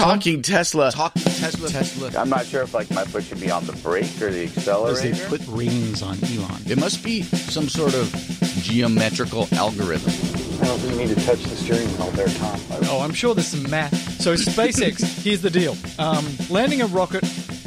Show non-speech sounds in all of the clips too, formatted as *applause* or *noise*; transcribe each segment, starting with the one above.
Talking Tesla. Talking Tesla. Tesla. I'm not sure if like my foot should be on the brake or the accelerator. Because accelerator. they put rings on Elon. It must be some sort of geometrical algorithm. I don't think you need to touch the steering wheel there, Tom. Oh, I'm sure there's some math. So SpaceX, here's the deal. Um, landing a rocket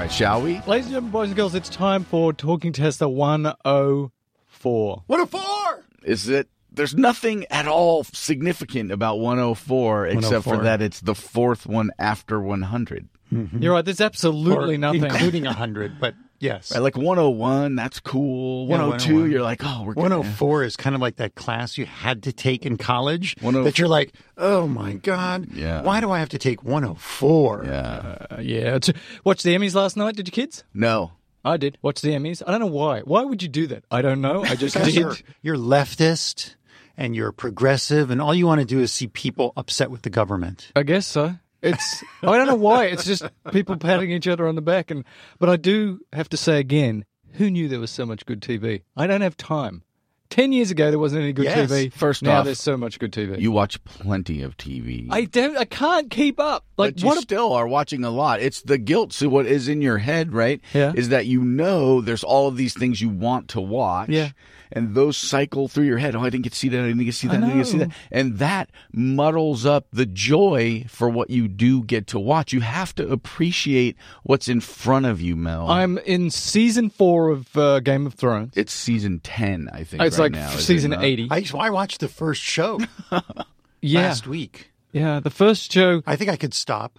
All right, shall we? Ladies and gentlemen, boys and girls, it's time for Talking Tesla 104. What a four! Is it? There's nothing at all significant about 104 except for that it's the fourth one after 100. You're right, there's absolutely Or nothing. Including *laughs* 100, but yes. Right, like 101, that's cool. Yeah, 102, 101. you're like, oh, we're gonna- 104 is kind of like that class you had to take in college 104 that you're like, oh my God, Yeah. why do I have to take 104? Yeah. Uh, yeah. It's, watched the Emmys last night, did you kids? No. I did. Watch the Emmys. I don't know why. Why would you do that? I don't know. I just *laughs* did. you're, you're leftist and you're progressive, and all you want to do is see people upset with the government. I guess so. It's I don't know why. It's just people patting each other on the back and but I do have to say again, who knew there was so much good TV? I don't have time. Ten years ago there wasn't any good Yes. TV. First now off, there's so much good TV. You watch plenty of TV. I don't I can't keep up. Like but you what a- still are watching a lot. It's the guilt. So what is in your head, right? Yeah. Is that you know there's all of these things you want to watch. Yeah. And those cycle through your head. Oh, I didn't get to see that. I didn't get to see that. I, didn't get to see that. And that muddles up the joy for what you do get to watch. You have to appreciate what's in front of you, Mel. I'm in season four of uh, Game of Thrones. it's season 10, I think. It's right like now, is season not? eighty. I, I watched the first show *laughs* yeah. last week. Yeah. The first show I think I could stop.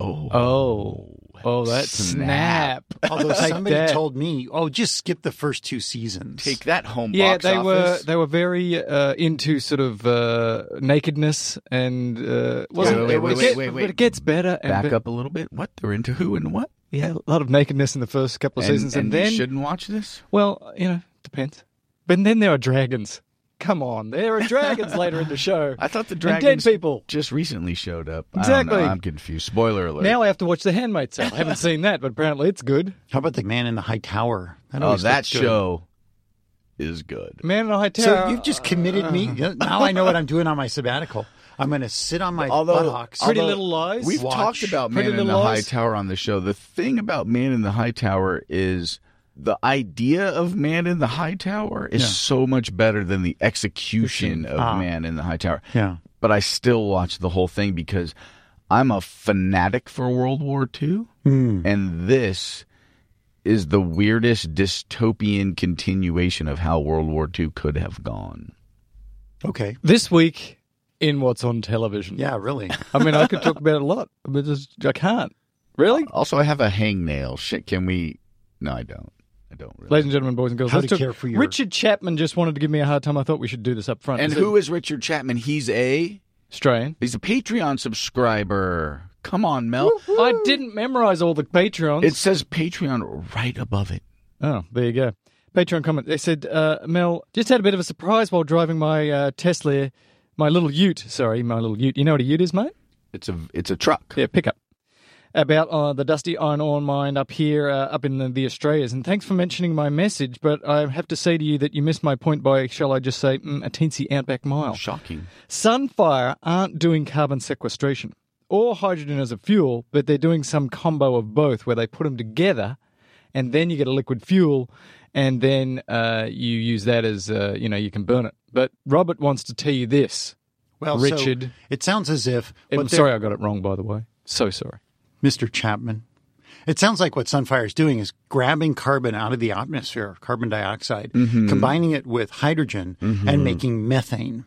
Oh. Oh. Oh that Snap. snap. Although Take somebody that. told me, oh, just skip the first two seasons. Take that home Yeah, box they were they were very uh, into sort of uh, nakedness and uh, wasn't wait, it, wait, it wait, get- wait, but it gets better. And Back be- up a little bit. What? They're into who and what? Yeah, a lot of nakedness in the first couple of And, seasons, and and, you then shouldn't watch this? well, you know, depends. But then there are dragons. Come on, there are dragons *laughs* later in the show. I thought the And dragons dead people. just recently showed up. I don't Exactly. know. I'm confused. Spoiler alert. Now I have to watch The Handmaid's Tale. I haven't seen that, but apparently it's good. How about the man in the high tower? That oh, that looked good. show is good. Man in a High Tower. So you've just committed me. Uh, uh. Now I know what *laughs* I'm doing on my sabbatical. I'm going to sit on my Although- buttocks. Pretty although Little Lies. We've Watch talked about Pretty Man in the Little High Tower on the show. The thing about Man in the High Tower is the idea of Man in the High Tower is Yeah. so much better than the execution of Ah. Man in the High Tower. Yeah. But I still watch the whole thing because I'm a fanatic for World War II. Hmm. And this is the weirdest dystopian continuation of how World War II could have gone. Okay. this week in what's on television. Yeah, really. I mean, I could talk about it a lot, but just, I can't. Really? Also, I have a hangnail. Shit, can we? No, I don't. I don't really. Ladies and gentlemen, boys and girls, How let's to talk- care for your- Richard Chapman just wanted to give me a hard time. I thought we should do this up front. and Is who it is Richard Chapman? He's a Australian? he's a Patreon subscriber. Come on, Mel. I didn't memorize all the Patreons. It says Patreon right above it. oh, there you go. Patreon comment. They said, uh, Mel, just had a bit of a surprise while driving my uh, Tesla, my little Ute. Sorry, my little Ute. You know what a Ute is, mate? It's a it's a truck. Yeah, pickup. About uh, the dusty iron ore mine up here, uh, up in the, the Australias. And thanks for mentioning my message, but I have to say to you that you missed my point by, shall I just say, mm, a teensy outback mile. Shocking. Sunfire aren't doing carbon sequestration or hydrogen as a fuel, but they're doing some combo of both where they put them together and then you get a liquid fuel and then uh, you use that as, uh, you know, you can burn it. But Robert wants to tell you this. Well, so Richard. it sounds as if. I'm sorry I got it wrong, by the way. So sorry. Mr. Chapman. It sounds like what Sunfire is doing is grabbing carbon out of the atmosphere, carbon dioxide, Mm-hmm. combining it with hydrogen and making methane,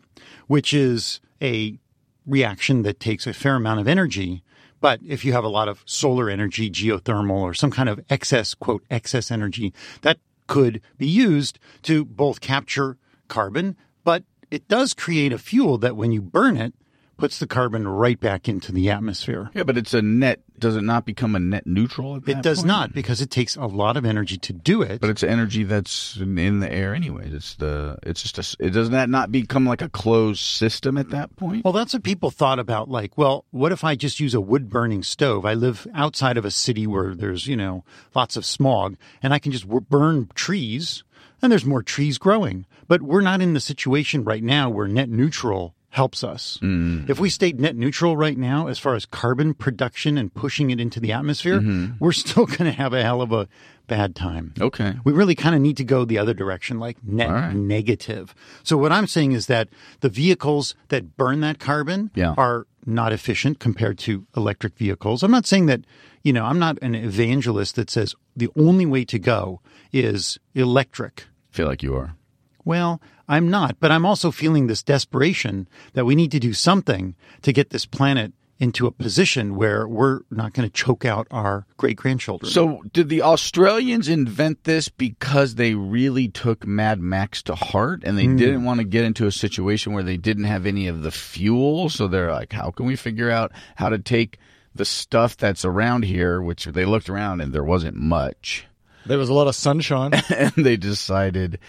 which is a reaction that takes a fair amount of energy. But if you have a lot of solar energy, geothermal, or some kind of excess, quote, excess energy, that could be used to both capture carbon, but it does create a fuel that when you burn it, puts the carbon right back into the atmosphere. Yeah, but it's a net. Does it not become a net neutral? At It does point? not because it takes a lot of energy to do it. But it's energy that's in in the air, anyways. It's the. It's just a, It doesn't that not become like a closed system at that point? Well, that's what people thought about. Like, well, what if I just use a wood burning stove? I live outside of a city where there's, you know, lots of smog and I can just w- burn trees and there's more trees growing. But we're not in the situation right now where net neutral helps us. Mm. If we stayed net neutral right now, as far as carbon production and pushing it into the atmosphere, mm-hmm. we're still *laughs* going to have a hell of a bad time. Okay. We really kind of need to go the other direction, like net right. negative. So what I'm saying is that the vehicles that burn that carbon Yeah. are not efficient compared to electric vehicles. I'm not saying that, you know, I'm not an evangelist that says the only way to go is electric. feel like you are. Well, I'm not, but I'm also feeling this desperation that we need to do something to get this planet into a position where we're not going to choke out our great grandchildren. So, did the Australians invent this because they really took Mad Max to heart and they Hmm. didn't want to get into a situation where they didn't have any of the fuel? So, they're like, how can we figure out how to take the stuff that's around here, which they looked around and there wasn't much. There was a lot of sunshine. *laughs* And they decided,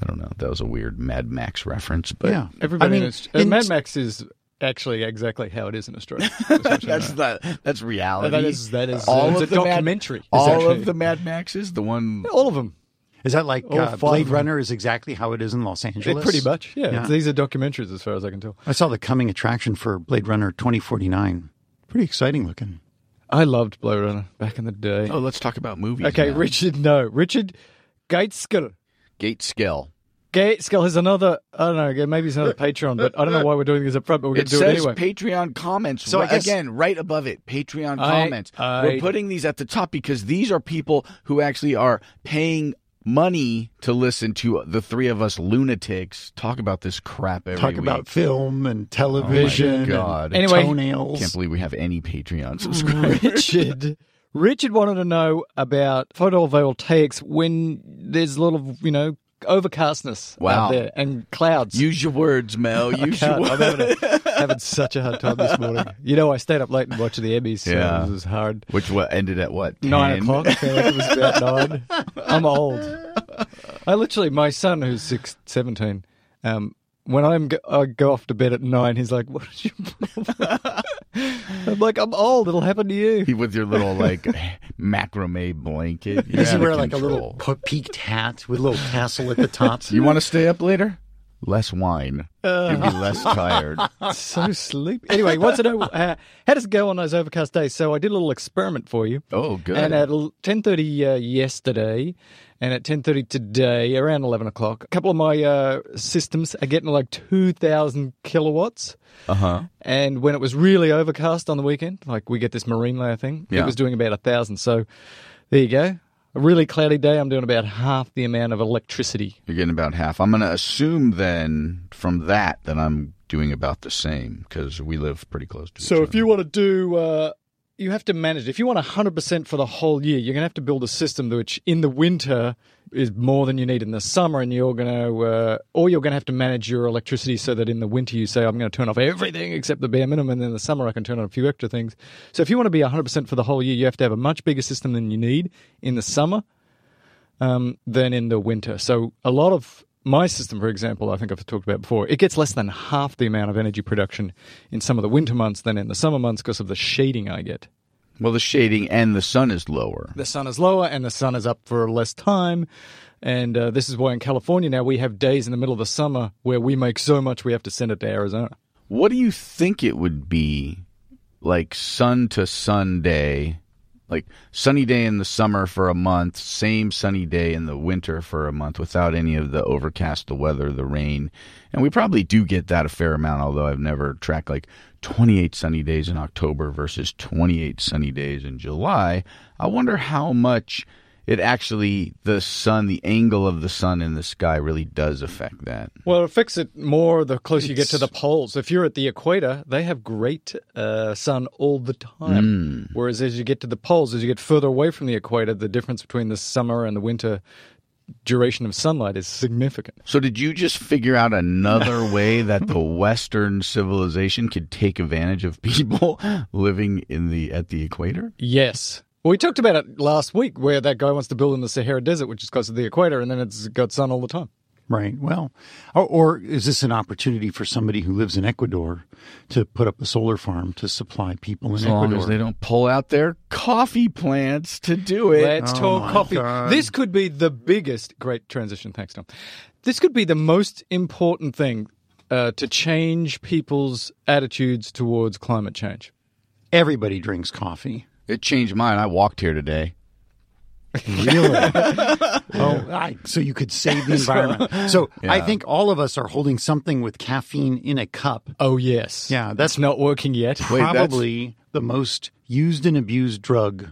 I don't know, that was a weird Mad Max reference, but yeah, Everybody I mean, knows. Uh, Mad Max is actually exactly how it is in Australia. Just so you that's know. not, that's reality. that is that is all it's of the Mad- documentary. It's all actually- of the Mad Maxes, the one all of them. Is that like All uh, Blade. Runner is exactly how it is in Los Angeles? pretty much, yeah. Yeah. These are documentaries, as far as I can tell. I saw the coming attraction for Blade Runner 2049. Pretty exciting looking. I loved Blade Runner back in the day. Oh, let's talk about movies. okay, now. Richard. No, Richard Gateskill. Gateskill. Gateskill is another. I don't know. Maybe it's another Patreon, but I don't know why we're doing this up front. But we're going It to do it anyway. Patreon comments. So I Ri- guess- again, right above it, Patreon I- comments. I- We're putting these at the top because these are people who actually are paying money to listen to the three of us lunatics talk about this crap every Talk week. about film and Oh my television. and God. Anyway- toenails. Can't believe we have any Patreon subscribers. Richard. Richard wanted to know about photovoltaics when there's a lot of you know overcastness Wow. out there and clouds. Use your words, Mel. *laughs* Use your can't. I'm words. having, a, *laughs* having such a hard time this morning. You know, I stayed up late and watched the Emmys. So Yeah. it was hard. Which what ended at what? Nine o'clock. I feel like it was about nine. I'm old. I literally, my son who's six, 17, um, when I'm go- I go off to bed at nine, he's like, "What is your problem?" I'm like, "I'm old. It'll happen to you." With your little like *laughs* macrame blanket. You're Does he wear like a little peaked hat with a little tassel at the top? You want to stay up later? Less wine. Uh. You'll be less *laughs* tired. so sleepy. Anyway, to know uh, how does it go on those overcast days. So I did a little experiment for you. Oh, good. And at ten thirty uh, yesterday, and at ten thirty today, around eleven o'clock, a couple of my uh, systems are getting like two thousand kilowatts. Uh huh. And when it was really overcast on the weekend, like we get this marine layer thing, Yeah. it was doing about a thousand. So there you go. A really cloudy day, I'm doing about half the amount of electricity. You're getting about half. I'm going to assume then from that that I'm doing about the same because we live pretty close to each So if you want to do, uh, you have to manage. If you want 100% for the whole year, you're going to have to build a system which in the winter is more than you need in the summer, and you're going to, uh, or you're going to have to manage your electricity so that in the winter you say, I'm going to turn off everything except the bare minimum, and in the summer I can turn on a few extra things. So if you want to be 100% for the whole year, you have to have a much bigger system than you need in the summer um, than in the winter. So a lot of my system, for example, I think I've talked about before, it gets less than half the amount of energy production in some of the winter months than in the summer months because of the shading I get. Well, the shading and the sun is lower. The sun is lower and the sun is up for less time. And uh, this is why in California now we have days in the middle of the summer where we make so much we have to send it to Arizona. What do you think it would be like sun to sun day? Like sunny day in the summer for a month, same sunny day in the winter for a month without any of the overcast, the weather, the rain. And we probably do get that a fair amount, although I've never tracked like 28 sunny days in October versus 28 sunny days in July. I wonder how much it actually, the sun, the angle of the sun in the sky really does affect that. Well, it affects it more the closer you get to the poles. If you're at the equator, they have great uh, sun all the time. Whereas as you get to the poles, as you get further away from the equator, the difference between the summer and the winter duration of sunlight is significant. So did you just figure out another *laughs* way that the Western civilization could take advantage of people *laughs* living in the at the equator? Yes. Well, we talked about it last week where that guy wants to build in the Sahara Desert, which is close to the equator, and then it's got sun all the time. Right. Well, or, or is this an opportunity for somebody who lives in Ecuador to put up a solar farm to supply people in As long Ecuador? as they don't pull out their coffee plants to do it. Let's Oh talk coffee. God. This could be the biggest, great transition. Thanks, Tom. This could be the most important thing uh, to change people's attitudes towards climate change. Everybody drinks coffee. It changed mine. I walked here today. Really? *laughs* oh, I, so you could save the *laughs* environment. So I think all of us are holding something with caffeine in a cup. Oh, yes. Yeah, that's That's not working yet. Wait, Probably the most used and abused drug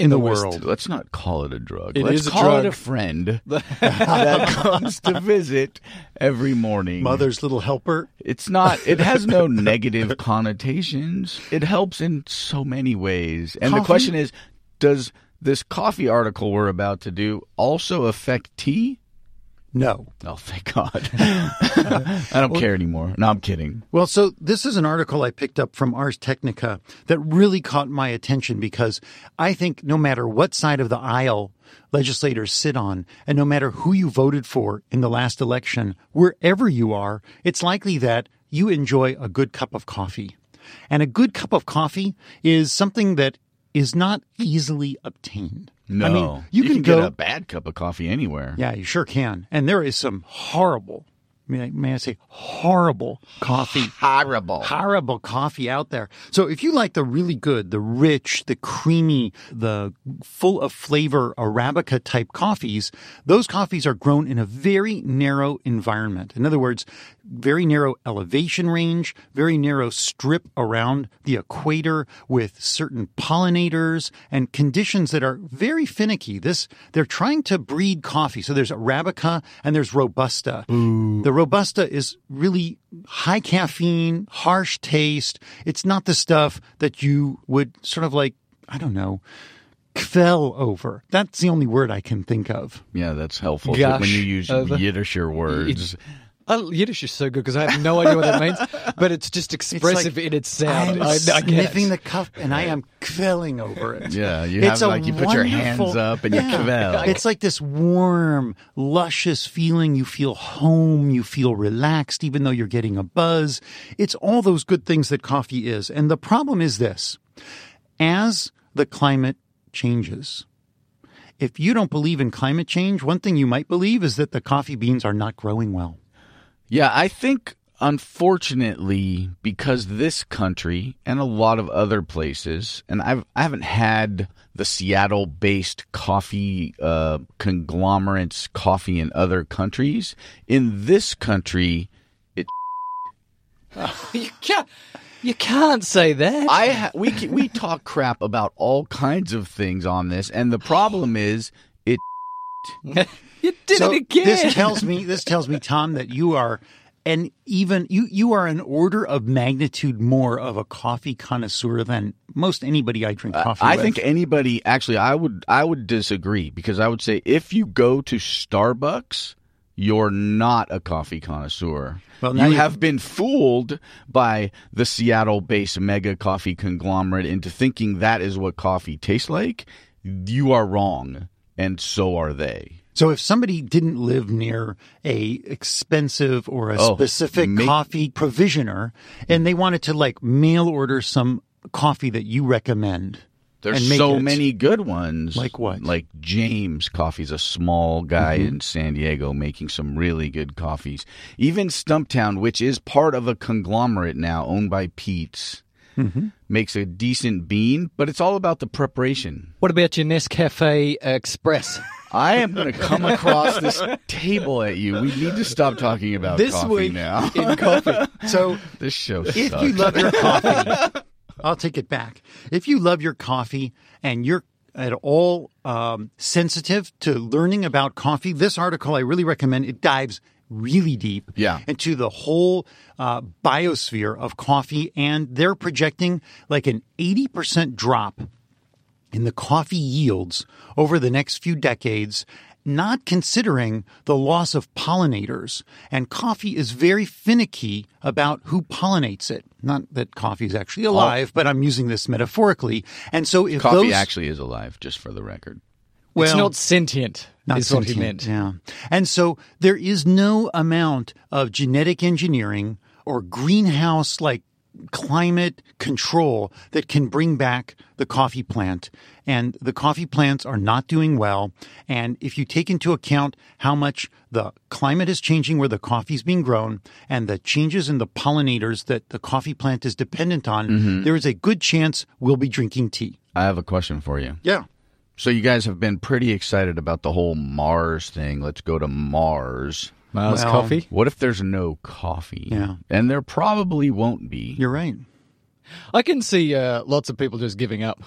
In the the West. world. Let's not call it a drug. It Let's is a call drug. it a friend *laughs* that comes to visit every morning. mother's little helper. It's not. It has no negative connotations. It helps in so many ways. And the question is, does this coffee article we're about to do also affect tea? No. Oh, thank God. *laughs* I don't care anymore. No, I'm kidding. Well, so this is an article I picked up from Ars Technica that really caught my attention because I think no matter what side of the aisle legislators sit on, and no matter who you voted for in the last election, wherever you are, it's likely that you enjoy a good cup of coffee. And a good cup of coffee is something that is not easily obtained. No, I mean, you, can, get go a bad cup of coffee anywhere. yeah, you sure can. And there is some horrible, may I, may I say, horrible coffee. Horrible. Horrible coffee out there. So if you like the really good, the rich, the creamy, the full of flavor Arabica type coffees, those coffees are grown in a very narrow environment. In other words, very narrow elevation range, very narrow strip around the equator with certain pollinators and conditions that are very finicky. This, they're trying to breed coffee. So there's Arabica and there's Robusta. The Robusta is really high caffeine, harsh taste. It's not the stuff that you would sort of like, I don't know, fell over. That's the only word I can think of. Yeah, that's helpful when you use uh, the- Yiddish words. Oh, Yiddish is so good because I have no idea what that means, *laughs* but it's just expressive in its sound. I'm I, I sniffing the cup and I am kvelling over it. *laughs* Yeah, you It's have a like you put your hands up and you Yeah. kvell. *laughs* It's like this warm, luscious feeling. You feel home. You feel relaxed, even though you're getting a buzz. It's all those good things that coffee is. And the problem is this as the climate changes, if you don't believe in climate change, one thing you might believe is that the coffee beans are not growing well. Yeah, I think unfortunately because this country and a lot of other places, and I've I haven't had the Seattle-based coffee uh, conglomerates coffee in other countries. In this country, it *laughs* You can't, you can't say that. I ha- we we talk crap about all kinds of things on this, and the problem is it. *laughs* you did so it again. This tells me this tells me, Tom, that you are and even you you are an order of magnitude more of a coffee connoisseur than most anybody I drink coffee I with. think anybody actually I would I would disagree because I would say if you go to Starbucks you're not a coffee connoisseur. Well, now you you- have been fooled by the Seattle-based mega coffee conglomerate into thinking that is what coffee tastes like. You are wrong, and so are they. So if somebody didn't live near a expensive or a Oh, specific make- coffee provisioner and they wanted to like mail order some coffee that you recommend, There's and make so it- many good ones. Like what? Like James Coffee's a small guy Mm-hmm. in San Diego making some really good coffees. Even Stumptown, which is part of a conglomerate now owned by Peet's, Mm-hmm. makes a decent bean, but it's all about the preparation. what about your Nescafe Express? *laughs* I am going to come across this table at you. We need to stop talking about This coffee week now. in coffee. So *laughs* this show if sucks. you love your coffee, *laughs* I'll take it back. If you love your coffee and you're at all um, sensitive to learning about coffee, this article I really recommend. It dives really deep Yeah. into the whole uh, biosphere of coffee, and they're projecting like an 80% drop in the coffee yields over the next few decades not considering the loss of pollinators. And coffee is very finicky about who pollinates it. Not that coffee is actually alive, but I'm using this metaphorically. And so if Coffee those, actually is alive, just for the record. well, it's not sentient. Not is what he meant. Yeah. And so there is no amount of genetic engineering or greenhouse like climate control that can bring back the coffee plant. And the coffee plants are not doing well. And if you take into account how much the climate is changing where the coffee is being grown and the changes in the pollinators that the coffee plant is dependent on, mm-hmm. there is a good chance we'll be drinking tea. I have a question for you. Yeah. So you guys have been pretty excited about the whole Mars thing. Let's go to Mars. Mars Well- coffee. What if there's no coffee? Yeah. And there probably won't be. You're right. I can see uh, lots of people just giving up.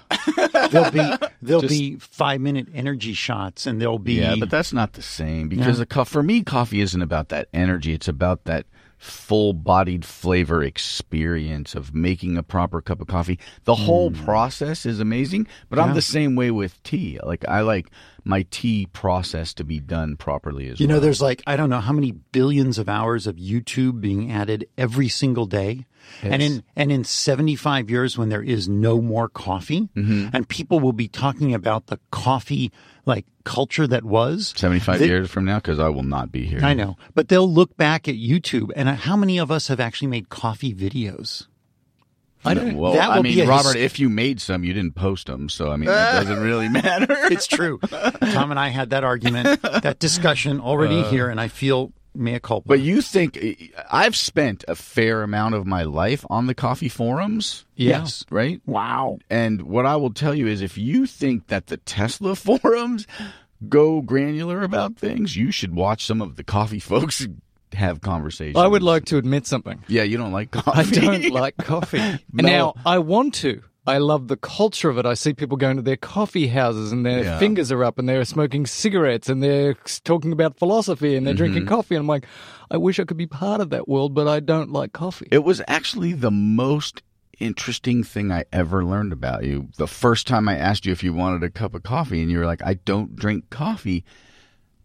There'll be there'll be five minute energy shots, and there'll be Yeah, but that's not the same because the co- for me, coffee isn't about that energy. It's about that full-bodied flavor experience of making a proper cup of coffee. The whole process is amazing, but I'm Hmm. The same way with tea. Like I like my tea process to be done properly as you know there's like I don't know how many billions of hours of YouTube being added every single day. And in and in 75 years when there is no more coffee Mm-hmm. and people will be talking about the coffee like culture that was 75 they- years from now because I will not be here. I know, but they'll look back at YouTube and uh, how many of us have actually made coffee videos? I don't. Well, I mean, be Robert, if you made some, you didn't post them, so I mean, it *laughs* doesn't really matter. It's true. Tom and I had that argument, *laughs* that discussion already here, and I feel mea culpa. But you think I've spent a fair amount of my life on the coffee forums, yes. right? Wow. And what I will tell you is if you think that the Tesla *laughs* forums go granular about things, you should watch some of the coffee *laughs* folks have conversations. I would like to admit something. Yeah, you don't like coffee. I don't like coffee. And *laughs* now I want to. I love the culture of it. I see people going to their coffee houses and their Yeah. fingers are up and they're smoking cigarettes and they're talking about philosophy and they're drinking mm-hmm. coffee. And I'm like, I wish I could be part of that world, but I don't like coffee. It was actually the most interesting thing I ever learned about you. The first time I asked you if you wanted a cup of coffee, and you were like, "I don't drink coffee."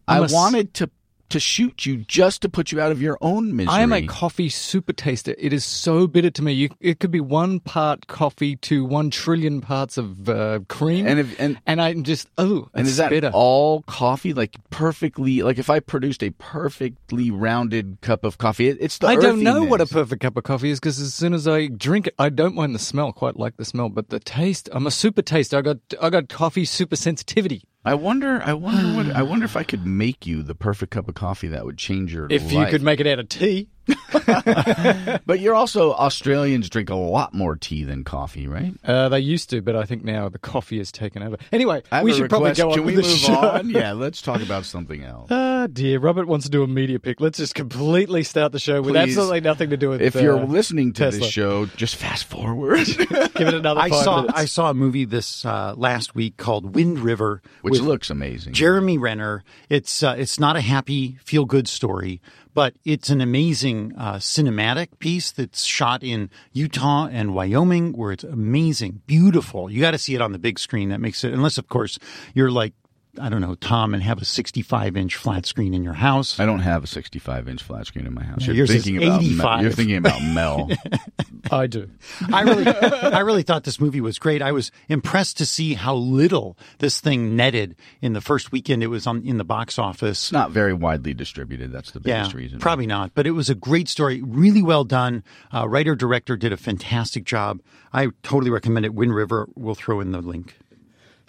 I I'm a s- wanted to to shoot you just to put you out of your own misery. I am a coffee super taster. It is so bitter to me. You, it could be one part coffee to one trillion parts of uh, cream, And if- and- I'm just oh, and is that bitter. all coffee? Like perfectly? Like if I produced a perfectly rounded cup of coffee, it, it's the I don't know what a perfect cup of coffee is because as soon as I drink it, I don't mind the smell. Quite like the smell, but the taste. I'm a super taster. I got I got coffee super sensitivity. I wonder. I wonder what. I *sighs* wonder if I could make you the perfect cup of coffee that would change your life. If you could make it out of tea, *laughs* But you're also Australians drink a lot more tea than coffee, right? uh, they used to, but I think now the coffee has taken over. Anyway, we a should probably request. go on Can we with the move show. on? *laughs* Yeah, let's talk about something else. Ah, dear. Robert wants to do a media pick. Let's just completely start the show with Please. absolutely nothing to do with. If you're uh, listening to Tesla. this show, just fast forward, *laughs* give it another. I saw minutes. I saw a movie this uh, last week called Wind River, which looks amazing. Jeremy Renner. It's uh, it's not a happy feel good story, but it's an amazing uh, cinematic piece that's shot in Utah and Wyoming, where it's amazing, beautiful. You got to see it on the big screen. That makes it, unless of course you're like I don't know Tom and have a 65 inch flat screen in your house. I don't have a 65 inch flat screen in my house. Yeah, You're thinking about Mel. 85. You're thinking about Mel. *laughs* I do. *laughs* I really, I really thought this movie was great. I was impressed to see how little this thing netted in the first weekend it was on in the box office. it's not very widely distributed. That's the Yeah, biggest reason. probably not. But it was a great story, really well done. Uh, writer director did a fantastic job. I totally recommend it. Wind River. We'll throw in the link.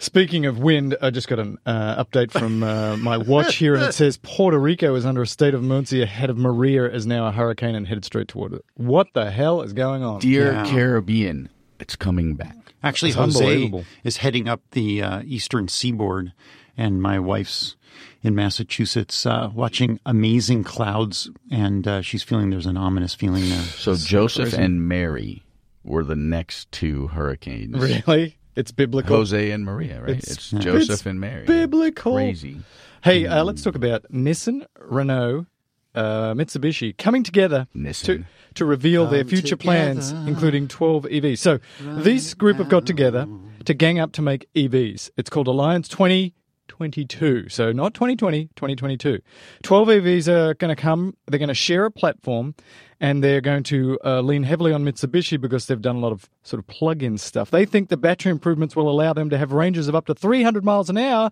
Speaking of wind, I just got an uh, update from uh, my watch here, and it says Puerto Rico is under a state of emergency ahead of Maria is now a hurricane and headed straight toward it. What the hell is going on? Dear Yeah. Caribbean, it's coming back. Actually, It's Jose is heading up the uh, eastern seaboard, and my wife's in Massachusetts uh, watching amazing clouds, and uh, she's feeling there's an ominous feeling there. So Joseph and Mary were the next two hurricanes. Really? It's biblical. Jose and Maria, right? It's- It's, it's Joseph and Mary. biblical. Crazy. Hey, uh, let's talk about Nissan, Renault, uh, Mitsubishi coming together Nissan. to to reveal their future plans, including 12 EVs. So this group have got together to gang up to make EVs. It's called Alliance 20 2022. So not 2020, 2022. 12 EVs are going to come. They're going to share a platform and they're going to uh, lean heavily on Mitsubishi because they've done a lot of sort of plug-in stuff. They think the battery improvements will allow them to have ranges of up to 300 miles an hour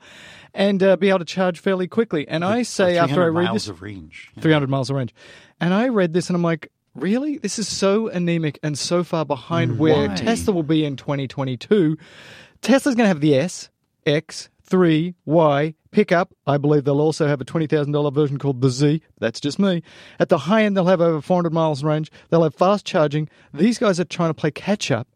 and uh, be able to charge fairly quickly. And I say after I 300 read miles this, of range. 300 miles of range. And I read this and I'm like, really? This is so anemic and so far behind where Tesla will be in 2022. Tesla's going to have the S, X, 3, Y pickup. I believe they'll also have a $20,000 version called the Z. That's just me. At the high end, they'll have over 400 miles range. They'll have fast charging. These guys are trying to play catch up.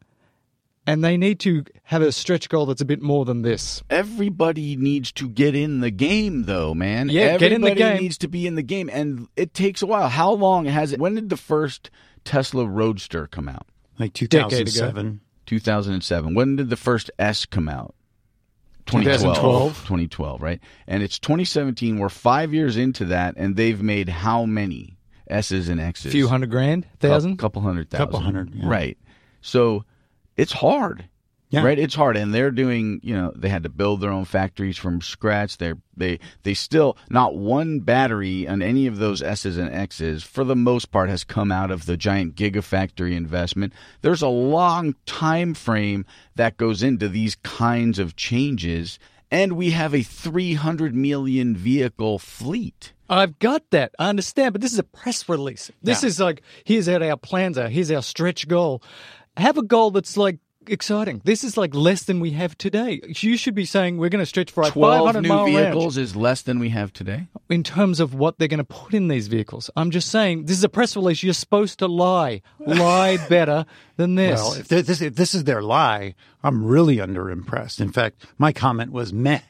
And they need to have a stretch goal that's a bit more than this. Everybody needs to get in the game, though, man. Yeah, get in the Everybody game. needs to be in the game, and it takes a while. How long has it? When did the first Tesla Roadster come out? Like 2007. 2007. When did the first S come out? 2012. 2012, right? And it's 2017. We're five years into that, and they've made how many S's and X's? A few hundred grand, thousand? couple hundred thousand, Couple hundred, yeah. right? So it's hard, Yeah. right? It's hard, and they're doing. You know, they had to build their own factories from scratch. They're they they still not one battery on any of those S's and X's for the most part has come out of the giant gigafactory investment. There's a long time frame that goes into these kinds of changes. And we have a 300 million vehicle fleet. I've got that. I understand, but this is a press release. This Yeah. is like, here's what our plans are. Here's our stretch goal. Have a goal that's like exciting. This is like less than we have today. You should be saying we're going to stretch for a 12 500 new mile vehicles is less than we have today. in terms of what they're going to put in these vehicles. I'm just saying, this is a press release. You're supposed to lie. Lie *laughs* better than this. Well, if this, if this is their lie, I'm really underimpressed. In fact, my comment was meh.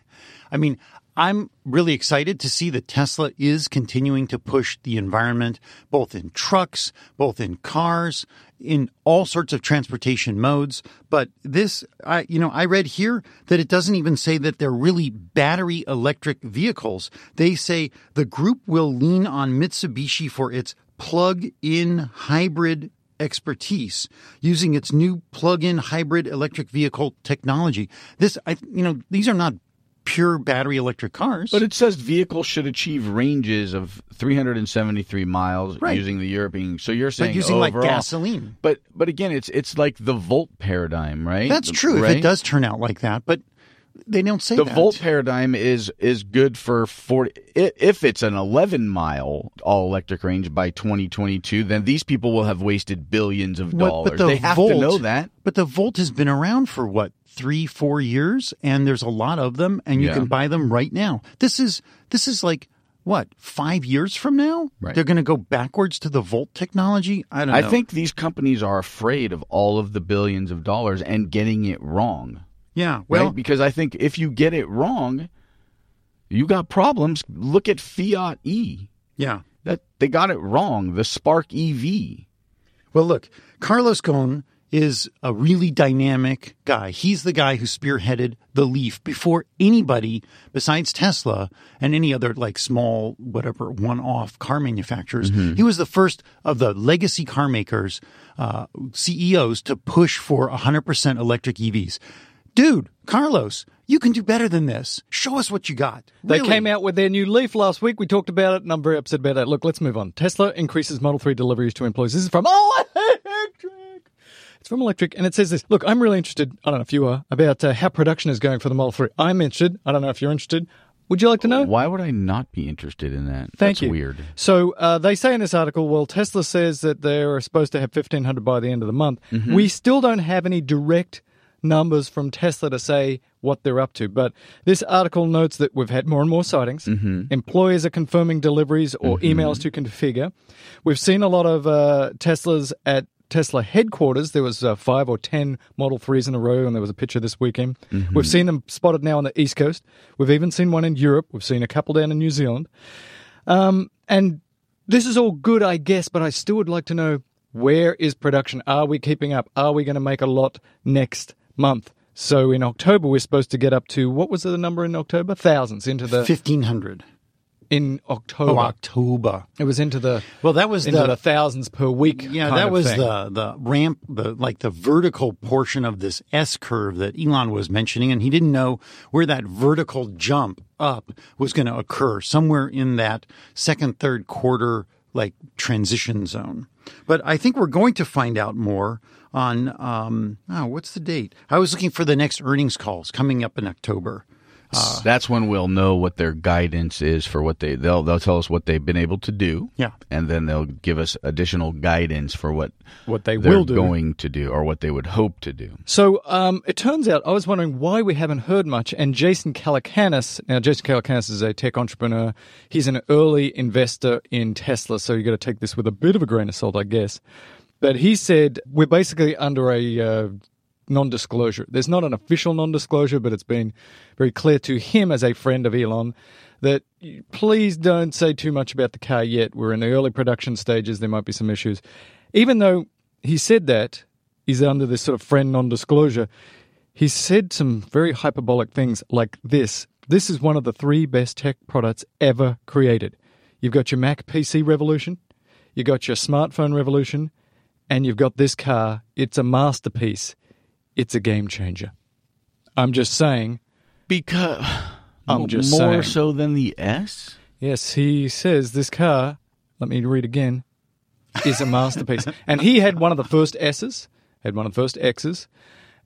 I mean, I'm really excited to see that Tesla is continuing to push the environment, both in trucks, both in cars, in all sorts of transportation modes. But this, I, you know, I read here that it doesn't even say that they're really battery electric vehicles. They say the group will lean on Mitsubishi for its plug-in hybrid expertise using its new plug-in hybrid electric vehicle technology. This, I, you know, these are not pure battery electric cars. But it says vehicles should achieve ranges of 373 miles Right. using the European. So you're saying But using like gasoline. But but again, it's it's like the volt paradigm, right? That's true if it does turn out like that, but they don't say The that. volt paradigm is is good for 40 i- if it's an 11 mile all electric range by 2022 then these people will have wasted billions of But- dollars but the they have volt, to know that But the Volt has been around for what three, four years, and there's a lot of them, and you Yeah. can buy them right now. This is this is like what five years from now? Right. They're going to go backwards to the Volt technology. I don't. I know. think these companies are afraid of all of the billions of dollars and getting it wrong Yeah. well, Well, because I think if you get it wrong, you got problems. Look at Fiat E. yeah. That they got it wrong. The Spark EV. Well, look, Carlos Ghosn is a really dynamic guy. He's the guy who spearheaded the Leaf before anybody besides Tesla and any other like small, whatever, one-off car manufacturers. He was the first of the legacy car makers, uh, CEOs to push for 100% electric EVs. Dude, Carlos, you can do better than this. Show us what you got. They Really. came out with their new Leaf last week. We talked about it, and I'm very upset about it. Look, let's move on. Tesla increases Model 3 deliveries to employees. This is from *laughs* Electrek. It's from Electrek, and it says this. Look, I'm really interested, I don't know if you are, about uh, how production is going for the Model 3. I'm interested. I don't know if you're interested. Would you like to know? Why would I not be interested in that? Thank That's you. weird. So uh, they say in this article, well, Tesla says that they're supposed to have 1,500 by the end of the month. Mm-hmm. We still don't have any direct numbers from Tesla to say what they're up to. But this article notes that we've had more and more sightings. Mm-hmm. Employers are confirming deliveries or emails to configure. We've seen a lot of uh, Teslas at Tesla headquarters. There was uh, five or ten Model 3s in a row, and there was a picture this weekend. Mm-hmm. We've seen them spotted now on the East Coast. We've even seen one in Europe. We've seen a couple down in New Zealand. Um, and this is all good, I guess, but I still would like to know where is production? Are we keeping up? Are we going to make a lot next month? So in October, we're supposed to get up to what was the number in October? Thousands into the 1500. In October. Oh, October. It was into the Well, that was the, the thousands per week. Yeah, that was thing. the the ramp, the like the vertical portion of this S curve that Elon was mentioning, and he didn't know where that vertical jump up was going to occur somewhere in that second, third quarter like transition zone. But I think we're going to find out more on um oh, what's the date? I was looking for the next earnings calls coming up in October. That's when we'll know what their guidance is for what they they'll they'll tell us what they've been able to do. Yeah. and then they'll give us additional guidance for what What they they're will do. going to do or what they would hope to do. So um, it turns out I was wondering why we haven't heard much. And Jason Calacanis, now Jason Calacanis is a tech entrepreneur. He's an early investor in Tesla, so you got to take this with a bit of a grain of salt, I guess. But he said we're basically under a uh, non-disclosure. There's not an official non-disclosure, but it's been very clear to him as a friend of Elon that please don't say too much about the car yet. We're in the early production stages. There might be some issues. Even though he said that, he's under this sort of friend non-disclosure. He said some very hyperbolic things like this. This is one of the three best tech products ever created. You've got your Mac PC revolution, you've got your smartphone revolution, and you've got this car. It's a masterpiece. It's a game changer. I'm just saying. Because I'm just more saying. so than the S. Yes, he says this car, let me read again, is a masterpiece. *laughs* and he had one of the first S's, had one of the first X's,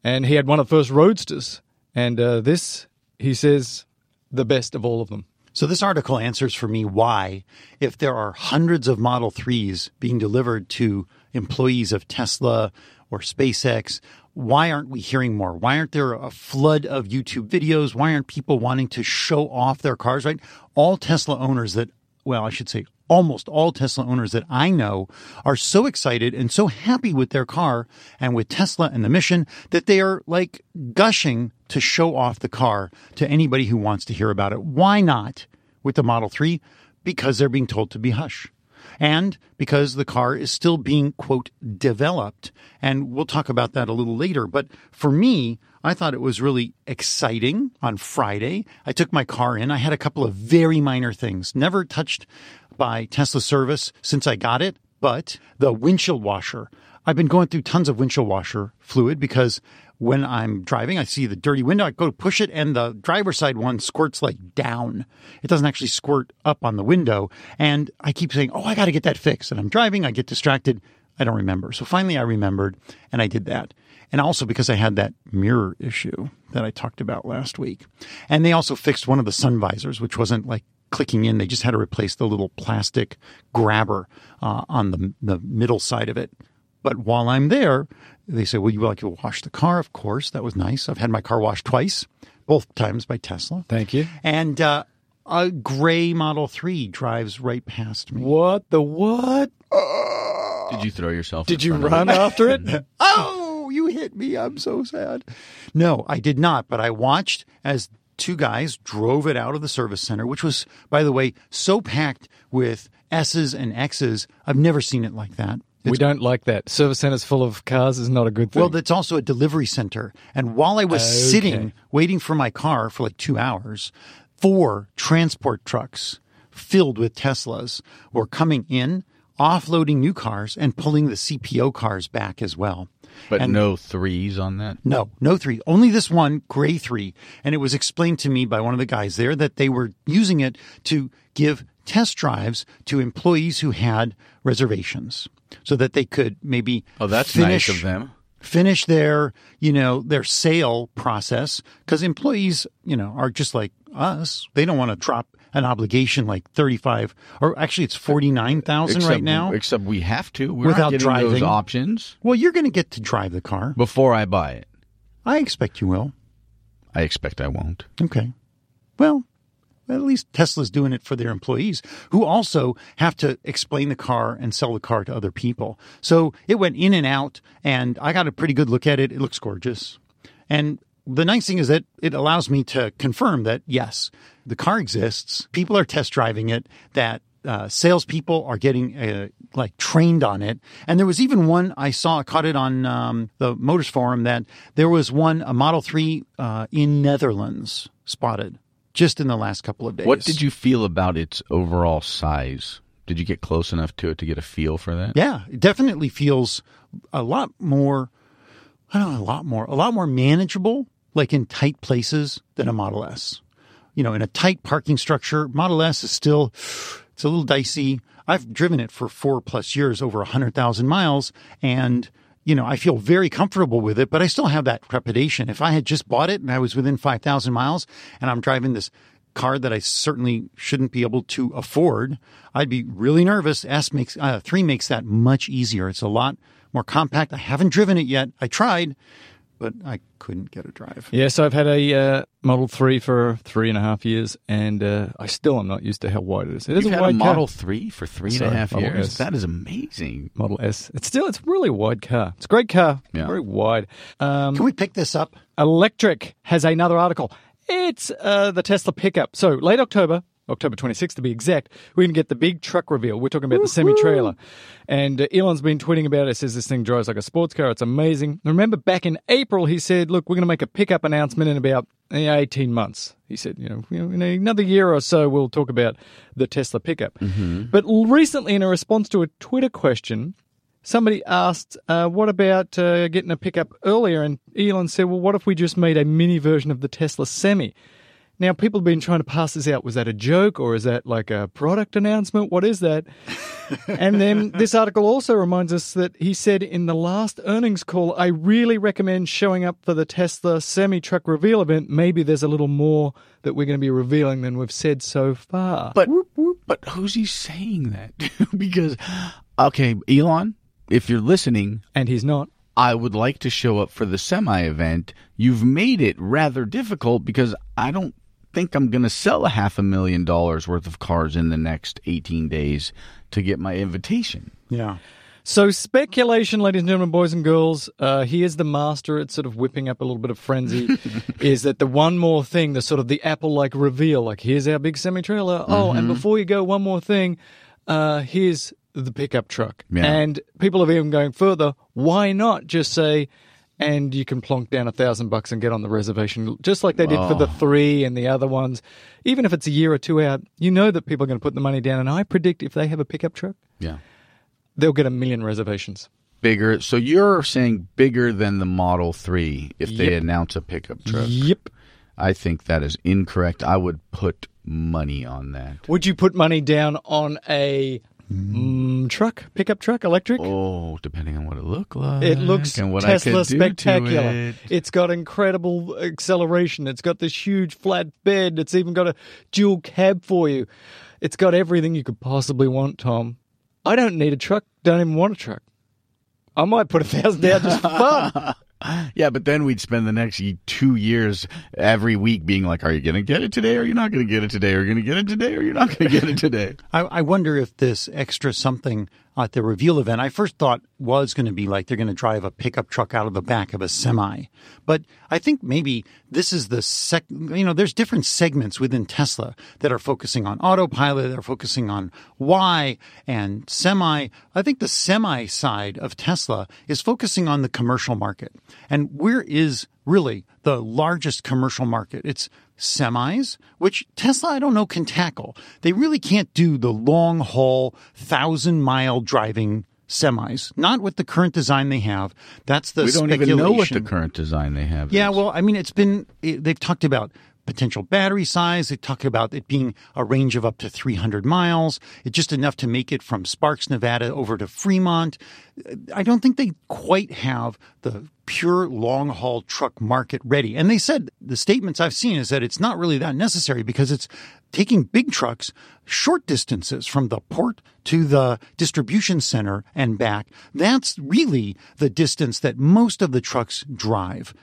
and he had one of the first Roadsters. And uh, this, he says, the best of all of them. So this article answers for me why, if there are hundreds of Model 3s being delivered to employees of Tesla or SpaceX, why aren't we hearing more? Why aren't there a flood of YouTube videos? Why aren't people wanting to show off their cars, right? All Tesla owners that, well, I should say almost all Tesla owners that I know are so excited and so happy with their car and with Tesla and the mission that they are like gushing to show off the car to anybody who wants to hear about it. Why not with the Model 3? Because they're being told to be hush. And because the car is still being, quote, developed. And we'll talk about that a little later. But for me, I thought it was really exciting on Friday. I took my car in. I had a couple of very minor things, never touched by Tesla service since I got it, but the windshield washer. I've been going through tons of windshield washer fluid because when I'm driving, I see the dirty window. I go to push it, and the driver's side one squirts like down. It doesn't actually squirt up on the window. And I keep saying, Oh, I got to get that fixed. And I'm driving, I get distracted. I don't remember. So finally, I remembered, and I did that. And also because I had that mirror issue that I talked about last week. And they also fixed one of the sun visors, which wasn't like clicking in. They just had to replace the little plastic grabber uh, on the, the middle side of it. But while I'm there, they say, Well, you like to wash the car? Of course. That was nice. I've had my car washed twice, both times by Tesla. Thank you. And uh, a gray Model 3 drives right past me. What the what? Did you throw yourself? Did in you front of run it? after it? *laughs* *laughs* Oh, you hit me. I'm so sad. No, I did not, but I watched as two guys drove it out of the service center, which was, by the way, so packed with S's and X's. I've never seen it like that. We don't like that. Service centers full of cars is not a good thing. Well, that's also a delivery center. And while I was Okay. sitting waiting for my car for like two hours, four transport trucks filled with Teslas were coming in, offloading new cars, and pulling the CPO cars back as well. But And- no threes on that. No, no three. Only this one gray three. And it was explained to me by one of the guys there that they were using it to give test drives to employees who had reservations so that they could maybe Oh, that's finish, nice of them. finish their, you know, their sale process because employees, you know, are just like us. They don't want to drop an obligation like 35 or actually it's 49,000 right now. Except we have to. We're Without getting those driving. options Well, you're going to get to drive the car. before I buy it. I expect you will. I expect I won't. Okay. Well, at least Tesla's doing it for their employees who also have to explain the car and sell the car to other people. So it went in and out, and I got a pretty good look at it. It looks gorgeous. And the nice thing is that it allows me to confirm that, yes, the car exists. People are test driving it, that uh, salespeople are getting uh, like trained on it. And there was even one I saw, I caught it on um, the Motors Forum, that there was one, a Model 3 uh, in Netherlands spotted just in the last couple of days. What did you feel about its overall size? Did you get close enough to it to get a feel for that? Yeah, it definitely feels a lot more. I don't know, a lot more, a lot more manageable, like in tight places than a Model S. You know, in a tight parking structure, Model S is still, it's a little dicey. I've driven it for four plus years, over a hundred thousand miles, and you know, I feel very comfortable with it, but I still have that trepidation. If I had just bought it and I was within 5,000 miles and I'm driving this car that I certainly shouldn't be able to afford, I'd be really nervous. S makes, uh, three makes that much easier. It's a lot more compact. I haven't driven it yet. I tried, but I couldn't get a drive. Yes, I've had a uh, Model 3 for three and a half years, and uh, I still am not used to how wide it is. It is You've a had wide a car. Model Three for three and a half Sorry, Model years. S. That is amazing. Model S. It's still, it's really a wide car. It's a great car. Yeah. Very wide. Um, Can we pick this up? Electrek has another article. It's uh, the Tesla pickup. So late October, October 26th to be exact, we're going to get the big truck reveal. We're talking about the semi trailer. And uh, Elon's been tweeting about it, says this thing drives like a sports car. It's amazing. Remember back in April, he said, look, we're going to make a pickup announcement in about eh, 18 months. He said, you know, in another year or so, we'll talk about the Tesla pickup. But recently, in a response to a Twitter question, somebody asked, uh, what about uh, getting a pickup earlier? And Elon said, well, what if we just made a mini version of the Tesla Semi? Now, people have been trying to pass this out. Was that a joke or is that like a product announcement? What is that? *laughs* and then this article also reminds us that he said in the last earnings call, I really recommend showing up for the Tesla semi truck reveal event. Maybe there's a little more that we're going to be revealing than we've said so far. But but who's he saying that? *laughs* because okay, Elon, if you're listening, and he's not. I would like to show up for the semi event. You've made it rather difficult because I don't think I'm going to sell a half a million dollars worth of cars in the next 18 days to get my invitation. Yeah. So speculation, ladies and gentlemen, boys and girls. Uh, he is the master at sort of whipping up a little bit of frenzy. *laughs* is that the one more thing, the sort of the Apple-like reveal? Like here's our big semi-trailer. Oh, and before you go, one more thing. Uh, here's the pickup truck. Yeah. And people have even going further. Why not just say? And you can plonk down a thousand bucks and get on the reservation, just like they did for the oh. three and the other ones. Even if it's a year or two out, you know that people are going to put the money down. And I predict if they have a pickup truck, Yeah. they'll get a million reservations. Bigger. So you're saying bigger than the Model 3 if they announce a pickup truck. Yep. I think that is incorrect. I would put money on that. Would you put money down on a mm, truck, pickup truck, electric? Oh, depending on what it looked like. It looks and what I Tesla could do to spectacular. it. It's got incredible acceleration. It's got this huge flat bed. It's even got a dual cab for you. It's got everything you could possibly want, Tom. I don't need a truck. Don't even want a truck. I might put a thousand down just for fun. *laughs* *gasps* Yeah, but then we'd spend the next two years every week being like, "Are you going to get it today? Or are you not going to get it today? Are you going to get it today? Or you're not going to get it today?" *laughs* I, I wonder if this extra something at the reveal event, I first thought was going to be like they're going to drive a pickup truck out of the back of a semi. But I think maybe this is the sec, you know, there's different segments within Tesla that are focusing on autopilot, that are focusing on Y and semi. I think the semi side of Tesla is focusing on the commercial market. And where is really the largest commercial market? It's semis, which Tesla, I don't know, can tackle. They really can't do the long haul, thousand mile driving semis. Not with the current design they have. That's the we don't even know what the current design they have. Yeah, is. well, I mean, it's been, they've talked about potential battery size. They talk about it being a range of up to 300 miles. It's just enough to make it from Sparks, Nevada over to Fremont. I don't think they quite have the pure long haul truck market ready. And they said the statements I've seen is that it's not really that necessary because it's taking big trucks short distances from the port to the distribution center and back. That's really the distance that most of the trucks drive.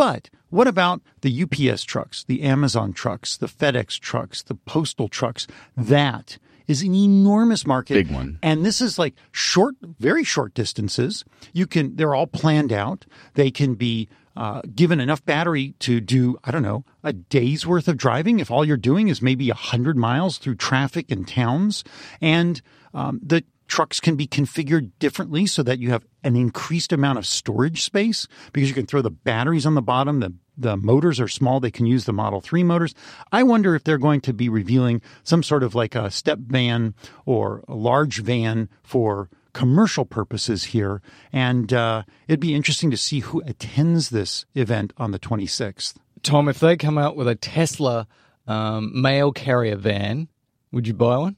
But what about the UPS trucks, the Amazon trucks, the FedEx trucks, the postal trucks? That is an enormous market. Big one. And this is like short, very short distances. You can, they're all planned out. They can be uh, given enough battery to do, I don't know, a day's worth of driving if all you're doing is maybe 100 miles through traffic and towns. And um, the trucks can be configured differently so that you have an increased amount of storage space because you can throw the batteries on the bottom. The, the motors are small. They can use the Model 3 motors. I wonder if they're going to be revealing some sort of like a step van or a large van for commercial purposes here. And uh, it'd be interesting to see who attends this event on the 26th. Tom, if they come out with a Tesla um, mail carrier van, would you buy one?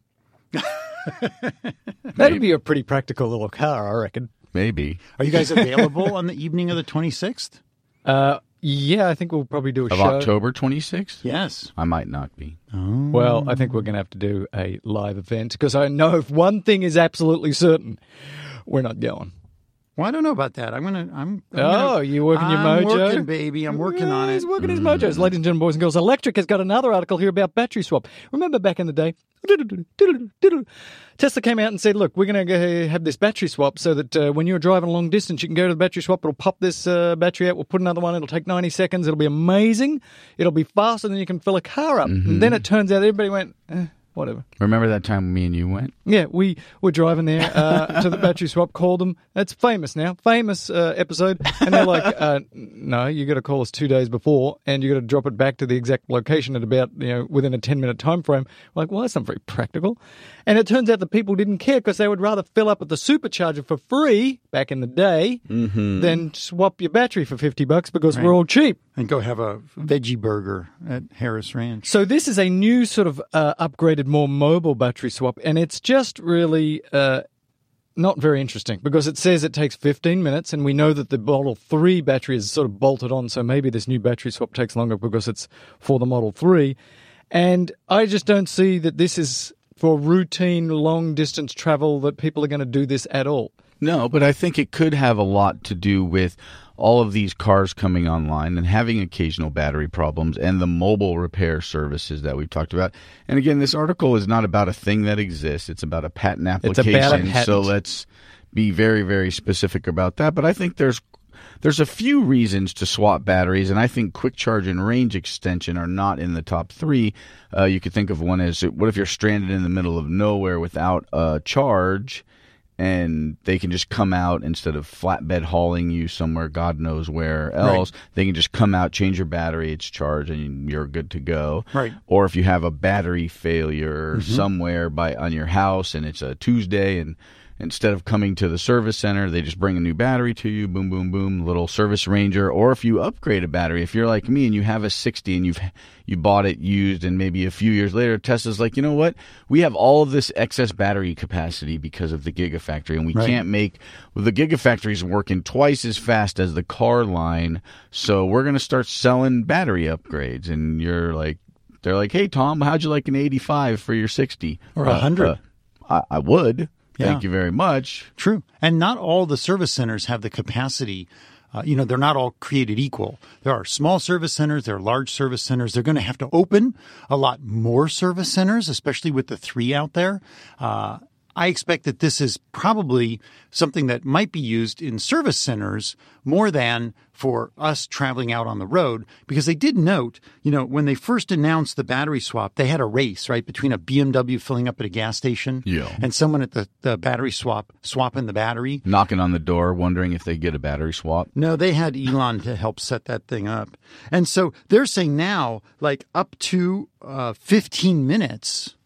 *laughs* That'd be a pretty practical little car, I reckon. Maybe. Are you guys available on the evening of the 26th? Uh, yeah, I think we'll probably do a Of show. October 26th? Yes. I might not be. Well, I think we're going to have to do a live event because I know if one thing is absolutely certain, we're not going. Well, I don't know about that. I'm gonna. I'm. I'm Oh, gonna, you working your I'm mojo? Working, baby. I'm working on it. He's working his mojos. Ladies and gentlemen, boys and girls, Electrek has got another article here about battery swap. Remember back in the day, Tesla came out and said, look, we're going to have this battery swap so that uh, when you're driving a long distance, you can go to the battery swap. It'll pop this uh, battery out. We'll put another one. It'll take 90 seconds. It'll be amazing. It'll be faster than you can fill a car up. And then it turns out everybody went, eh, whatever. Remember that time me and you went? Yeah, we were driving there uh, *laughs* to the battery swap, called them. It's famous now, famous uh, episode. And they're like, uh, no, you got to call us two days before and you got to drop it back to the exact location at about, you know, within a 10 minute time frame. We're like, well, that's not very practical. And it turns out the people didn't care because they would rather fill up at the supercharger for free back in the day than swap your battery for 50 bucks because we're all cheap. And go have a veggie burger at Harris Ranch. So this is a new sort of uh, upgraded, more mobile battery swap, and it's just really uh, not very interesting because it says it takes 15 minutes, and we know that the Model 3 battery is sort of bolted on, so maybe this new battery swap takes longer because it's for the Model 3. And I just don't see that this is for routine long distance travel that people are going to do this at all. No, but I think it could have a lot to do with all of these cars coming online and having occasional battery problems and the mobile repair services that we've talked about. And again, this article is not about a thing that exists, it's about a patent It's application. about a patent. So let's be very very specific about that, but I think there's there's a few reasons to swap batteries, and I think quick charge and range extension are not in the top three. Uh, you could think of one as what if you're stranded in the middle of nowhere without a charge, and they can just come out instead of flatbed hauling you somewhere, God knows where else. They can just come out, change your battery, it's charged, and you're good to go. Right. Or if you have a battery failure mm-hmm. somewhere by on your house, and it's a Tuesday, and instead of coming to the service center, they just bring a new battery to you. Boom, boom, boom. Little service ranger. Or if you upgrade a battery, if you're like me and you have a 60 and you've you bought it used, and maybe a few years later, Tesla's like, you know what? We have all of this excess battery capacity because of the Gigafactory, and we Right. can't make well, the Gigafactory's working twice as fast as the car line, so we're gonna start selling battery upgrades. And you're like, they're like, hey Tom, how'd you like an 85 for your 60 Or a uh, 100. Uh, I, I would. Yeah. Thank you very much. True. And not all the service centers have the capacity. Uh, you know, they're not all created equal. There are small service centers, there are large service centers. They're going to have to open a lot more service centers, especially with the three out there. Uh, I expect that this is probably something that might be used in service centers more than for us traveling out on the road because they did note, you know, when they first announced the battery swap, they had a race, right, between a BMW filling up at a gas station Yeah. and someone at the, the battery swap swapping the battery. Knocking on the door, wondering if they get a battery swap. No, they had Elon to help set that thing up. And so they're saying now, like up to uh, 15 minutes.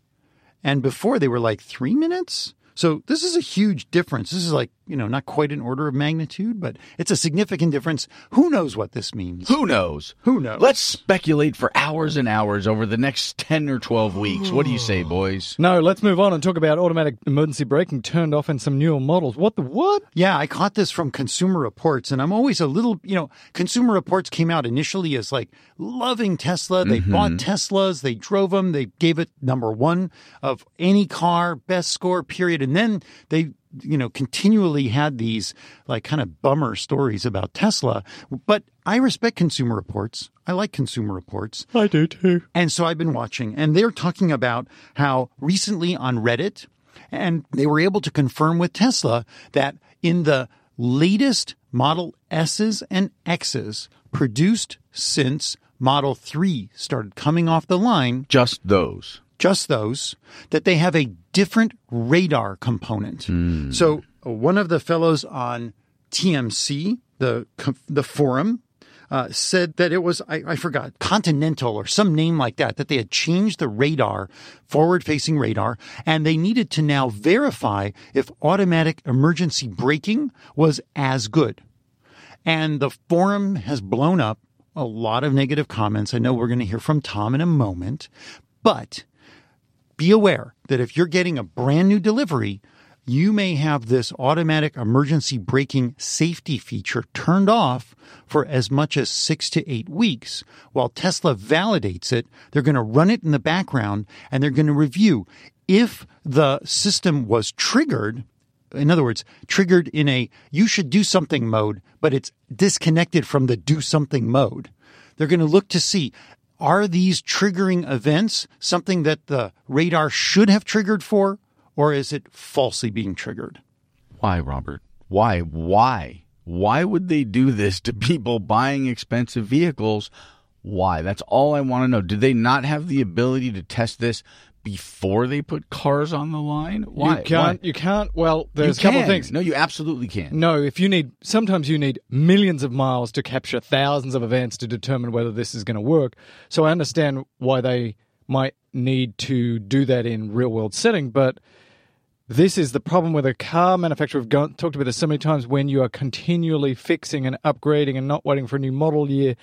And before they were like three minutes. So this is a huge difference. This is like, you know, not quite an order of magnitude, but it's a significant difference. Who knows what this means? Who knows? Who knows? Let's speculate for hours and hours over the next 10 or 12 weeks. What do you say, boys? No, let's move on and talk about automatic emergency braking turned off in some newer models. What the what? Yeah, I caught this from Consumer Reports, and I'm always a little, you know, Consumer Reports came out initially as like loving Tesla. They mm-hmm. bought Teslas, they drove them, they gave it number one of any car, best score, period. And then they, you know, continually had these like kind of bummer stories about Tesla. But I respect Consumer Reports. I like Consumer Reports. I do too. And so I've been watching, and they're talking about how recently on Reddit, and they were able to confirm with Tesla that in the latest Model S's and X's produced since Model 3 started coming off the line, Just those. just those, that they have a different radar component. Hmm. So one of the fellows on TMC, the the forum, uh, said that it was I, I forgot Continental or some name like that. That they had changed the radar, forward-facing radar, and they needed to now verify if automatic emergency braking was as good. And the forum has blown up. A lot of negative comments. I know we're going to hear from Tom in a moment, but be aware that if you're getting a brand new delivery, you may have this automatic emergency braking safety feature turned off for as much as six to eight weeks. While Tesla validates it, they're going to run it in the background and they're going to review if the system was triggered. In other words, triggered in a you should do something mode, but it's disconnected from the do something mode. They're going to look to see are these triggering events something that the radar should have triggered for, or is it falsely being triggered? Why, Robert? Why? Why? Why would they do this to *laughs* people buying expensive vehicles? Why? That's all I want to know. Do they not have the ability to test this before they put cars on the line? Why? You can't. Why? You can't. Well, You there's a couple of can. things. No, you absolutely can. No, if you need, sometimes you need millions of miles to capture thousands of events to determine whether this is going to work. So I understand why they might need to do that in real world setting, but this is the problem with a car manufacturer. We've gone, talked about this so many times when you are continually fixing and upgrading and not waiting for a new model year.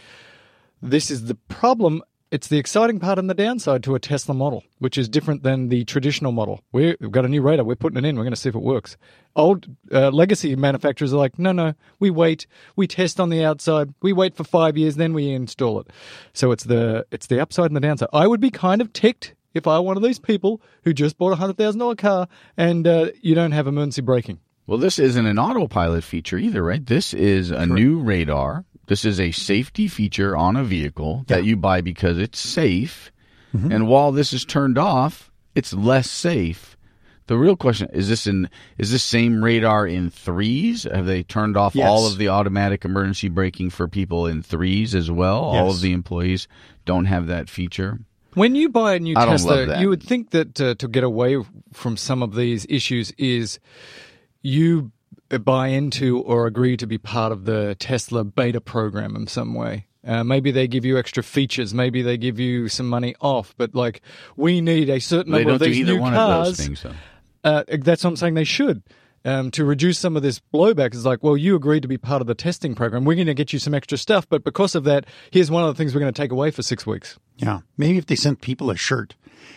This is the problem. It's the exciting part and the downside to a Tesla model, which is different than the traditional model. We've got a new radar. We're putting it in. We're going to see if it works. Old uh, legacy manufacturers are like, no, no, we wait. We test on the outside. We wait for five years, then we install it. So it's the it's the upside and the downside. I would be kind of ticked if I were one of these people who just bought a hundred thousand dollar car and uh, you don't have emergency braking. Well, this isn't an autopilot feature either, right? This is a new radar. This is a safety feature on a vehicle that you buy because it's safe. Mm-hmm. And while this is turned off, it's less safe. The real question is this in is this same radar in threes? Have they turned off Yes. all of the automatic emergency braking for people in threes as well? All of the employees don't have that feature. When you buy a new I don't Tesla, love that. you would think that uh, to get away from some of these issues is you buy into or agree to be part of the Tesla beta program in some way. Uh, maybe they give you extra features. Maybe they give you some money off. But like, we need a certain They number of do these either new one cars. of those things. Uh, that's what I'm saying. They should. Um, to reduce some of this blowback is like, well, you agreed to be part of the testing program. We're going to get you some extra stuff, but because of that, here's one of the things we're going to take away for six weeks. Yeah. Maybe if they sent people a shirt,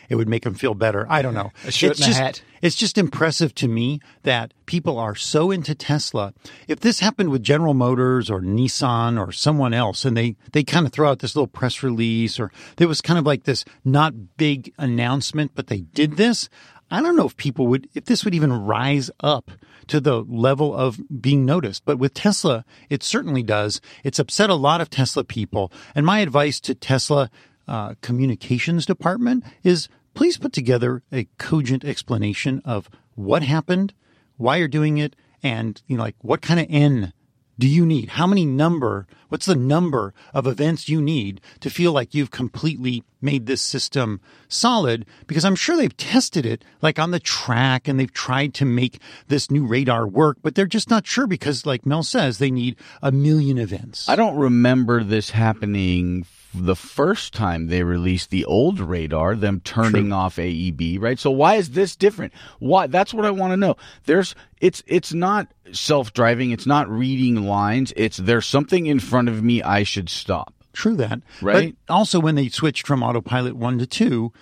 it would make them feel better. I don't know. A shirt it's and a just, hat. It's just impressive to me that people are so into Tesla. If this happened with General Motors or Nissan or someone else and they, they kind of throw out this little press release or there was kind of like this not big announcement, but they did this. I don't know if people would, if this would even rise up to the level of being noticed. But with Tesla, it certainly does. It's upset a lot of Tesla people. And my advice to Tesla uh, communications department is please put together a cogent explanation of what happened, why you're doing it, and you know, like what kind of N do you need? How many number? What's the number of events you need to feel like you've completely made this system solid? Because I'm sure they've tested it like on the track and they've tried to make this new radar work, but they're just not sure because, like Mel says, they need a million events. I don't remember this happening the first time they released the old radar, them turning off AEB, right? So why is this different? Why? That's what I want to know. There's, it's, it's not self-driving. It's not reading lines. It's there's something in front of me. I should stop. True that. Right? But also when they switched from autopilot 1 to 2,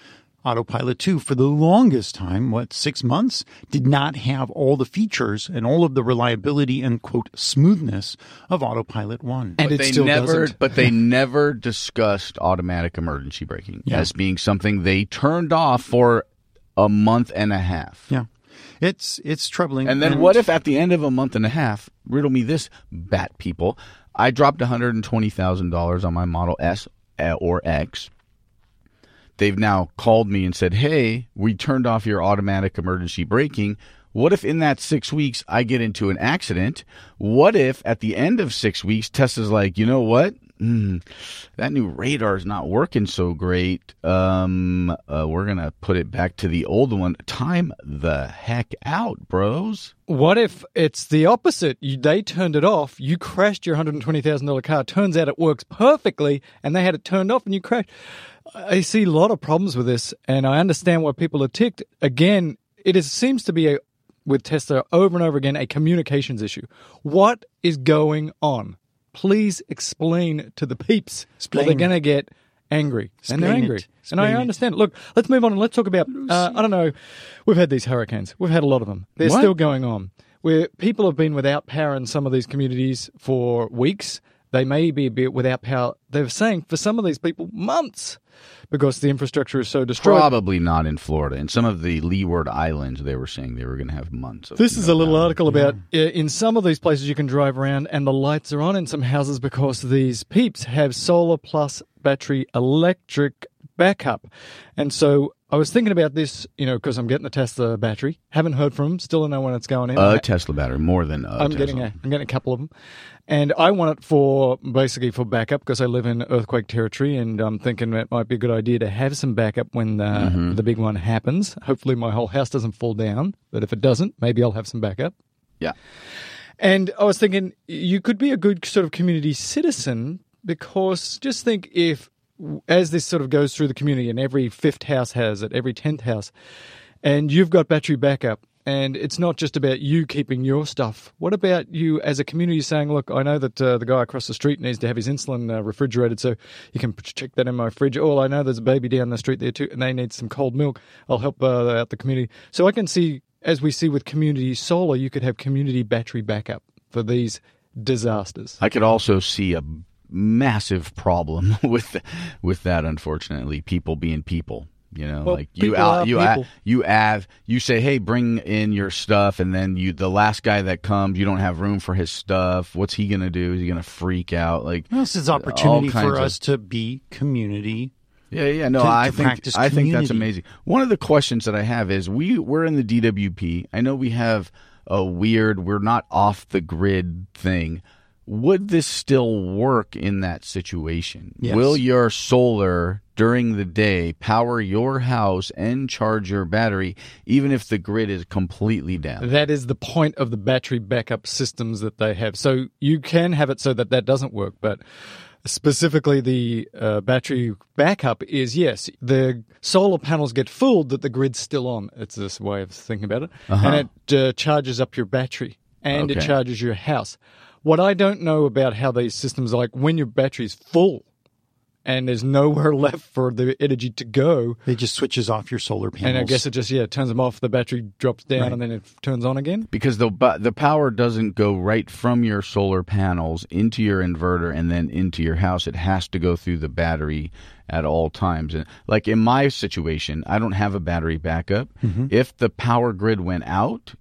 autopilot 2 for the longest time, what, 6 months, did not have all the features and all of the reliability and quote smoothness of autopilot 1. And But it they still never, doesn't. but they *laughs* never discussed automatic emergency braking as being something they turned off for a month and a half. yeah. It's it's troubling. And then what if at the end of a month and a half, riddle me this, bat people, I dropped $120,000 on my Model S uh, or X. They've now called me and said, hey, we turned off your automatic emergency braking. What if in that six weeks I get into an accident? What if at the end of six weeks, Tesla's like, you know what? mm, that new radar is not working so great. Um, uh, we're gonna put it back to the old one. Time the heck out, bros. What if it's the opposite? You, they turned it off. You crashed your hundred and twenty thousand dollar car. Turns out it works perfectly, and they had it turned off, and you crashed. I see a lot of problems with this, and I understand why people are ticked. Again, it is, seems to be a with Tesla over and over again a communications issue. What is going on? Please explain to the peeps, or they're going to get angry, and they're angry. it. And I Explain it. understand. Look, let's move on and let's talk about. Uh, I don't know. We've had these hurricanes. We've had a lot of them. They're What? still going on. Where people have been without power in some of these communities for weeks. They may be a bit without power. They're saying for some of these people, months, because the infrastructure is so destroyed. Probably not in Florida. In some of the Leeward Islands, they were saying they were going to have months. Of This is no a little power. article about uh, in some of these places you can drive around and the lights are on in some houses because these peeps have solar plus battery electric backup. And so I was thinking about this, you know, because I'm getting the Tesla battery. Haven't heard from them. Still don't know when it's going in. a Tesla battery more than a I'm Tesla. getting a I'm getting a couple of them, and I want it for basically for backup because I live in earthquake territory, and I'm thinking it might be a good idea to have some backup when the, Mm-hmm. the big one happens. Hopefully, my whole house doesn't fall down, but if it doesn't, maybe I'll have some backup. yeah. And I was thinking you could be a good sort of community citizen because just think if, as this sort of goes through the community and every fifth house has it, every tenth house, and you've got battery backup, and it's not just about you keeping your stuff. What about you as a community saying, look, I know that uh, the guy across the street needs to have his insulin uh, refrigerated, so you can check that in my fridge. Oh, I know there's a baby down the street there too, and they need some cold milk. I'll help uh, out the community. So I can see, as we see with community solar, you could have community battery backup for these disasters. I could also see a massive problem *laughs* with with that. Unfortunately, people being people. You know, Well, like you out, you people. you have you say, hey, bring in your stuff, and then you the last guy that comes, you don't have room for his stuff. What's he gonna do? Is he gonna freak out? Like, This is uh, opportunity kinds for of- us to be community. Yeah, yeah, no, to- I to think I think that's amazing. One of the questions that I have is we we're in the DWP. I know we have a weird we're not off the grid thing. Would this still work in that situation? Yes. Will your solar during the day power your house and charge your battery even if the grid is completely down? That is the point of the battery backup systems that they have. So you can have it so that that doesn't work, but specifically the uh, battery backup is yes, the solar panels get fooled that the grid's still on. It's this way of thinking about it, and it uh, charges up your battery and it charges your house. What I don't know about how these systems are like when your battery's full and there's nowhere *laughs* left for the energy to go. It just switches off your solar panels. And I guess it just yeah turns them off. The battery drops down Right. and then it turns on again. because the bu- the power doesn't go right from your solar panels into your inverter and then into your house. It has to go through the battery at all times. And like in my situation, I don't have a battery backup. Mm-hmm. If the power grid went out,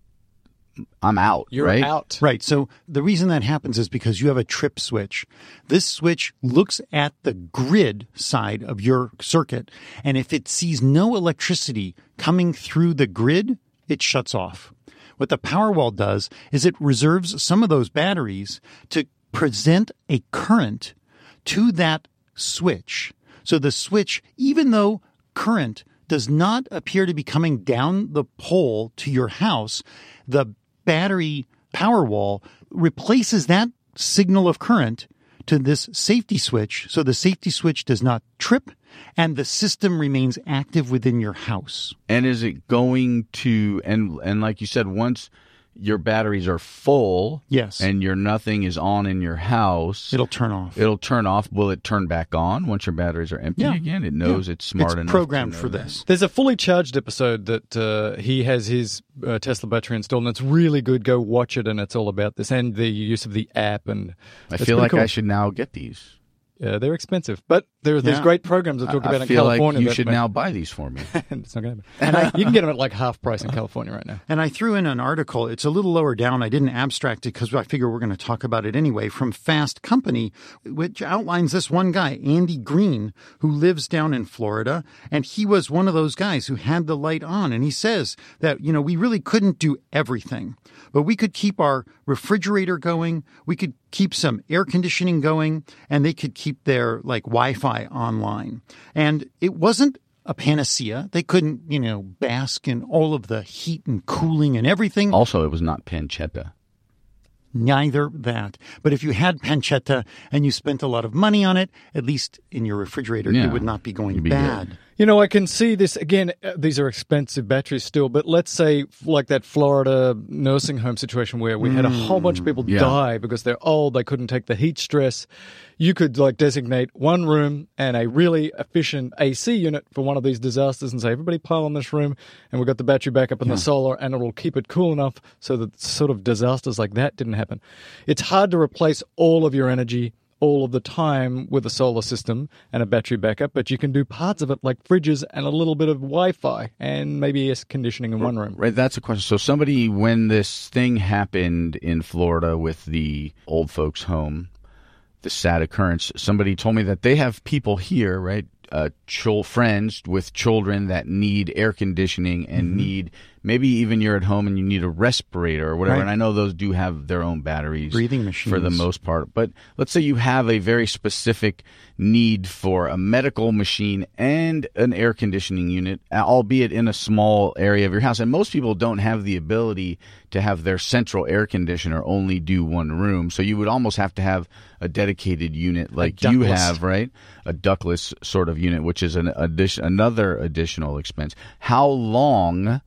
I'm out. You're right? out. Right. So the reason that happens is because you have a trip switch. This switch looks at the grid side of your circuit, and if it sees no electricity coming through the grid, it shuts off. What the Powerwall does is it reserves some of those batteries to present a current to that switch. So the switch, even though current does not appear to be coming down the pole to your house, the battery power wall replaces that signal of current to this safety switch. So the safety switch does not trip and the system remains active within your house. And is it going to and and like you said, once your batteries are full, Yes. and your nothing is on in your house, It'll turn off. it'll turn off. Will it turn back on once your batteries are empty Yeah. again? It knows Yeah. it's smart it's enough. to programmed for that. this. There's a fully charged episode that uh, he has his uh, Tesla battery installed, and it's really good. Go watch it, and it's all about this and the use of the app. And I feel like cool. I should now get these. Uh, they're expensive, but there, there's Yeah. great programs I talked I about in feel like California. you should make- now buy these for me. *laughs* it's not going to happen. And you can get them at like half price in California right now. And I threw in an article. It's a little lower down. I didn't abstract it because I figure we're going to talk about it anyway from Fast Company, which outlines this one guy, Andy Green, who lives down in Florida. And he was one of those guys who had the light on. And he says that, you know, we really couldn't do everything, but we could keep our refrigerator going. We could keep some air conditioning going and they could keep their like Wi-Fi online. And it wasn't a panacea. They couldn't, you know, bask in all of the heat and cooling and everything. Also, it was not pancetta. Neither that. But if you had pancetta and you spent a lot of money on it, at least in your refrigerator, Yeah. it would not be going You'd be bad. You know, I can see this again. uh, These are expensive batteries still, but let's say like that Florida nursing home situation where we had a whole bunch of people Yeah. die because they're old, they couldn't take the heat stress. You could like designate one room and a really efficient AC unit for one of these disasters and say, everybody pile in this room and we've got the battery back backup and the solar and it'll keep it cool enough so that sort of disasters like that didn't happen. It's hard to replace all of your energy all of the time with a solar system and a battery backup, but you can do parts of it like fridges and a little bit of Wi-Fi and maybe air conditioning in one room. Right, that's a question. So somebody, when this thing happened in Florida with the old folks' home, the sad occurrence, somebody told me that they have people here, right, uh, chil- friends with children that need air conditioning and Mm-hmm. need maybe even you're at home and you need a respirator or whatever. Right. And I know those do have their own batteries, Breathing machines for the most part. But let's say you have a very specific need for a medical machine and an air conditioning unit, albeit in a small area of your house. And most people don't have the ability to have their central air conditioner only do one room. So you would almost have to have a dedicated unit like you have, right? A ductless sort of unit, which is an addition, another additional expense. How long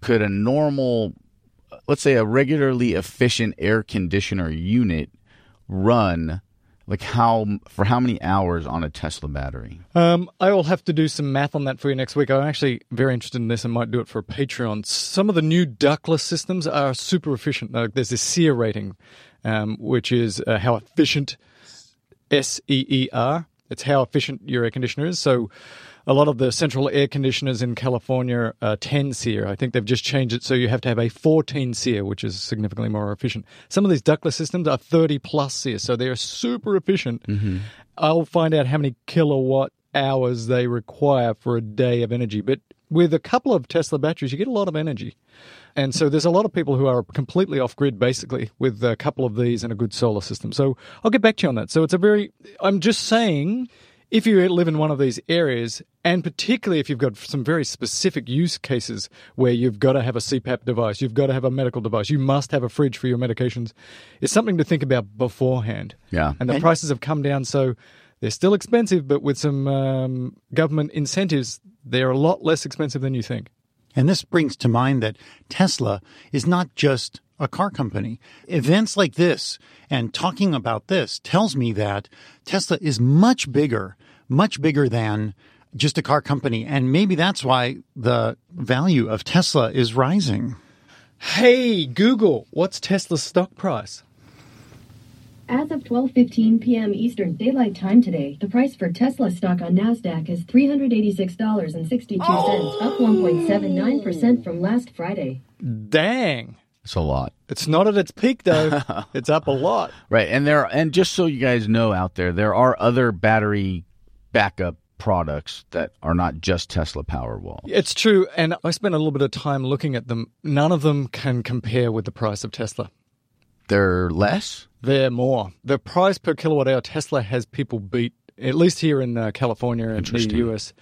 could a normal let's say a regularly efficient air conditioner unit run like how for how many hours on a Tesla battery? Um, I will have to do some math on that for you next week. I'm actually very interested in this and might do it for a Patreon. Some of the new ductless systems are super efficient. There's this SEER rating, um, which is uh, how efficient S E E R. It's how efficient your air conditioner is. So a lot of the central air conditioners in California are 10 SEER. I think they've just changed it so you have to have a 14 SEER, which is significantly more efficient. Some of these ductless systems are 30 plus SEER, so they're super efficient. Mm-hmm. I'll find out how many kilowatt hours they require for a day of energy. But with a couple of Tesla batteries, you get a lot of energy. And so there's a lot of people who are completely off grid basically with a couple of these and a good solar system. So I'll get back to you on that. So it's a very, I'm just saying, if you live in one of these areas, and particularly if you've got some very specific use cases where you've got to have a CPAP device, you've got to have a medical device, you must have a fridge for your medications, it's something to think about beforehand. Yeah. And the prices have come down, so they're still expensive, but with some um, government incentives, they're a lot less expensive than you think. And this brings to mind that Tesla is not just a car company. Events like this and talking about this tells me that Tesla is much bigger, much bigger than just a car company. And maybe that's why the value of Tesla is rising. Hey, Google, what's Tesla's stock price? As of 12:15 p.m. Eastern Daylight Time today, the price for Tesla stock on Nasdaq is $386.62, up 1.79% from last Friday. Dang. It's a lot. It's not at its peak though. *laughs* it's up a lot. Right. And there and just so you guys know out there, there are other battery backup products that are not just Tesla Powerwall. It's true, and I spent a little bit of time looking at them. None of them can compare with the price of Tesla. They're less? They're more. The price per kilowatt hour Tesla has people beat, at least here in uh, California and the US.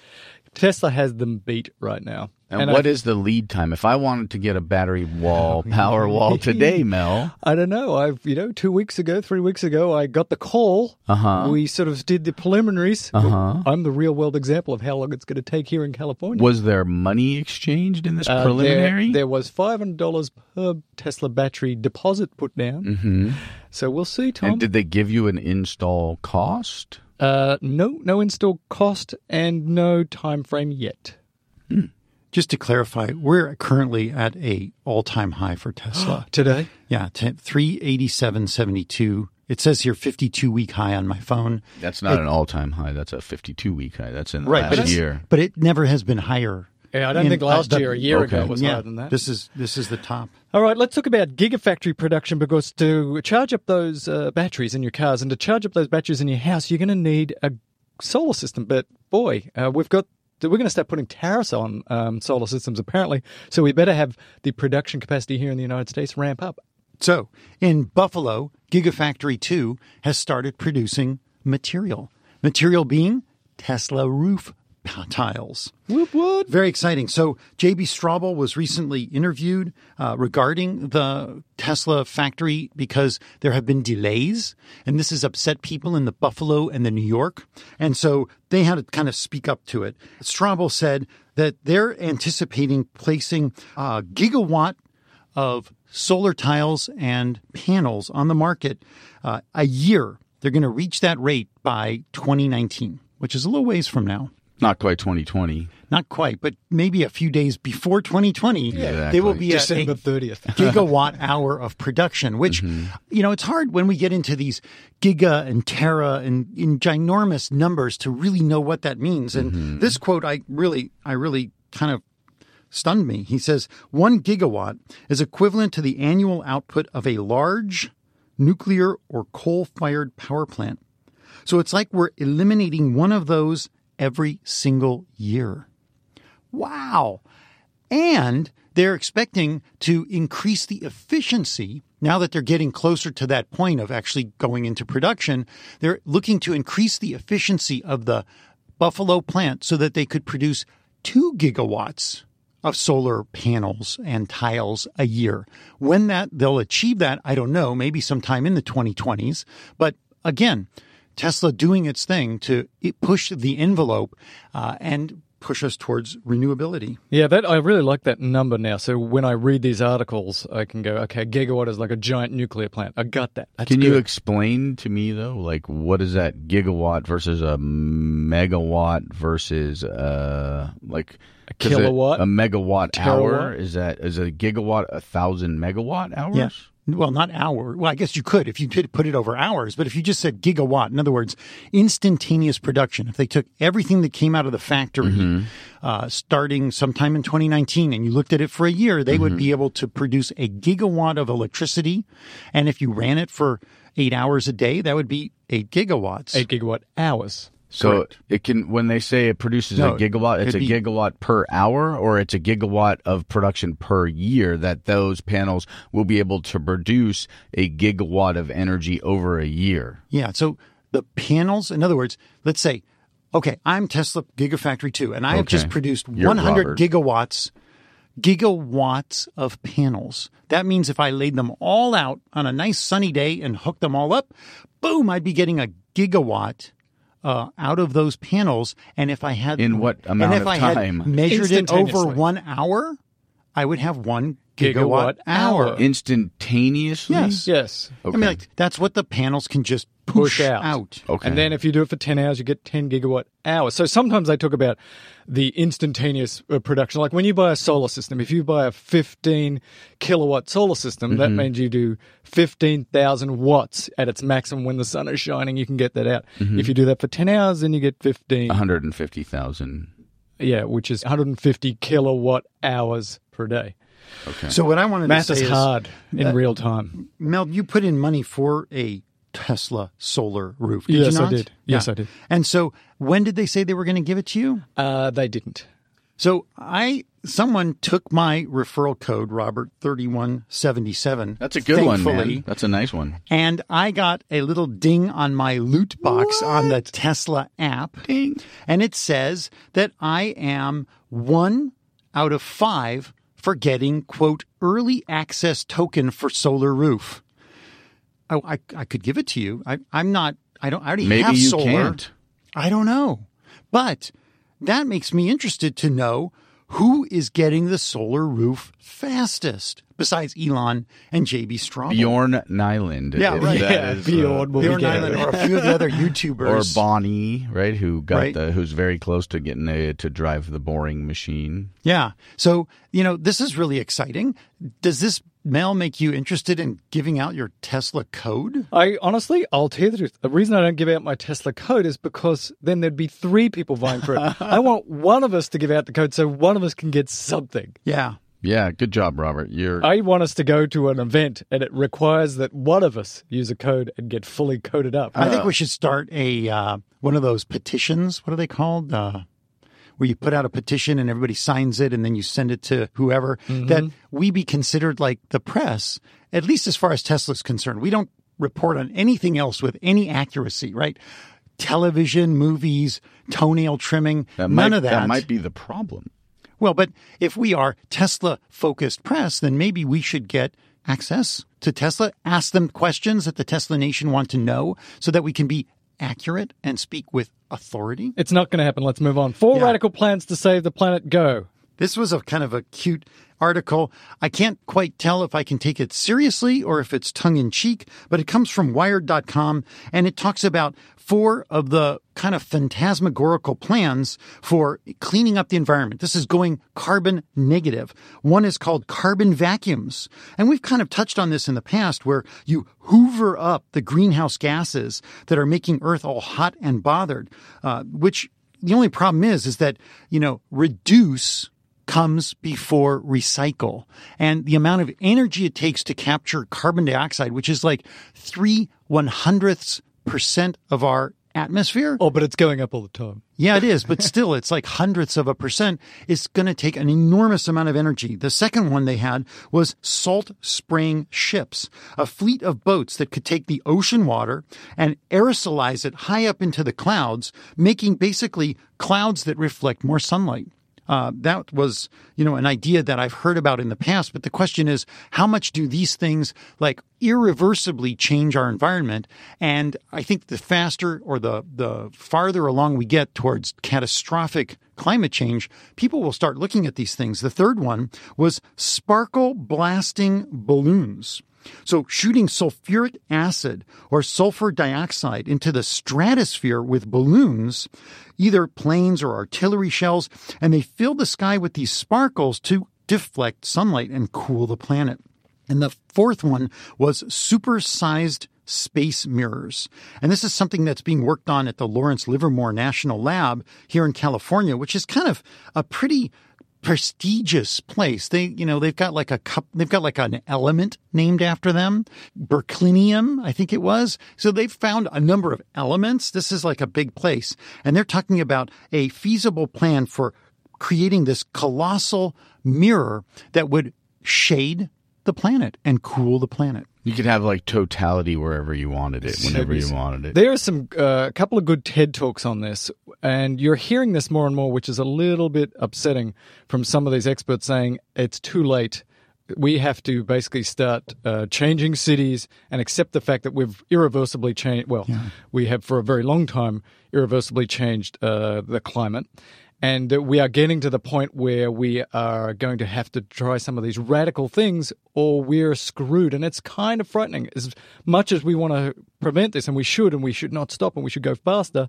Tesla has them beat right now. And, I- what is the lead time? If I wanted to get a battery wall, *laughs* power wall today, Mel, I don't know. I've you know two weeks ago, three weeks ago, I got the call. Uh-huh. We sort of did the preliminaries. Uh-huh. I'm the real world example of how long it's going to take here in California. was there money exchanged in this Uh, preliminary? There, there was five hundred dollars per Tesla battery deposit put down. mm-hmm. So we'll see, Tom. And did they give you an install cost? uh, no, no install cost and no time frame yet. Just to clarify, we're currently at a all-time high for Tesla. *gasps* Today, yeah, t- 387.72. It says here 52 week high on my phone. That's not an all-time high. That's a 52-week high. That's in the Right, last but year. But it never has been higher. yeah, I don't In- think last uh, the- year, a year ago, okay. it was yeah, higher than that. This is this is the top. All right, let's talk about gigafactory production because to charge up those uh, batteries in your cars and to charge up those batteries in your house, you're going to need a solar system. But boy, uh, we've got we're going to start putting tariffs on um, solar systems apparently. So we better have the production capacity here in the United States ramp up. So in Buffalo, Gigafactory 2 has started producing material. Material being Tesla roof *laughs* tiles. Whoop, whoop. Very exciting. So JB Straubel was recently interviewed uh, regarding the Tesla factory because there have been delays, and this has upset people in the Buffalo and the New York, and so they had to kind of speak up to it. Straubel said that they're anticipating placing a gigawatt of solar tiles and panels on the market uh, a year. They're going to reach that rate by 2019, which is a little ways from now. Not quite 2020. Not quite, but maybe a few days before 2020, they will be December a 30th. gigawatt hour of production, which, mm-hmm. you know, it's hard when we get into these giga and terra and in ginormous numbers to really know what that means. And mm-hmm. this quote, I really, I really kind of stunned me. He says, one gigawatt is equivalent to the annual output of a large nuclear or coal fired power plant. So it's like we're eliminating one of those every single year. Wow. And they're expecting to increase the efficiency now that they're getting closer to that point of actually going into production. They're looking to increase the efficiency of the Buffalo plant so that they could produce two gigawatts of solar panels and tiles a year. When that they'll achieve that, I don't know, maybe sometime in the 2020s. But again, Tesla doing its thing to push the envelope uh, and push us towards renewability. Yeah, that I really like that number now. So when I read these articles, I can go, okay, gigawatt is like a giant nuclear plant. I got that. That's Can you explain to me though, like what is that gigawatt versus a megawatt versus uh like a- kilowatt? A, megawatt hour is that is a gigawatt a thousand megawatt hours? Yeah. Well, not hour. Well, I guess you could if you did put it over hours, but if you just said gigawatt, in other words, instantaneous production, if they took everything that came out of the factory uh, starting sometime in 2019 and you looked at it for a year, they would be able to produce a gigawatt of electricity. And if you ran it for eight hours a day, that would be eight gigawatts. eight gigawatt hours. So Correct. it can when they say it produces No, a gigawatt, it's a be- gigawatt per hour, or it's a gigawatt of production per year. That those panels will be able to produce a gigawatt of energy over a year. Yeah. So the panels, in other words, let's say, okay, I'm Tesla Gigafactory 2, and I have just produced You're 100 Robert. gigawatts, gigawatts of panels. That means if I laid them all out on a nice sunny day and hooked them all up, boom, I'd be getting a gigawatt. Uh, out of those panels, and if I had In what and amount if of I had time? measured it over one hour, I would have one gigawatt, Gigawatt hour. hour. Instantaneously. Yes. Yes. I mean, like that's what the panels can just push, Push out. out. Okay. And then if you do it for 10 hours, you get 10 gigawatt hours. So sometimes they talk about the instantaneous uh, production. Like when you buy a solar system, if you buy a 15 kilowatt solar system, that means you do 15,000 watts at its maximum when the sun is shining. You can get that out. If you do that for 10 hours, then you get 15. one hundred and fifty thousand. Yeah, which is 150 kilowatt hours per day. Okay. So what I wanted Math to say is is, hard in real time. Mel, you put in money for a Tesla solar roof. Did Yes, you I not? did. Yes, I did. And so when did they say they were going to give it to you? Uh, they didn't. So I someone took my referral code Robert thirty one seventy seven. That's a good one, man. That's a nice one. And I got a little ding on my loot box on the Tesla app. Ding. And it says that I am one out of five for getting, quote, early access token for solar roof. Oh, I, I could give it to you. I, I'm not, I don't, I already Maybe have you solar. can't. I don't know. But that makes me interested to know who is getting the solar roof fastest besides Elon and JB Straubel. Bjorn Nyland. Yeah, right. Yeah, is, Bjorn be Bjorn getting or a *laughs* few of the other YouTubers. or Bonnie, right? Who got Right. the who's very close to getting a, to drive the boring machine. Yeah. So, you know, this is really exciting. Does this mail make you interested in giving out your Tesla code? I honestly, I'll tell you the truth. The reason I don't give out my Tesla code is because then there'd be three people vying for it. *laughs* I want one of us to give out the code so one of us can get something. Yeah. Yeah, good job, Robert. You're I want us to go to an event and it requires that one of us use a code and get fully coded up. I think we should start a uh, one of those petitions. What are they called? Uh, where you put out a petition and everybody signs it and then you send it to whoever. Mm-hmm. That we be considered like the press, at least as far as Tesla's concerned. We don't report on anything else with any accuracy, right? television, movies, toenail trimming, That none might, of that. that. might be the problem. Well, but if we are Tesla focused press, then maybe we should get access to Tesla, ask them questions that the Tesla Nation want to know so that we can be accurate and speak with authority. It's not going to happen. Let's move on. Four Yeah. radical plans to save the planet. Go. This was a kind of a cute article. I can't quite tell if I can take it seriously or if it's tongue in cheek, but it comes from wired.com and it talks about four of the kind of phantasmagorical plans for cleaning up the environment. This is going carbon negative. One is called carbon vacuums. And we've kind of touched on this in the past where you hoover up the greenhouse gases that are making Earth all hot and bothered, uh, which the only problem is, is that, you know, reduce comes before recycle. And the amount of energy it takes to capture carbon dioxide, which is like three one hundredths percent of our atmosphere. Oh, but it's going up all the time. Yeah, it is, but *laughs* still, it's like hundredths of a percent. It's going to take an enormous amount of energy. The second one they had was salt spraying ships, a fleet of boats that could take the ocean water and aerosolize it high up into the clouds, making basically clouds that reflect more sunlight. Uh, that was, you know, an idea that I've heard about in the past. But the question is, how much do these things like irreversibly change our environment? And I think the faster or the, the farther along we get towards catastrophic climate change, people will start looking at these things. The third one was sparkle blasting balloons. So shooting sulfuric acid or sulfur dioxide into the stratosphere with balloons, either planes or artillery shells, and they fill the sky with these sparkles to deflect sunlight and cool the planet. And the fourth one was supersized space mirrors. And this is something that's being worked on at the Lawrence Livermore National Lab here in California, which is kind of a pretty prestigious place. They, you know, they've got like a cup, they've got like an element named after them, Berklinium, I think it was. So they've found a number of elements. This is like a big place. And they're talking about a feasible plan for creating this colossal mirror that would shade the planet and cool the planet. You could have like totality wherever you wanted it, whenever you wanted it. There are some uh, a couple of good TED talks on this, and you're hearing this more and more, which is a little bit upsetting from some of these experts saying it's too late. We have to basically start uh, changing cities and accept the fact that we've irreversibly changed. Well, we have for a very long time irreversibly changed uh, the climate. And we are getting to the point where we are going to have to try some of these radical things or we're screwed. And it's kind of frightening. As much as we want to prevent this, and we should, and we should not stop, and we should go faster,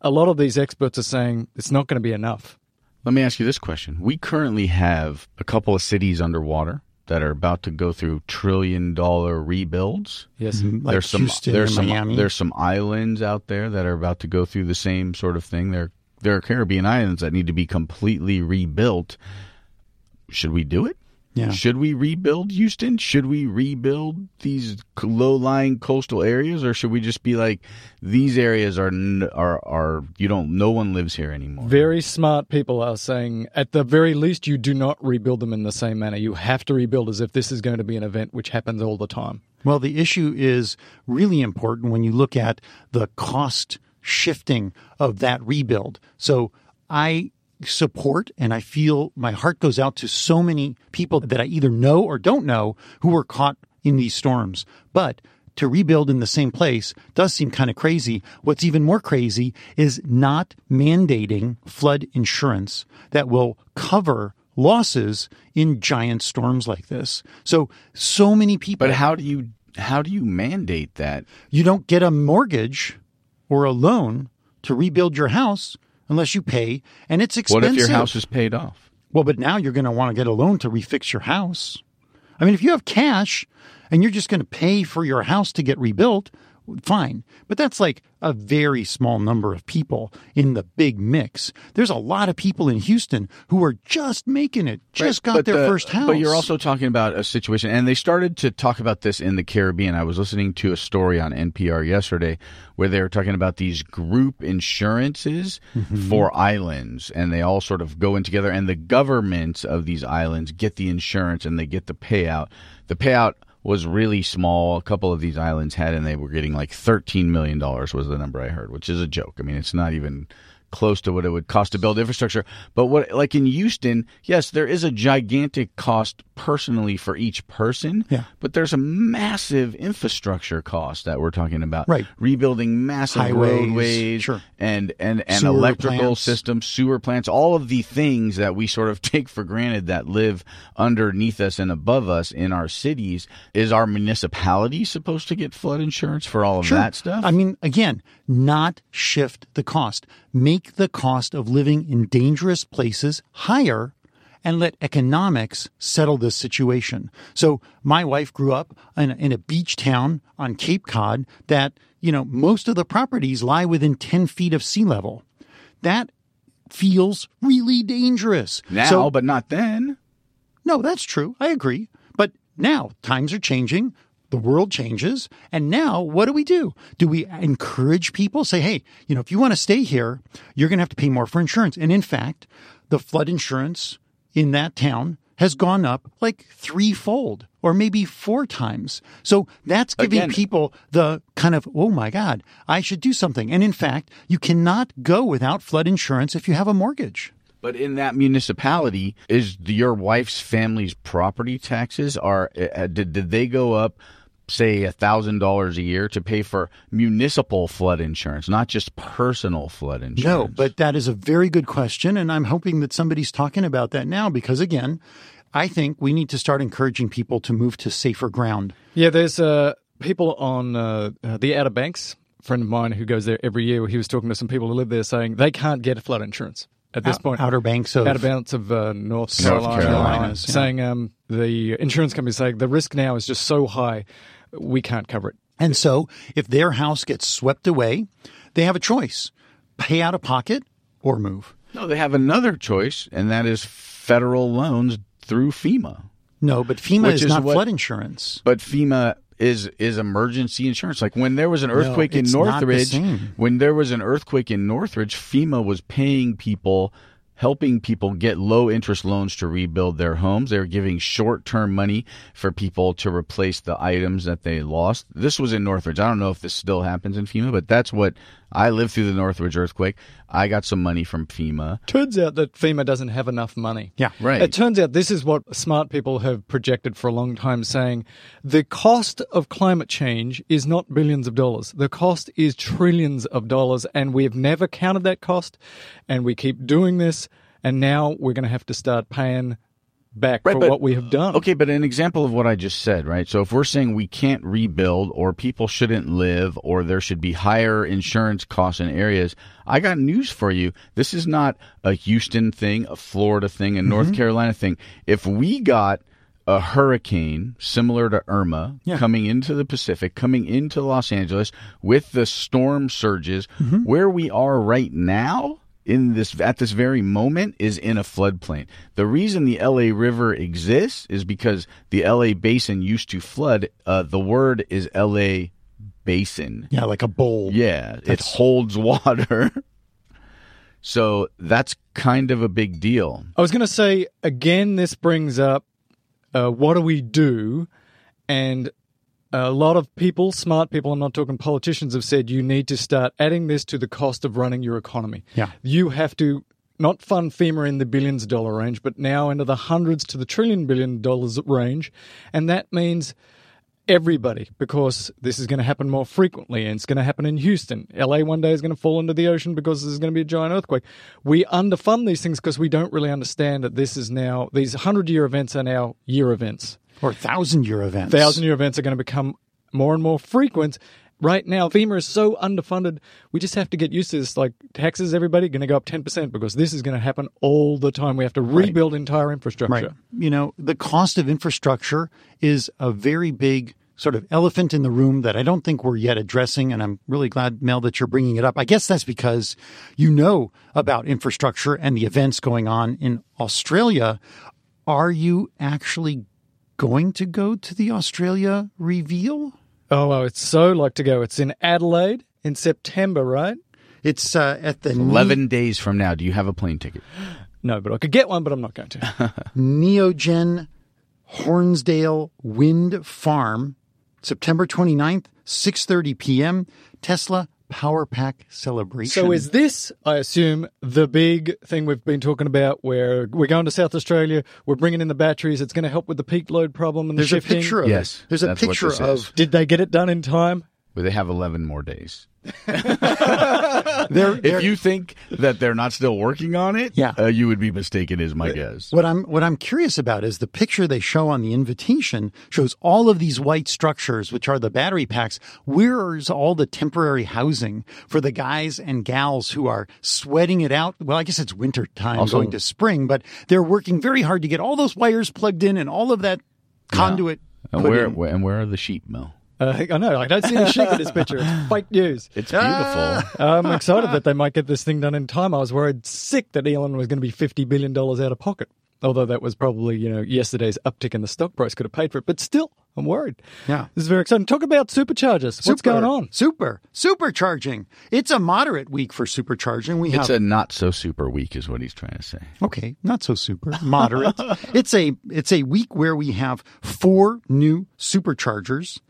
a lot of these experts are saying it's not going to be enough. Let me ask you this question. We currently have a couple of cities underwater that are about to go through trillion dollar rebuilds. Yes. Mm-hmm. Like there's some Houston there's and some Miami. there's some islands out there that are about to go through the same sort of thing. There there are Caribbean islands that need to be completely rebuilt. Should we do it? Yeah. Should we rebuild Houston? Should we rebuild these low-lying coastal areas, or should we just be like, these areas are are are you don't no one lives here anymore? Very smart people are saying, at the very least, you do not rebuild them in the same manner. You have to rebuild as if this is going to be an event which happens all the time. Well, the issue is really important when you look at the cost shifting of that rebuild. So I support and I feel my heart goes out to so many people that I either know or don't know who were caught in these storms. But to rebuild in the same place does seem kind of crazy. What's even more crazy is not mandating flood insurance that will cover losses in giant storms like this. So, so many people. But how do you how do you mandate that? You don't get a mortgage or a loan to rebuild your house unless you pay, and it's expensive. What if your house is paid off? well, but now you're going to want to get a loan to refix your house. I mean, if you have cash and you're just going to pay for your house to get rebuilt, fine. But that's like a very small number of people in the big mix. There's a lot of people in Houston who are just making it, just got But their the- first house. But you're also talking about a situation, and they started to talk about this in the Caribbean. I was listening to a story on NPR yesterday where they were talking about these group insurances Mm-hmm. for islands, and they all sort of go in together, and the governments of these islands get the insurance and they get the payout. The payout was really small. A couple of these islands had, and they were getting like thirteen million dollars was the number I heard, which is a joke. I mean, it's not even close to what it would cost to build infrastructure. But what, like in Houston, yes, there is a gigantic cost personally for each person. Yeah. But there's a massive infrastructure cost that we're talking about. Right. Rebuilding massive Highways, roadways. sure. And and and Sewer electrical plants. systems, sewer plants, all of the things that we sort of *laughs* take for granted that live underneath us and above us in our cities. Is our municipality supposed to get flood insurance for all of Sure. that stuff? I mean, again, not shift the cost. Make the cost of living in dangerous places higher and let economics settle this situation. So my wife grew up in a, in a beach town on Cape Cod that, you know, most of the properties lie within 10 feet of sea level. That feels really dangerous. now, So- but not then. no, that's true. I agree. But now times are changing. The world changes. And now what do we do? Do we encourage people? Say, hey, you know, if you want to stay here, you're going to have to pay more for insurance. And in fact, the flood insurance in that town has gone up like threefold or maybe four times. So that's giving Again- people the kind of, oh my God, I should do something. And in fact, you cannot go without flood insurance if you have a mortgage. But in that municipality, is your wife's family's property taxes are uh, did did they go up? Say a thousand dollars a year to pay for municipal flood insurance, not just personal flood insurance. No, but that is a very good question. And I'm hoping that somebody's talking about that now because, again, I think we need to start encouraging people to move to safer ground. Yeah, there's uh, people on uh, uh, the Outer Banks. A friend of mine who goes there every year. He was talking to some people who live there, saying they can't get flood insurance at this Out- point. Outer Banks of Outer Banks of uh, North North Carolina, Carolinas, yeah. saying um, the insurance company saying the risk now is just so high, we can't cover it. And so if their house gets swept away, they have a choice pay out of pocket or move. no, they have another choice, and that is federal loans through FEMA. No, but FEMA is, is not what- flood insurance. But FEMA is is emergency insurance. Like when there was an earthquake in it's not the Northridge, when there was an earthquake in Northridge, FEMA was paying people helping people get low interest loans to rebuild their homes. They're giving short term money for people to replace the items that they lost. This was in Northridge. I don't know if this still happens in FEMA, but that's what I lived through the Northridge earthquake. I got some money from FEMA. Turns out that FEMA doesn't have enough money. Yeah. Right. It turns out this is what smart people have projected for a long time, saying the cost of climate change is not billions of dollars. The cost is trillions of dollars, and we've never counted that cost, and we keep doing this, and now we're going to have to start paying back Right, for but- what we have done. Okay, but an example of what I just said, right? So if we're saying we can't rebuild or people shouldn't live or there should be higher insurance costs in areas, I got news for you. This is not a Houston thing, a Florida thing, a North mm-hmm. Carolina thing. If we got a hurricane similar to Irma Yeah. coming into the Pacific, coming into Los Angeles with the storm surges, mm-hmm. where we are right now in this at this very moment is in a floodplain. The reason the LA River exists is because the LA basin used to flood. Uh, the word is LA basin. Yeah, like a bowl. Yeah, it holds water. *laughs* so that's kind of a big deal. I was going to say again. This brings up uh, what do we do, and a lot of people, smart people, I'm not talking politicians, have said you need to start adding this to the cost of running your economy. Yeah. you have to not fund FEMA in the billions dollar range, but now into the hundreds to the trillion billion dollars range, and that means everybody because this is going to happen more frequently and it's going to happen in Houston. LA one day is going to fall into the ocean because there's going to be a giant earthquake. We underfund these things because we don't really understand that this is now, these 100 year events are now year events. Or thousand year events. Thousand year events are going to become more and more frequent. Right now, FEMA is so underfunded. We just have to get used to this. Like taxes, everybody going to go up 10% because this is going to happen all the time. We have to rebuild entire infrastructure. Right. You know, the cost of infrastructure is a very big sort of elephant in the room that I don't think we're yet addressing. And I'm really glad, Mel, that you're bringing it up. I guess that's because you know about infrastructure and the events going on in Australia. Are you actually going to go to the Australia reveal? Oh, well, it's so like to go. It's in Adelaide in September, right? It's uh, at the Eleven days from now, do you have a plane ticket? *gasps* No, but I could get one, but I'm not going to. *laughs* Neoen Hornsdale Wind Farm, September 29th, 6:30 p.m. Tesla Power Pack celebration. So is this, I assume, the big thing we've been talking about where we're going to South Australia, we're bringing in the batteries, it's going to help with the peak load problem and There's the a shifting? picture of Yes, it. There's a that's what picture this of. Did they get it done in time? But they have 11 more days. *laughs* there. If you think that they're not still working on it, Yeah. uh, you would be mistaken, is my guess. What I'm what I'm curious about is the picture they show on the invitation shows all of these white structures, which are the battery packs. Where's all the temporary housing for the guys and gals who are sweating it out? Well, I guess it's winter time Also- going to spring, but they're working very hard to get all those wires plugged in and all of that conduit. And where, in. where and where are the sheep, Mel? Uh, I know, I don't see any sheep in this picture. It's *laughs* fake news. It's beautiful. Ah. I'm excited that they might get this thing done in time. I was worried sick that Elon was going to be $50 billion out of pocket. Although that was probably, you know, yesterday's uptick in the stock price could have paid for it. But still, I'm worried. Yeah. This is very exciting. Talk about superchargers. What's Super, going on? Super supercharging. It's a moderate week for supercharging. We have It's a not so super week, is what he's trying to say. Okay, not so super, moderate. *laughs* it's a it's a week where we have four new superchargers.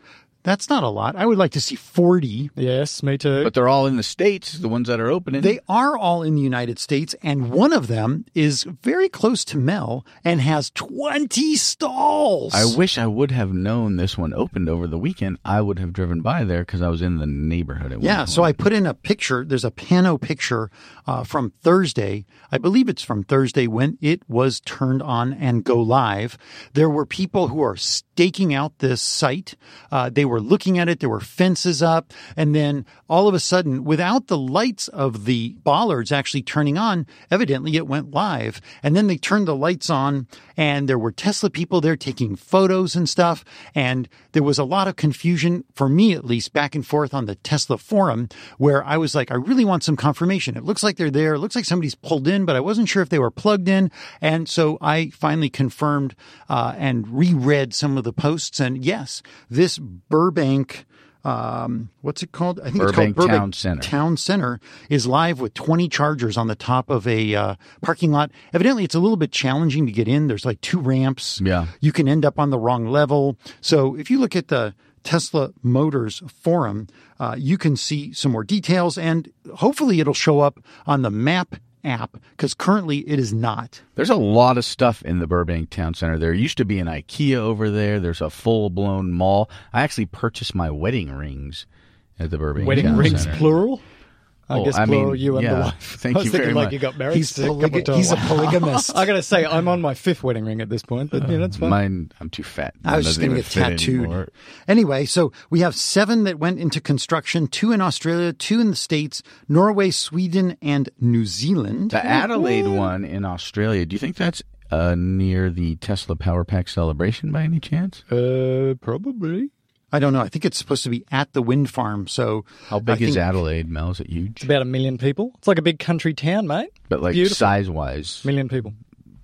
That's not a lot. I would like to see 40. Yes, me too. But they're all in the states, the ones that are opening. They are all in the United States and one of them is very close to Mel and has 20 stalls. I wish I would have known this one opened over the weekend. I would have driven by there because I was in the neighborhood. At one Yeah, so I put in a picture. There's a pano picture uh, from Thursday. I believe it's from Thursday when it was turned on and go live. There were people who are staking out this site. Uh, they were looking at it. There were fences up. And then all of a sudden, without the lights of the bollards actually turning on, evidently it went live. And then they turned the lights on and there were Tesla people there taking photos and stuff. And there was a lot of confusion, for me at least, back and forth on the Tesla forum where I was like, I really want some confirmation. It looks like they're there. It looks like somebody's pulled in, but I wasn't sure if they were plugged in. And so I finally confirmed uh, and reread some of the posts. And yes, this Burbank. Um, what's it called? I think Burbank it's called Burbank Town Center. Town Center is live with 20 chargers on the top of a uh, parking lot. Evidently, it's a little bit challenging to get in. There's like two ramps. Yeah. You can end up on the wrong level. So if you look at the Tesla Motors forum, uh, you can see some more details and hopefully it'll show up on the map app because currently it is not. There's a lot of stuff in the Burbank Town Center. There used to be an IKEA over there. There's a full blown mall. I actually purchased my wedding rings at the Burbank Town Center. Wedding Town rings, Center. plural? I Oh, guess I mean, you and the wife. Thank I was you thinking very like much. you got married. He's, a polyg- he's a polygamist. *laughs* I got to say, I'm on my fifth wedding ring at this point, but you know, it's fine. Mine, I'm too fat. I was just to get tattooed. anymore. Anyway, so we have seven that went into construction, two in Australia, two in the States, Norway, Sweden, and New Zealand. The Adelaide one in Australia. Do you think that's uh, near the Tesla Power Pack celebration by any chance? Uh, probably. I don't know. I think it's supposed to be at the wind farm. So How big I is think- Adelaide, Mel? Is it huge? It's about a million people. It's like a big country town, mate. But like Beautiful. size wise. Million people.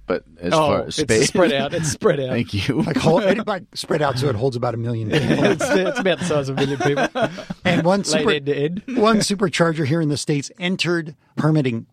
But as oh, far as it's space. spread out. *laughs* It's spread out. Thank you. Like, hold, *laughs* it, like spread out so it holds about a million people. *laughs* it's, it's about the size of a million people. And one super, end end. one supercharger here in the States entered permitting.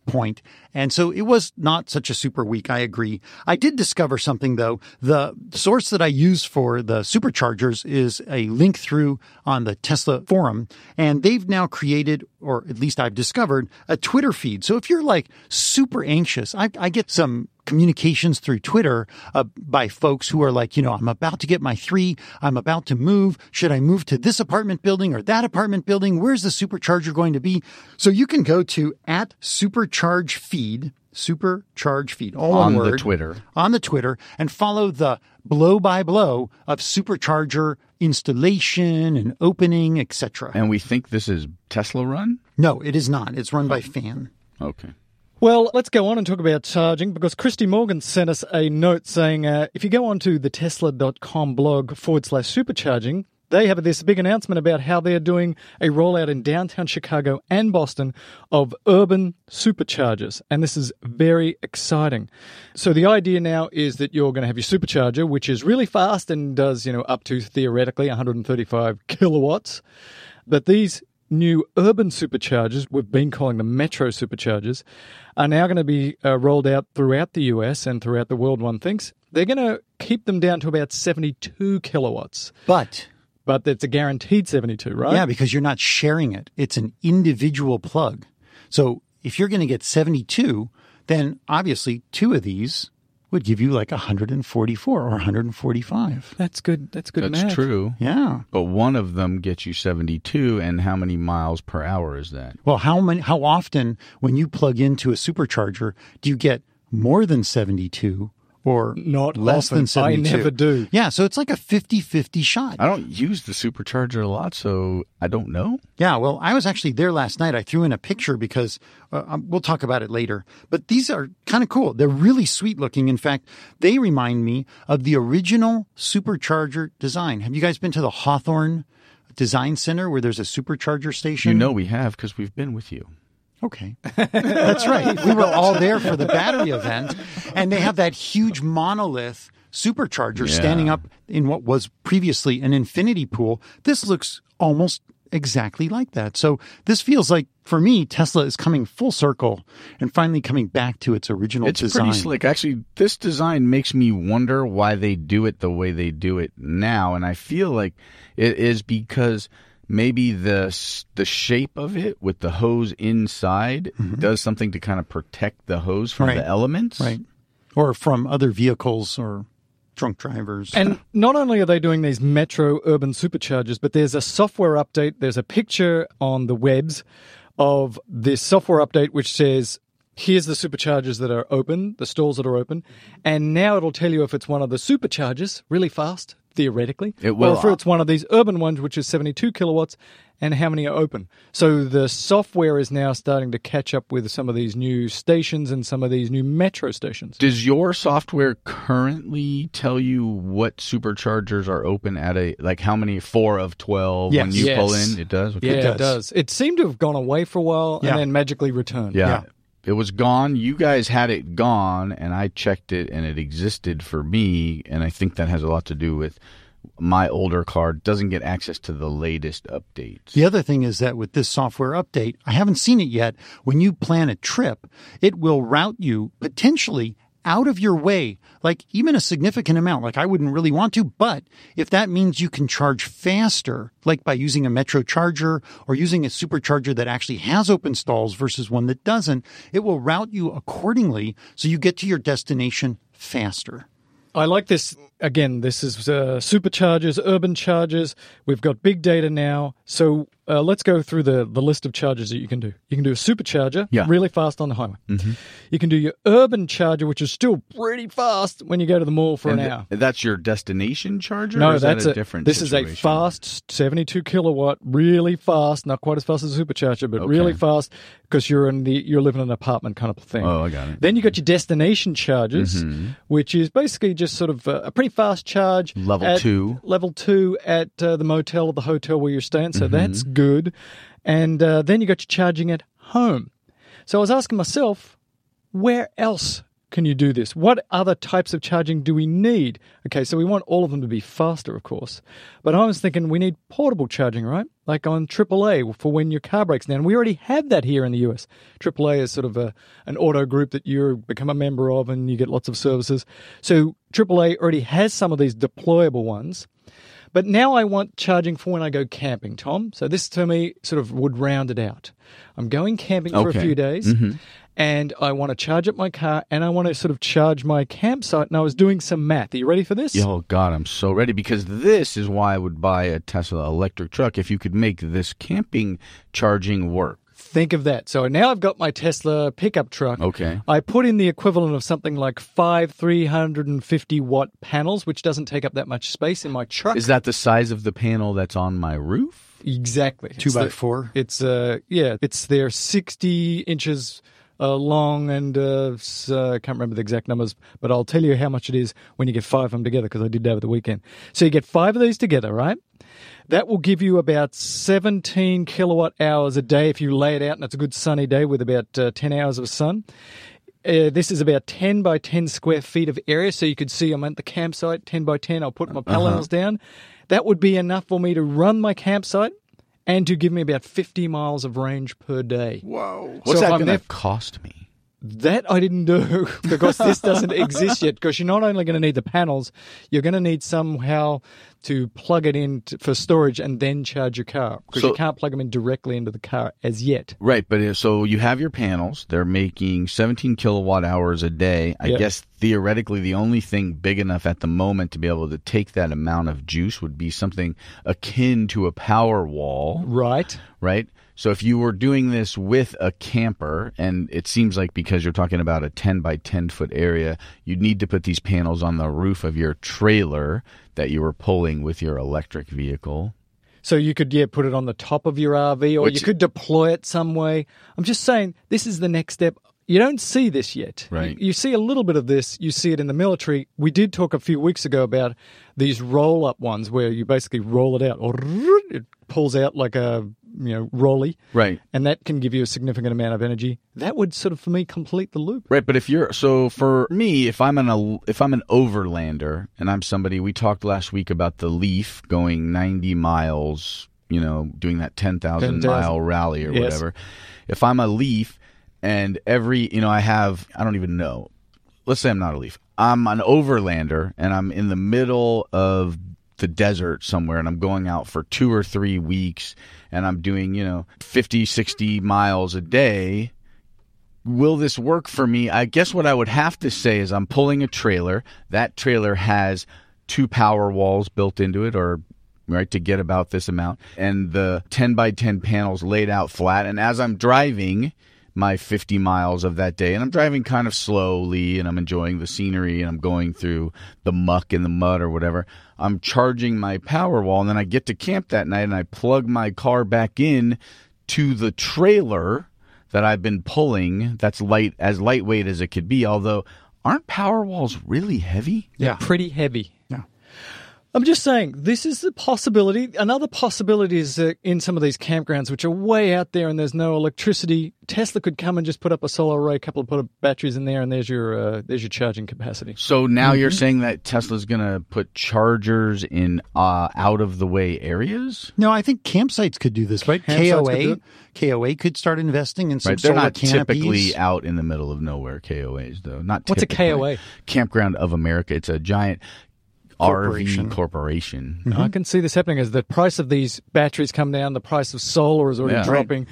And so it was not such a super week. I agree. I did discover something though. The source that I use for the superchargers is a link through on the Tesla forum. And they've now created, or at least I've discovered, a Twitter feed. So if you're like super anxious, I, I get some communications through Twitter uh, by folks who are like, you know, I'm about to get my three. I'm about to move. Should I move to this apartment building or that apartment building? Where's the supercharger going to be? So you can go to at supercharge feed, supercharge feed, all On one the Twitter. on the Twitter and follow the blow by blow of supercharger installation and opening, etc. And we think this is Tesla run? No, it is not. It's run by Fan. Okay. Well, let's go on and talk about charging because Christy Morgan sent us a note saying uh, if you go onto the tesla.com blog forward slash supercharging, they have this big announcement about how they're doing a rollout in downtown Chicago and Boston of urban superchargers. And this is very exciting. So the idea now is that you're going to have your supercharger, which is really fast and does, you know, up to theoretically 135 kilowatts. But these new urban superchargers, we've been calling them metro superchargers, are now going to be uh, rolled out throughout the US and throughout the world, one thinks. they're going to keep them down to about 72 kilowatts. But But it's a guaranteed 72, right? yeah, because you're not sharing it. It's an individual plug. So if you're going to get 72, then obviously two of these would give you like 144 or 145. That's good. That's good That's math. true. Yeah. But one of them gets you 72, and how many miles per hour is that? Well, how many how often when you plug into a supercharger do you get more than 72 or Not less often. than 72? I never do. Yeah, so it's like a 50-50 shot. I don't use the supercharger a lot, so I don't know. Yeah, well, I was actually there last night. I threw in a picture because uh, um, we'll talk about it later. But these are kind of cool. They're really sweet looking. In fact, they remind me of the original supercharger design. Have you guys been to the Hawthorne Design Center where there's a supercharger station? You know we have because we've been with you. Okay. That's right. We were all there for the battery event, and they have that huge monolith supercharger Yeah. standing up in what was previously an infinity pool. This looks almost exactly like that. So this feels like, for me, Tesla is coming full circle and finally coming back to its original It's design. pretty slick. Actually, this design makes me wonder why they do it the way they do it now, and I feel like it is because maybe the the shape of it with the hose inside does something to kind of protect the hose from Mm-hmm. Right. the elements. Right. Or from other vehicles or drunk drivers. And not only are they doing these metro urban superchargers, but there's a software update. There's a picture on the webs of this software update which says, here's the superchargers that are open, the stalls that are open. And now it'll tell you if it's one of the superchargers really fast, theoretically. It will. Or if it's one of these urban ones, which is 72 kilowatts, and how many are open. So the software is now starting to catch up with some of these new stations and some of these new metro stations. Does your software currently tell you what superchargers are open at a like how many four of twelve when Yes. you pull in? It does. Okay. Yeah, It it does. does. It seemed to have gone away for a while Yeah. and then magically returned. Yeah. Yeah. It was gone. You guys had it gone, and I checked it, and it existed for me. And I think that has a lot to do with my older card doesn't get access to the latest updates. The other thing is that with this software update, I haven't seen it yet. When you plan a trip, it will route you potentially out of your way, like even a significant amount. Like I wouldn't really want to, but if that means you can charge faster, like by using a Metro charger or using a supercharger that actually has open stalls versus one that doesn't, it will route you accordingly so you get to your destination faster. I like this. Again, this is uh, superchargers, urban chargers. We've got big data now. So uh, let's go through the, the list of chargers that you can do. You can do a supercharger, Yeah. really fast on the highway. You can do your urban charger, which is still pretty fast when you go to the mall for And an th- hour. that's your destination charger? or No, is that that's a, different. This is a fast 72 kilowatt, really fast, not quite as fast as a supercharger, but really fast because you're in the you're living in an apartment kind of thing. Oh, I got it. Then you got your destination charges, which is basically just sort of a, a pretty fast charge. Level two. Level two at uh, the motel or the hotel where you're staying. So Mm-hmm. that's good. And uh, then you got your charging at home. So I was asking myself, where else can you do this? What other types of charging do we need? Okay, so we want all of them to be faster, of course. But I was thinking we need portable charging, right? Like on AAA for when your car breaks down. We already have that here in the US. AAA is sort of a, an auto group that you become a member of and you get lots of services. So AAA already has some of these deployable ones. But now I want charging for when I go camping, Tom. So this to me sort of would round it out. I'm going camping for a few days mm-hmm. and I want to charge up my car and I want to sort of charge my campsite. And I was doing some math. Are you ready for this? Oh God, I'm so ready because this is why I would buy a Tesla electric truck if you could make this camping charging work. Think of that. So now I've got my Tesla pickup truck. Okay. I put in the equivalent of something like five 350 watt panels, which doesn't take up that much space in my truck. Is that the size of the panel that's on my roof? exactly. Two It's by the- four. It's uh yeah, it's they're sixty inches uh, long and uh, uh, I can't remember the exact numbers, but I'll tell you how much it is when you get five of them together because I did that over the weekend. So you get five of these together, right? That will give you about 17 kilowatt hours a day if you lay it out and it's a good sunny day with about uh, 10 hours of sun. Uh, this is about 10 by 10 square feet of area, so you could see I'm at the campsite, 10 by 10. I'll put my panels down. That would be enough for me to run my campsite and to give me about 50 miles of range per day. Whoa. What's So that going there- to cost me? That I didn't do *laughs* because this doesn't *laughs* exist yet. Because you're not only going to need the panels, you're going to need somehow to plug it in t for storage and then charge your car because So- you can't plug them in directly into the car as yet. Right, but uh, so you have your panels. They're making 17 kilowatt hours a day. I Yep. guess theoretically, the only thing big enough at the moment to be able to take that amount of juice would be something akin to a power wall, Right. right? So if you were doing this with a camper, and it seems like because you're talking about a 10 by 10 foot area, you'd need to put these panels on the roof of your trailer that you were pulling with your electric vehicle. So you could yeah put it on the top of your RV, or Which- you could deploy it some way. I'm just saying this is the next step. You don't see this yet. Right. You, you see a little bit of this. You see it in the military. We did talk a few weeks ago about these roll up ones where you basically roll it out, or it pulls out like a you know rolly, Right. and that can give you a significant amount of energy. That would sort of for me complete the loop. Right, but if you're so for me, if I'm an if I'm an overlander and I'm somebody, we talked last week about the Leaf going 90 miles, you know, doing that 10,000 10,000. mile rally or Yes. whatever. If I'm a Leaf and every, you know, I have I don't even know. Let's say I'm not a Leaf. I'm an overlander and I'm in the middle of the desert somewhere and I'm going out for 2 or 3 weeks and I'm doing, you know, 50, 60 miles a day will this work for me? I guess what I would have to say is I'm pulling a trailer. That trailer has two power walls built into it or right to get about this amount and the 10 by 10 panels laid out flat and as I'm driving my 50 miles of that day and I'm driving kind of slowly and I'm enjoying the scenery and I'm going through the muck and the mud or whatever I'm charging my power wall and then I get to camp that night and I plug my car back in to the trailer that I've been pulling that's light as lightweight as it could be although aren't power walls really heavy Yeah. Pretty heavy. Yeah. I'm just saying, this is a possibility. Another possibility is that in some of these campgrounds, which are way out there and there's no electricity, Tesla could come and just put up a solar array, a couple of put of batteries in there, and there's your uh, there's your charging capacity. so now you're Mm-hmm. saying that Tesla's going to put chargers in uh, out of the way areas No, I think campsites could do this, right? Campsites could do KOA, it. KOA could start investing in some right they're solar not canopies. typically out in the middle of nowhere KOAs though not What's a. KOA? Campground of America it's a giant Corporation. RV corporation Mm-hmm. I can see this happening as the price of these batteries come down, the price of solar is already Yeah. dropping.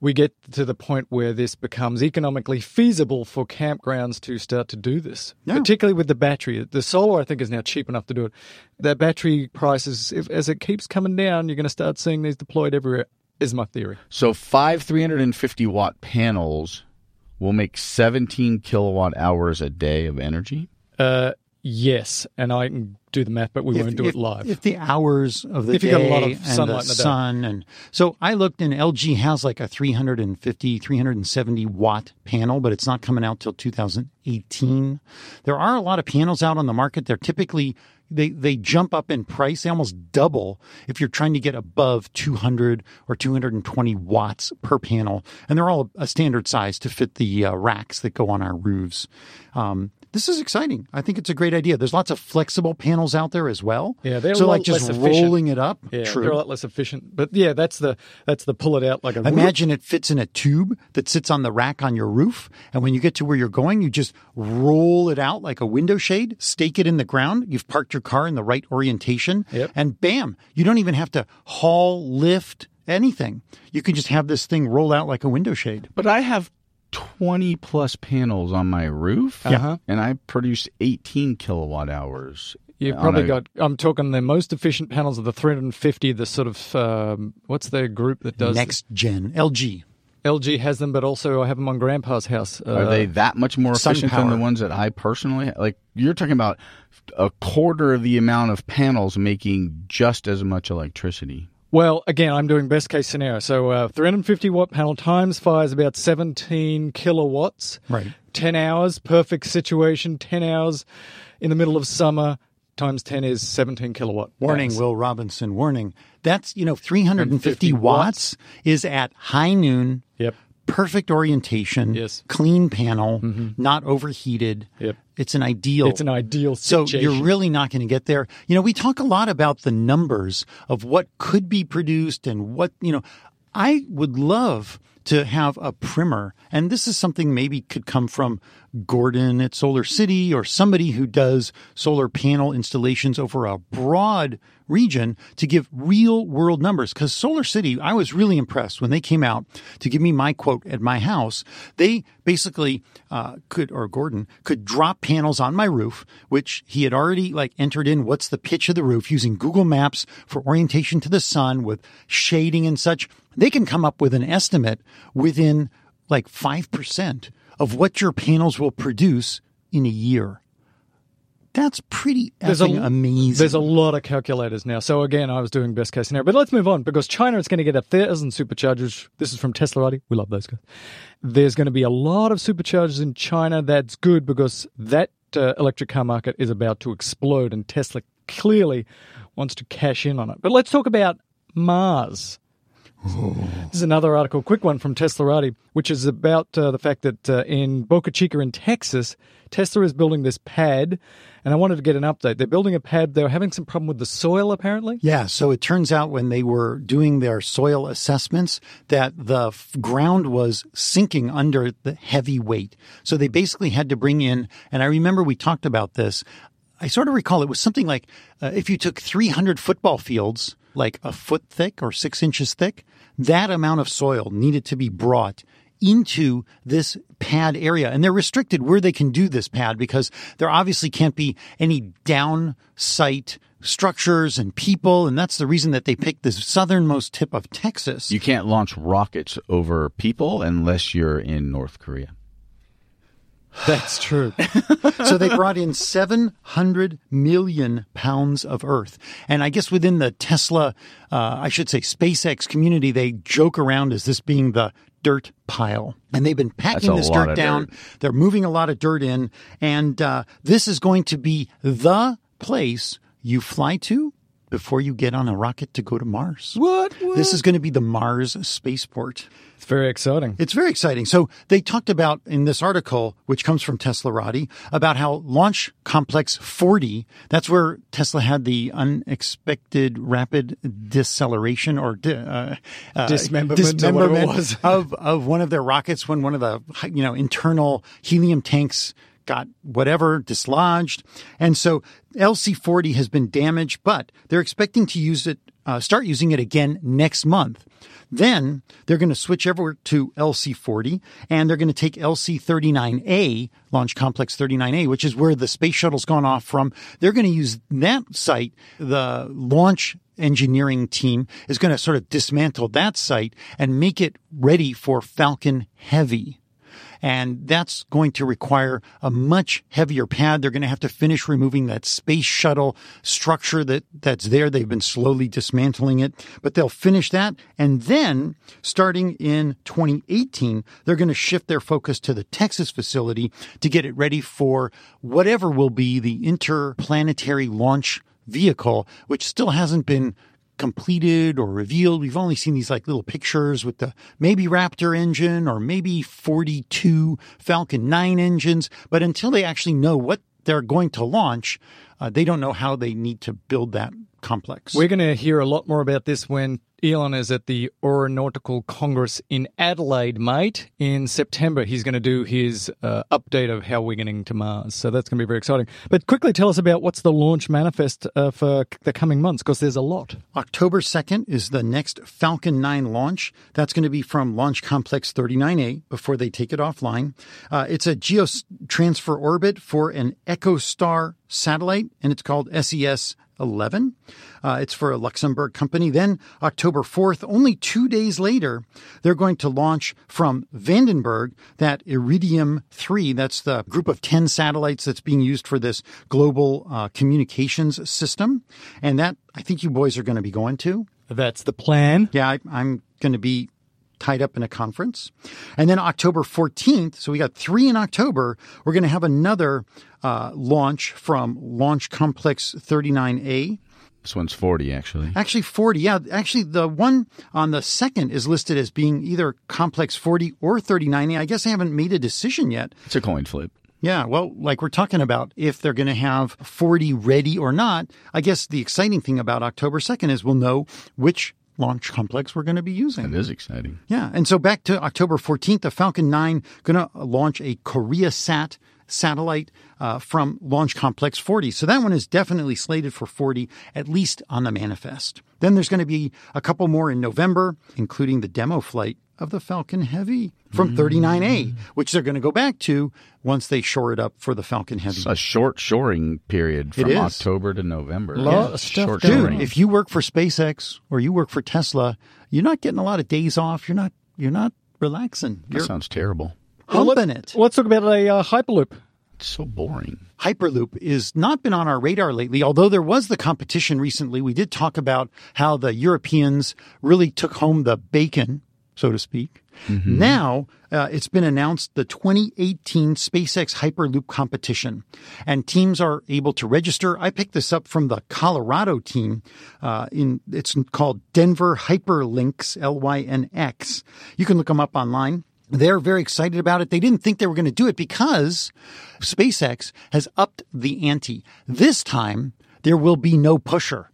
We get to the point where this becomes economically feasible for campgrounds to start to do this, Yeah. particularly with the battery. The solar, I think, is now cheap enough to do it. That battery prices, if, as it keeps coming down, you're going to start seeing these deployed everywhere. Is my theory. So five 350 watt panels will make 17 kilowatt hours a day of energy. Uh, yes, and I can do the math, but we won't do if, it live. If the hours of the If you day got a lot of and sunlight the the sun and so I looked and LG has like a 350 370 watt panel but it's not coming out till 2018. There are a lot of panels out on the market. They're typically they they jump up in price. They almost double if you're trying to get above 200 or 220 watts per panel, and they're all a standard size to fit the uh, racks that go on our roofs. Um, this is exciting. I think it's a great idea. There's lots of flexible panels out there as well. Yeah, they're so a lot like just rolling it up. yeah, True. they're a lot less efficient. But yeah, that's the that's the pull it out like a Imagine it fits in a tube that sits on the rack on your roof. And when you get to where you're going, you just roll it out like a window shade, stake it in the ground. You've parked your car in the right orientation. Yep. And bam, you don't even have to haul, lift, anything. You can just have this thing roll out like a window shade. But I have 20 plus panels on my roof, Uh-huh. and I produce 18 kilowatt hours. You've probably a- got. I'm talking the most efficient panels of the 350. The sort of um, what's the group that does Next gen, LG. LG has them, but also I have them on Grandpa's house. Uh, Are they that much more efficient than the ones that I personally like? You're talking about a quarter of the amount of panels making just as much electricity. Well, again, I'm doing best case scenario. So, uh, 350 watt panel times fires about 17 kilowatts. Right. 10 hours, perfect situation. 10 hours in the middle of summer times 10 is 17 kilowatt. Warning, hours. Will Robinson, warning. That's, you know, 350 50 watts is at high noon. Yep. Perfect orientation. Yes. Mm-hmm. Clean panel, not overheated. Yep. It's an ideal. It's an ideal So you're really not going to get there. You know, we talk a lot about the numbers of what could be produced and what, you know, I would love to have a primer. And this is something maybe could come from Gordon at Solar City or somebody who does solar panel installations over a broad region to give real world numbers. Cause Solar City, I was really impressed when they came out to give me my quote at my house. They basically, uh, could, or Gordon could drop panels on my roof, which he had already like entered in what's the pitch of the roof using Google Maps for orientation to the sun with shading and such. They can come up with an estimate within like 5% of what your panels will produce in a year. That's pretty There's a, amazing. There's a lot of calculators now. So again, I was doing best case scenario, but let's move on because China is going to get a thousand superchargers. This is from Tesla, Teslarati. We love those guys. There's going to be a lot of superchargers in China. That's good because that uh, electric car market is about to explode, and Tesla clearly wants to cash in on it. But let's talk about Mars. This is another article, quick one from Teslarati, which is about uh, the fact that uh, in Boca Chica in Texas, Tesla is building this pad, and I wanted to get an update. They're building a pad. They're having some problem with the soil, apparently. Yeah, so it turns out when they were doing their soil assessments that the f- ground was sinking under the heavy weight. So they basically had to bring in, and I remember we talked about this. I sort of recall it was something like uh, if you took 300 football fields, like a foot thick or six inches thick, that amount of soil needed to be brought into this pad area. And they're restricted where they can do this pad because there obviously can't be any down site structures and people. And that's the reason that they picked the southernmost tip of Texas. You can't launch rockets over people unless you're in North Korea. That's true. so they brought in 700 million pounds of earth. And I guess within the Tesla, uh, I should say SpaceX community, they joke around as this being the dirt pile. And they've been packing this dirt down. dirt. They're moving a lot of dirt in. And uh, this is going to be the place you fly to before you get on a rocket to go to Mars. what? This is going to be the Mars spaceport. It's very exciting. It's very exciting. So they talked about in this article, which comes from Teslarati, about how Launch Complex 40, that's where Tesla had the unexpected rapid deceleration or di- uh, uh, Dismemberment or whatever it dismemberment was. of, of one of their rockets when one of the, you know, internal helium tanks got whatever dislodged. And so LC40 has been damaged, but they're expecting to use it, uh, start using it again next month. Then they're going to switch over to LC40 and they're going to take LC39A, Launch Complex 39A, which is where the space shuttle's gone off from. They're going to use that site, the launch engineering team is going to sort of dismantle that site and make it ready for Falcon Heavy. And that's going to require a much heavier pad. They're going to have to finish removing that space shuttle structure that, that's there. They've been slowly dismantling it, but they'll finish that. And then starting in 2018, they're going to shift their focus to the Texas facility to get it ready for whatever will be the interplanetary launch vehicle, which still hasn't been completed or revealed. We've only seen these like little pictures with the maybe Raptor engine or maybe 42 Falcon 9 engines. But until they actually know what they're going to launch, uh, they don't know how they need to build that complex. We're going to hear a lot more about this when Elon is at the Aeronautical Congress in Adelaide, mate, in September. He's going to do his uh, update of how we're getting to Mars. So that's going to be very exciting. But quickly tell us about what's the launch manifest uh, for the coming months, because there's a lot. October 2nd is the next Falcon 9 launch. That's going to be from Launch Complex 39A before they take it offline. Uh, it's a geotransfer orbit for an EchoStar satellite, and it's called SES 11. Uh, it's for a Luxembourg company. Then October 4th, only two days later, they're going to launch from Vandenberg that Iridium 3. That's the group of 10 satellites that's being used for this global uh, communications system. And that I think you boys are going to be going to. That's the plan. Yeah, I, I'm going to be tied up in a conference. And then October 14th, so we got three in October, we're going to have another uh, launch from Launch Complex 39A. This one's 40, actually. Actually, 40. Yeah, actually, the one on the second is listed as being either Complex 40 or 39A. I guess I haven't made a decision yet. It's a coin flip. Yeah, well, like we're talking about if they're going to have 40 ready or not. I guess the exciting thing about October 2nd is we'll know which launch complex we're going to be using. That is exciting. Yeah. And so back to October 14th, the Falcon 9 going to launch a Koreasat satellite uh, from Launch Complex 40. So that one is definitely slated for 40, at least on the manifest. Then there's going to be a couple more in November, including the demo flight of the Falcon Heavy from 39A, which they're going to go back to once they shore it up for the Falcon Heavy. It's a short shoring period from is. October to November. Lot of stuff short Dude, if you work for SpaceX or you work for Tesla, you're not getting a lot of days off. You're not you're not relaxing. that You're sounds terrible. humping it. Let's talk about a uh, Hyperloop. It's so boring. Hyperloop is not been on our radar lately, although there was the competition recently. We did talk about how the Europeans really took home the bacon, so to speak. Now uh, it's been announced the 2018 SpaceX Hyperloop competition, and teams are able to register. I picked this up from the Colorado team. Uh, in it's called Denver Hyperlynx L Y N X. You can look them up online. They're very excited about it. They didn't think they were going to do it because SpaceX has upped the ante. This time, there will be no pusher.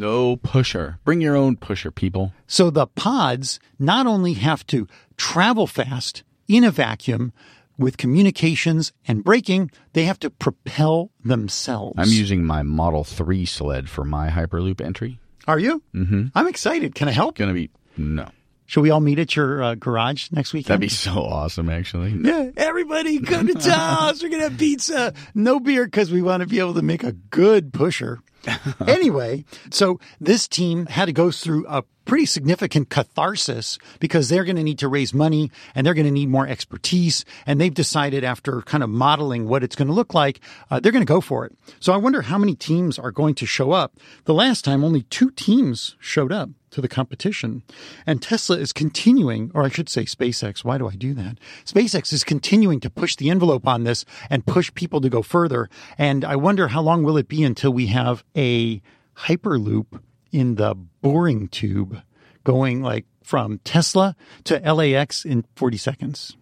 No pusher. Bring your own pusher, people. So the pods not only have to travel fast in a vacuum with communications and braking, they have to propel themselves. I'm using my Model 3 sled for my Hyperloop entry. Are you? Mm-hmm. I'm excited. Can I help? Gonna be no. Shall we all meet at your uh, garage next weekend? That'd be so awesome, actually. Yeah, everybody come to Tom's. We're gonna have pizza, no beer, because we want to be able to make a good pusher. *laughs* anyway, so this team had to go through a pretty significant catharsis because they're going to need to raise money and they're going to need more expertise. And they've decided after kind of modeling what it's going to look like, uh, they're going to go for it. So I wonder how many teams are going to show up. The last time, only two teams showed up to the competition. And Tesla is continuing, or I should say SpaceX. Why do I do that? SpaceX is continuing to push the envelope on this and push people to go further. And I wonder how long will it be until we have a Hyperloop in the boring tube going like from Tesla to LAX in 40 seconds.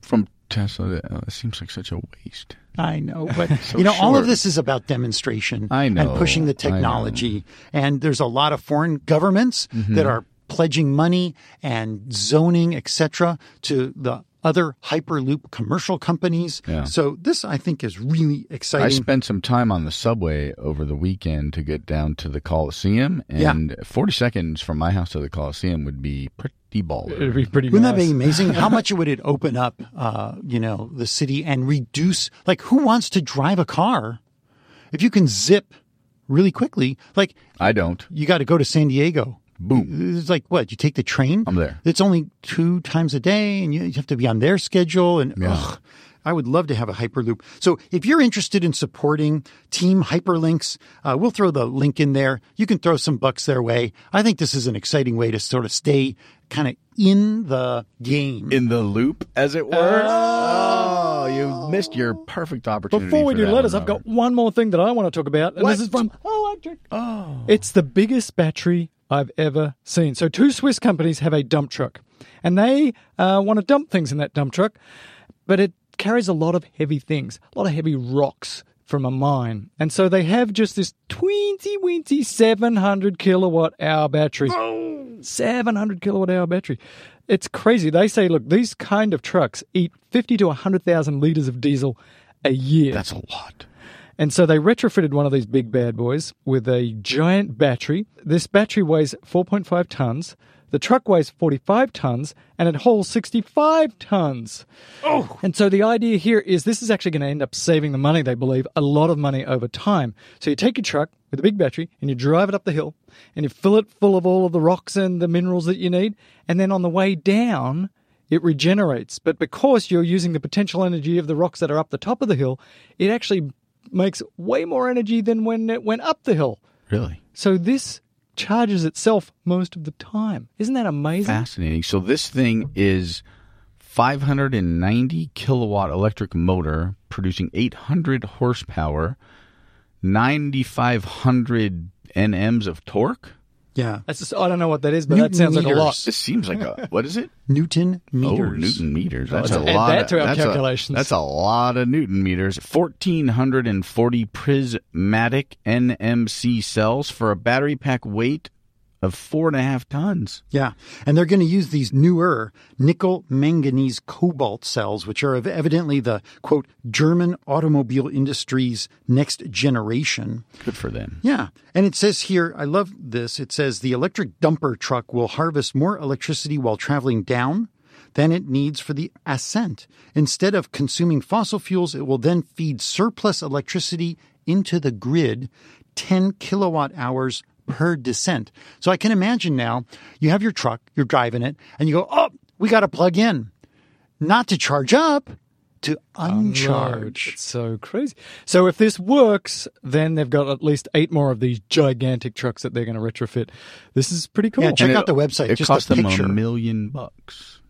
From Tesla, uh, it seems like such a waste. I know, but *laughs* So you know, all of this is about demonstration I know, and pushing the technology. And there's a lot of foreign governments Mm-hmm. that are pledging money and zoning, etc., to the other Hyperloop commercial companies. Yeah. So this, I think, is really exciting. I spent some time on the subway over the weekend to get down to the Coliseum, Yeah. and 40 seconds from my house to the Coliseum would be pretty baller. It'd be pretty Wouldn't nice. that be amazing? How *laughs* much would it open up, uh, you know, the city and reduce? Like, who wants to drive a car if you can zip really quickly? Like, I don't. you got to go to San Diego. Boom. It's like what? You take the train? I'm there. It's only two times a day, and you you have to be on their schedule. And Yeah. ugh, I would love to have a Hyperloop. So if you're interested in supporting Team Hyperlynx, uh, we'll throw the link in there. You can throw some bucks their way. I think this is an exciting way to sort of stay kind of in the game. In the loop, as it were. Oh, you missed your perfect opportunity. Before we do that letters, I've got one more thing that I want to talk about, and this What? is from Electrek. Oh, it's the biggest battery I've ever seen. So, two Swiss companies have a dump truck, and they uh, want to dump things in that dump truck, but it carries a lot of heavy things, a lot of heavy rocks from a mine, and so they have just this tweensy weensy 700 kilowatt hour battery. 700 kilowatt hour battery. It's crazy. They say, look, these kind of trucks eat 50 to 100,000 liters of diesel a year. That's a lot. And so they retrofitted one of these big bad boys with a giant battery. This battery weighs 4.5 tons. The truck weighs 45 tons and it hauls 65 tons. Oh. And so the idea here is this is actually going to end up saving the money, they believe, a lot of money over time. So you take your truck with a big battery and you drive it up the hill and you fill it full of all of the rocks and the minerals that you need. And then on the way down, it regenerates. But because you're using the potential energy of the rocks that are up the top of the hill, it actually makes way more energy than when it went up the hill. Really So this charges itself most of the time. Isn't that amazing? fascinating. So this thing is 590 kilowatt electric motor producing 800 horsepower, 9,500 nms of torque. Yeah. That's just, oh, I don't know what that is, but Newton that sounds like a lot. meters. This seems like a what is it? *laughs* Oh, Newton meters. Oh, Newton meters. That's let's a add lot. that of, to our that's a- calculations. that's a lot of Newton meters. Fourteen hundred and forty prismatic NMC cells for a battery pack weight of four and a half tons. Yeah. And they're going to use these newer nickel manganese cobalt cells, which are ev- evidently the quote, German automobile industry's next generation. Good for them. Yeah. And it says here, I love this. It says the electric dumper truck will harvest more electricity while traveling down than it needs for the ascent. Instead of consuming fossil fuels, it will then feed surplus electricity into the grid, 10 kilowatt hours per descent. So I can imagine now you have your truck, you're driving it, and you go, oh, we got to plug in. Not to charge up, to Unload. uncharge. It's so crazy. So if this works, then they've got at least eight more of these gigantic trucks that they're going to retrofit. This is pretty cool. Yeah, check And out the website. It just cost a them a million bucks.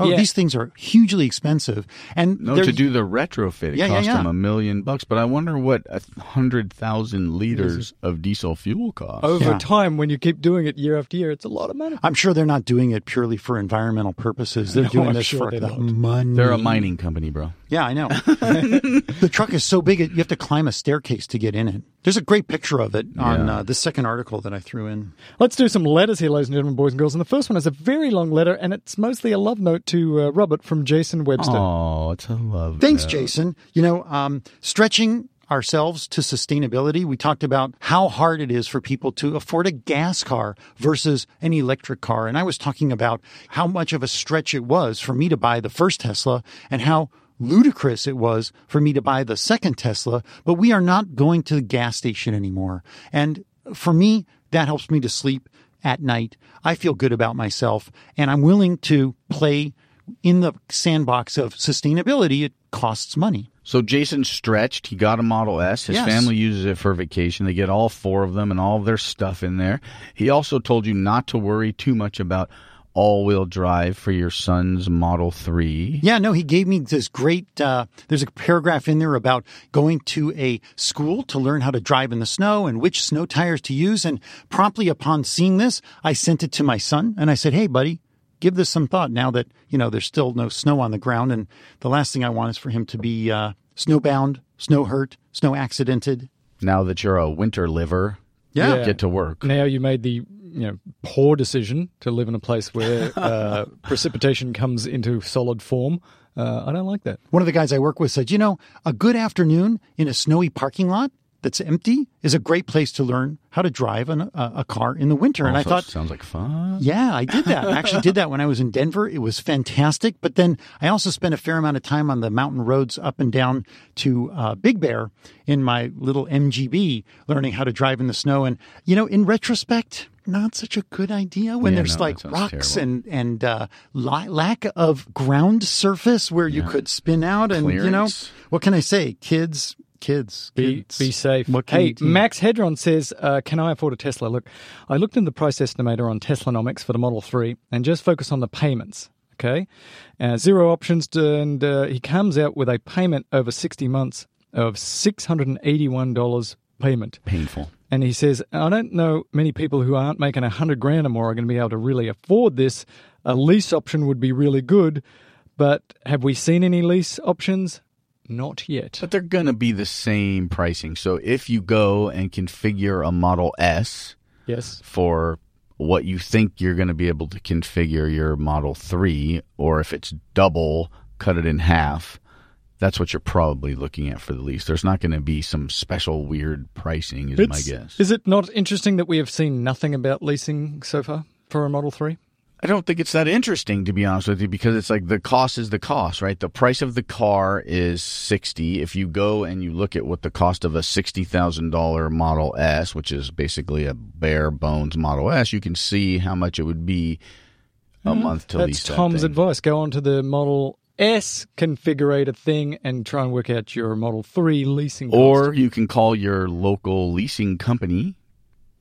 Oh, Yeah. these things are hugely expensive. And No, to do the retrofit, it Yeah, yeah, cost yeah. them a million bucks. But I wonder what a hundred thousand liters of diesel fuel costs. Over Yeah. time, when you keep doing it year after year, it's a lot of money. I'm sure they're not doing it purely for environmental purposes. They're No, doing I'm this sure for the money. They're a mining company, bro. Yeah, I know. *laughs* the truck is so big, you have to climb a staircase to get in it. There's a great picture of it on Yeah. uh, the second article that I threw in. Let's do some letters here, ladies and gentlemen, boys and girls. And the first one is a very long letter, and it's mostly a love note to uh, Robert from Jason Webster. Oh, it's a love. Thanks, note. Jason. You know, um, stretching ourselves to sustainability, we talked about how hard it is for people to afford a gas car versus an electric car. And I was talking about how much of a stretch it was for me to buy the first Tesla and how ludicrous it was for me to buy the second Tesla. But we are not going to the gas station anymore. And for me, that helps me to sleep at night. I feel good about myself and I'm willing to play in the sandbox of sustainability. It costs money. So Jason stretched. He got a Model S. His Yes. family uses it for vacation. They get all four of them and all of their stuff in there. He also told you not to worry too much about all-wheel drive for your son's Model 3. Yeah, no, he gave me this great. Uh, there's a paragraph in there about going to a school to learn how to drive in the snow and which snow tires to use. And promptly upon seeing this, I sent it to my son and I said, "Hey, buddy." Give this some thought now that, you know, there's still no snow on the ground. And the last thing I want is for him to be uh, snowbound, snow hurt, snow accidented. Now that you're a winter liver, Yeah. Yeah. get to work. Now you made the you know poor decision to live in a place where *laughs* uh, precipitation comes into solid form. Uh, I don't like that. One of the guys I work with said, you know, a good afternoon in a snowy parking lot that's empty is a great place to learn how to drive an, a, a car in the winter. and I Also thought, sounds like fun. yeah, I did that. I *laughs* actually did that when I was in Denver. It was fantastic. But then I also spent a fair amount of time on the mountain roads up and down to uh, Big Bear in my little MGB, learning how to drive in the snow. And, you know, in retrospect, not such a good idea when Yeah, there's no, like rocks terrible. and and uh, li- lack of ground surface where you could spin out. And you know, what can I say? Kids, kids, Be, kids. be safe. What hey, you do? Max Hedron says, uh, "Can I afford a Tesla?" Look, I looked in the price estimator on Teslanomics for the Model Three, and just focus on the payments. Okay, uh, zero options, to, and uh, he comes out with a payment over sixty months of six hundred and eighty-one dollars payment. Painful. And he says, I don't know many people who aren't making a hundred grand or more are going to be able to really afford this. A lease option would be really good, but have we seen any lease options? Not yet. But they're going to be the same pricing. So if you go and configure a Model S Yes. for what you think you're going to be able to configure your Model 3, or if it's double, cut it in half, that's what you're probably looking at for the lease. There's not going to be some special weird pricing, is my guess. Is it not interesting that we have seen nothing about leasing so far for a Model 3? I don't think it's that interesting to be honest with you because it's like the cost is the cost, right? The price of the car is 60. If you go and you look at what the cost of a $60,000 Model S, which is basically a bare bones Model S, you can see how much it would be a mm-hmm. month to That's lease that Tom's thing. advice. Go on to the Model S configurator thing and try and work out your Model 3 leasing cost. Or you can call your local leasing company,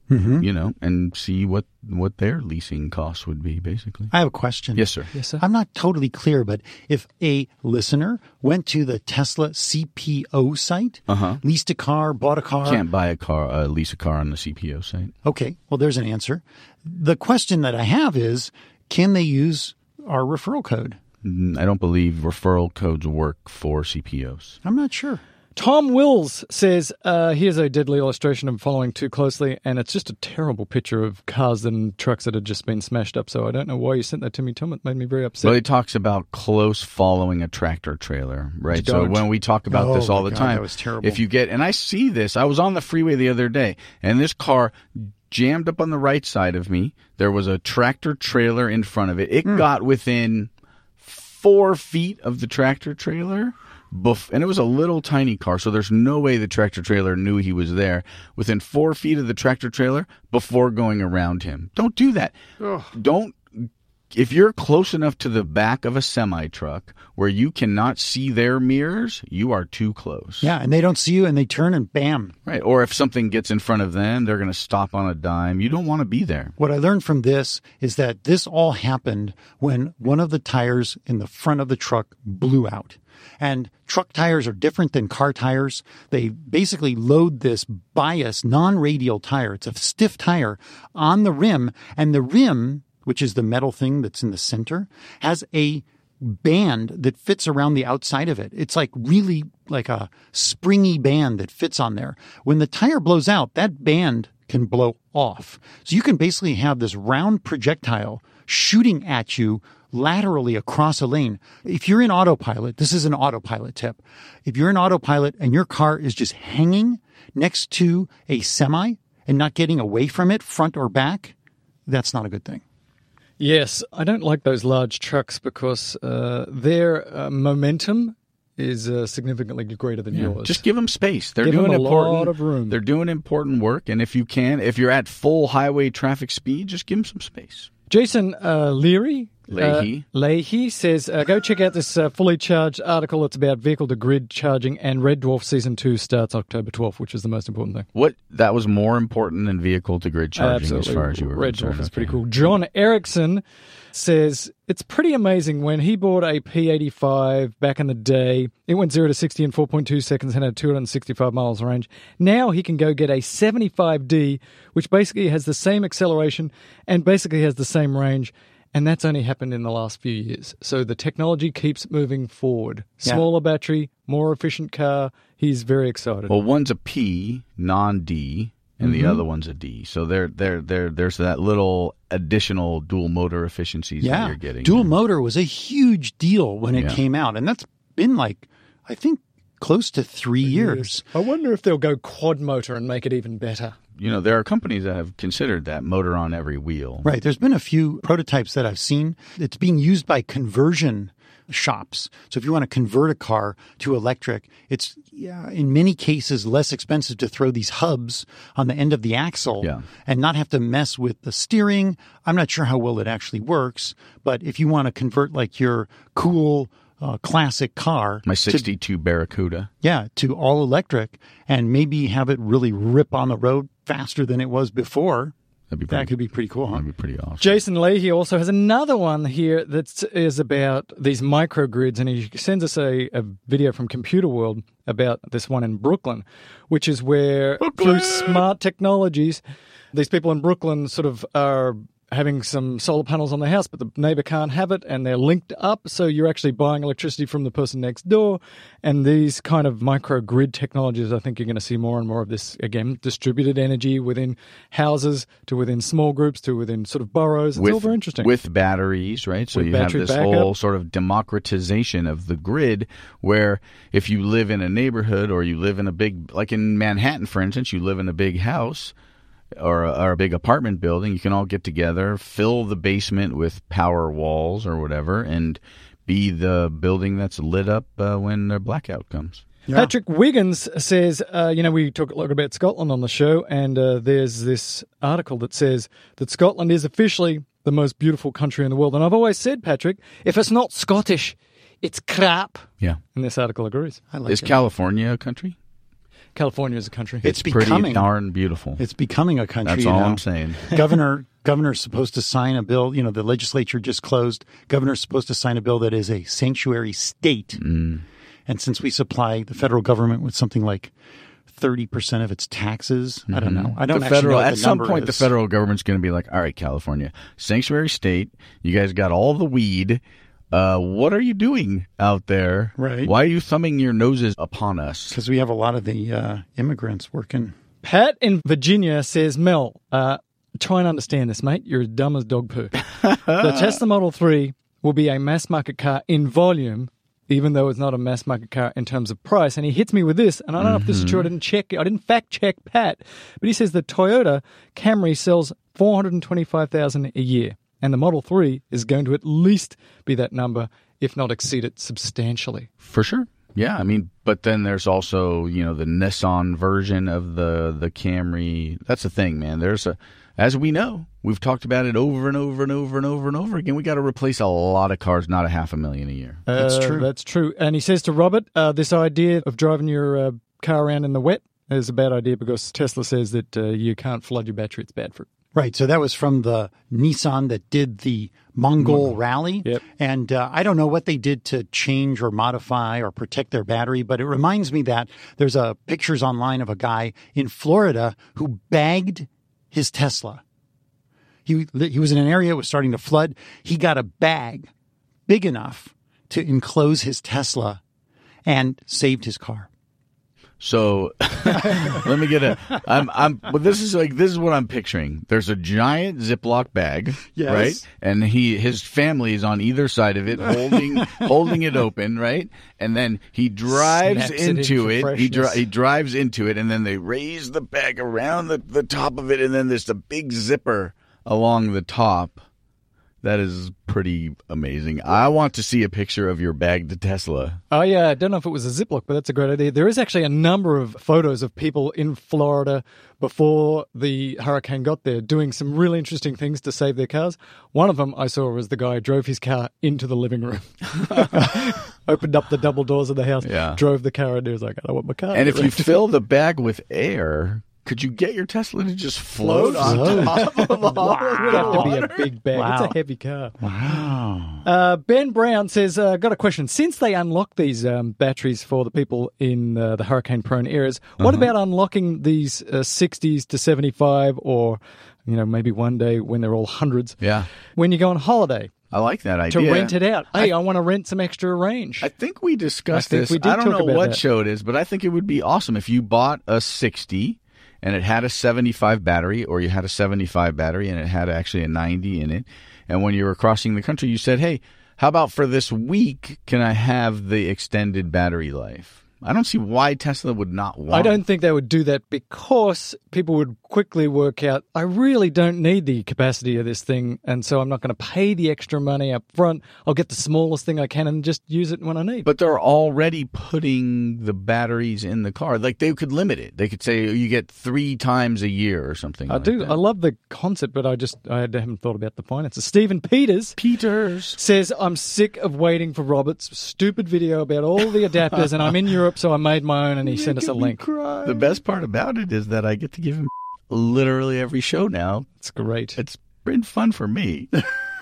Mm-hmm. you know, and see what what their leasing costs would be basically. I have a question. Yes, sir. Yes, sir. I'm not totally clear, but if a listener went to the Tesla CPO site, Uh-huh. leased a car, bought a car, Can't buy a car, uh, lease a car on the CPO site. okay, well, there's an answer. The question that I have is, can they use our referral code? Mm, I don't believe referral codes work for CPOs. I'm not sure. Tom Wills says, uh, here's a deadly illustration I'm following too closely, and it's just a terrible picture of cars and trucks that had just been smashed up. So I don't know why you sent that to me, Tom. It made me very upset. Well, he talks about close following a tractor trailer, right? So when we talk about Oh, this all the God, time, that was terrible. if you get, and I see this, I was on the freeway the other day, and this car jammed up on the right side of me. There was a tractor trailer in front of it. It Hmm. got within four feet of the tractor trailer. Bef- and it was a little tiny car, so there's no way the tractor trailer knew he was there within four feet of the tractor trailer before going around him. Don't do that. Don't if you're close enough to the back of a semi truck where you cannot see their mirrors, you are too close. Yeah, and they don't see you, and they turn and bam. Right. Or if something gets in front of them, they're going to stop on a dime. You don't want to be there. What I learned from this is that this all happened when one of the tires in the front of the truck blew out. And truck tires are different than car tires. They basically load this bias non radial tire. It's a stiff tire on the rim, and the rim, which is the metal thing that's in the center, has a band that fits around the outside of it. It's like really like a springy band that fits on there. When the tire blows out, that band can blow off. So you can basically have this round projectile shooting at you laterally across a lane. If you're in autopilot, this is an autopilot tip. If you're in autopilot and your car is just hanging next to a semi and not getting away from it, front or back, that's not a good thing. Yes, I don't like those large trucks because uh, their uh, momentum is uh, significantly greater than yours. Just give them space. They're Give doing a important. lot of room. They're doing important work, and if you can, if you're at full highway traffic speed, just give them some space. Jason uh, Leary. Leahy. Uh, Leahy says, uh, go check out this uh, fully charged article. It's about vehicle to grid charging, and Red Dwarf Season 2 starts October 12th, which is the most important thing. What that was more important than vehicle to grid charging, Absolutely. as far as you were Red concerned. Dwarf is Okay. pretty cool. John Erickson says it's pretty amazing when he bought a P85 back in the day. It went 0 to 60 in 4.2 seconds and had 265 miles range. Now he can go get a 75D, which basically has the same acceleration and basically has the same range. And that's only happened in the last few years. So the technology keeps moving forward. Yeah. Smaller battery, more efficient car. He's very excited. Well, one's a P, non-D, and Mm-hmm. the other one's a D. So there, there, there, there's that little additional dual motor efficiencies that Yeah. you're getting. Dual there. motor was a huge deal when it Yeah. came out. And that's been like, I think, close to three years. I wonder if they'll go quad motor and make it even better. You know, there are companies that have considered that motor on every wheel. Right. There's been a few prototypes that I've seen. It's being used by conversion shops. So if you want to convert a car to electric, it's yeah, in many cases less expensive to throw these hubs on the end of the axle Yeah. and not have to mess with the steering. I'm not sure how well it actually works, but if you want to convert like your cool uh, classic car My to 62 Barracuda. yeah, to all electric and maybe have it really rip on the road faster than it was before. That'd be pretty, That could be pretty cool, huh? that'd be pretty awesome. Jason Leahy also has another one here that is about these microgrids, and he sends us a, a video from Computer World about this one in Brooklyn, which is where through smart technologies, these people in Brooklyn sort of are having some solar panels on the house, but the neighbor can't have it, and they're linked up, so you're actually buying electricity from the person next door. And these kind of microgrid technologies, I think you're going to see more and more of this again, distributed energy within houses to within small groups to within sort of boroughs. It's all very interesting. With batteries, right? So With you have this backup. whole sort of democratization of the grid where if you live in a neighborhood or you live in a big, like in Manhattan, for instance, you live in a big house or a, or a big apartment building, you can all get together, fill the basement with power walls or whatever, and be the building that's lit up uh, when the blackout comes. Patrick Wiggins says, uh, you know, we talk a lot about Scotland on the show, and uh, there's this article that says that Scotland is officially the most beautiful country in the world. And I've always said, Patrick, if it's not Scottish, it's crap. Yeah. And this article agrees. I like Is it. California a country? California is a country. It's pretty becoming- darn beautiful. It's becoming a country. That's all now. I'm saying. *laughs* Governor Governor's supposed to sign a bill. You know, the legislature just closed. Governor's supposed to sign a bill that is a sanctuary state. Mm. And since we supply the federal government with something like thirty percent of its taxes, I don't know. I don't Mm-hmm. the actually federal know what at the some number point the federal government's going to be like all right california sanctuary state you guys got all the weed uh, what are you doing out there? Right. Why are you thumbing your noses upon us? Because we have a lot of the uh, immigrants working. Pat in Virginia says, Mel, uh, try and understand this, mate. You're as dumb as dog poo. *laughs* the Tesla Model 3 will be a mass market car in volume, even though it's not a mass market car in terms of price. And he hits me with this, and I don't know if this is true. I didn't check, I didn't fact check Pat, but he says the Toyota Camry sells 425,000 a year, and the Model 3 is going to at least be that number, if not exceed it substantially. For sure. Yeah, I mean, but then there's also you know the Nissan version of the the Camry. That's the thing, man. There's a, as we know, we've talked about it over and over and over and over and over again. We got to replace a lot of cars, not a half a million a year. That's Uh, true. That's true. And he says to Robert, uh, this idea of driving your uh, car around in the wet is a bad idea because Tesla says that uh, you can't flood your battery. It's bad for it. Right. So that was from the Nissan that did the Mongol rally. Yep. And uh, I don't know what they did to change or modify or protect their battery, but it reminds me that there's a pictures online of a guy in Florida who bagged his Tesla. He he was in an area that was starting to flood. He got a bag big enough to enclose his Tesla and saved his car. So *laughs* let me get a. I'm. I'm. But this is like this is what I'm picturing. There's a giant Ziploc bag, Yes. right? And he his family is on either side of it, *laughs* holding holding it open, right? And then he drives Snaps it in into it. he dri- he drives into it, and then they raise the bag around the the top of it, and then there's a big zipper along the top. That is pretty amazing. I want to see a picture of your bag to Tesla. Oh, yeah. I don't know if it was a Ziploc, but that's a great idea. There is actually a number of photos of people in Florida before the hurricane got there doing some really interesting things to save their cars. One of them I saw was the guy drove his car into the living room, *laughs* *laughs* opened up the double doors of the house, Yeah. drove the car, and he was like, I don't want my car. And if you fill the bag with air, could you get your Tesla to just float on top of all of It'd the have to be water? a big bag. Wow. It's a heavy car. Wow. Uh, ben Brown says, uh, got a question. Since they unlock these um, batteries for the people in uh, the hurricane prone areas, what Uh-huh. about unlocking these uh, 60s to 75 or, you know, maybe one day when they're all hundreds? Yeah, When you go on holiday I like that idea. to idea. rent it out. Hey, I, want to rent some extra range. I think we discussed I think this. we did I don't talk know about what that. show it is, but I think it would be awesome if you bought a 60 and it had a 75 battery, or you had a 75 battery and it had actually a 90 in it. And when you were crossing the country, you said, hey, how about for this week, can I have the extended battery life? I don't see why Tesla would not want I don't think they would do that because people would quickly work out, I really don't need the capacity of this thing, and so I'm not going to pay the extra money up front. I'll get the smallest thing I can and just use it when I need. But they're already putting the batteries in the car. Like they could limit it. They could say oh, you get three times a year or something. I like do. that. I love the concept, but I just I haven't thought about the finances. Stephen Peters Peters. says I'm sick of waiting for Robert's stupid video about all the adapters, and I'm in Europe, so I made my own, and he *laughs* sent us a link. The best part about it is that I get to give him literally every show now. It's great. It's been fun for me. *laughs*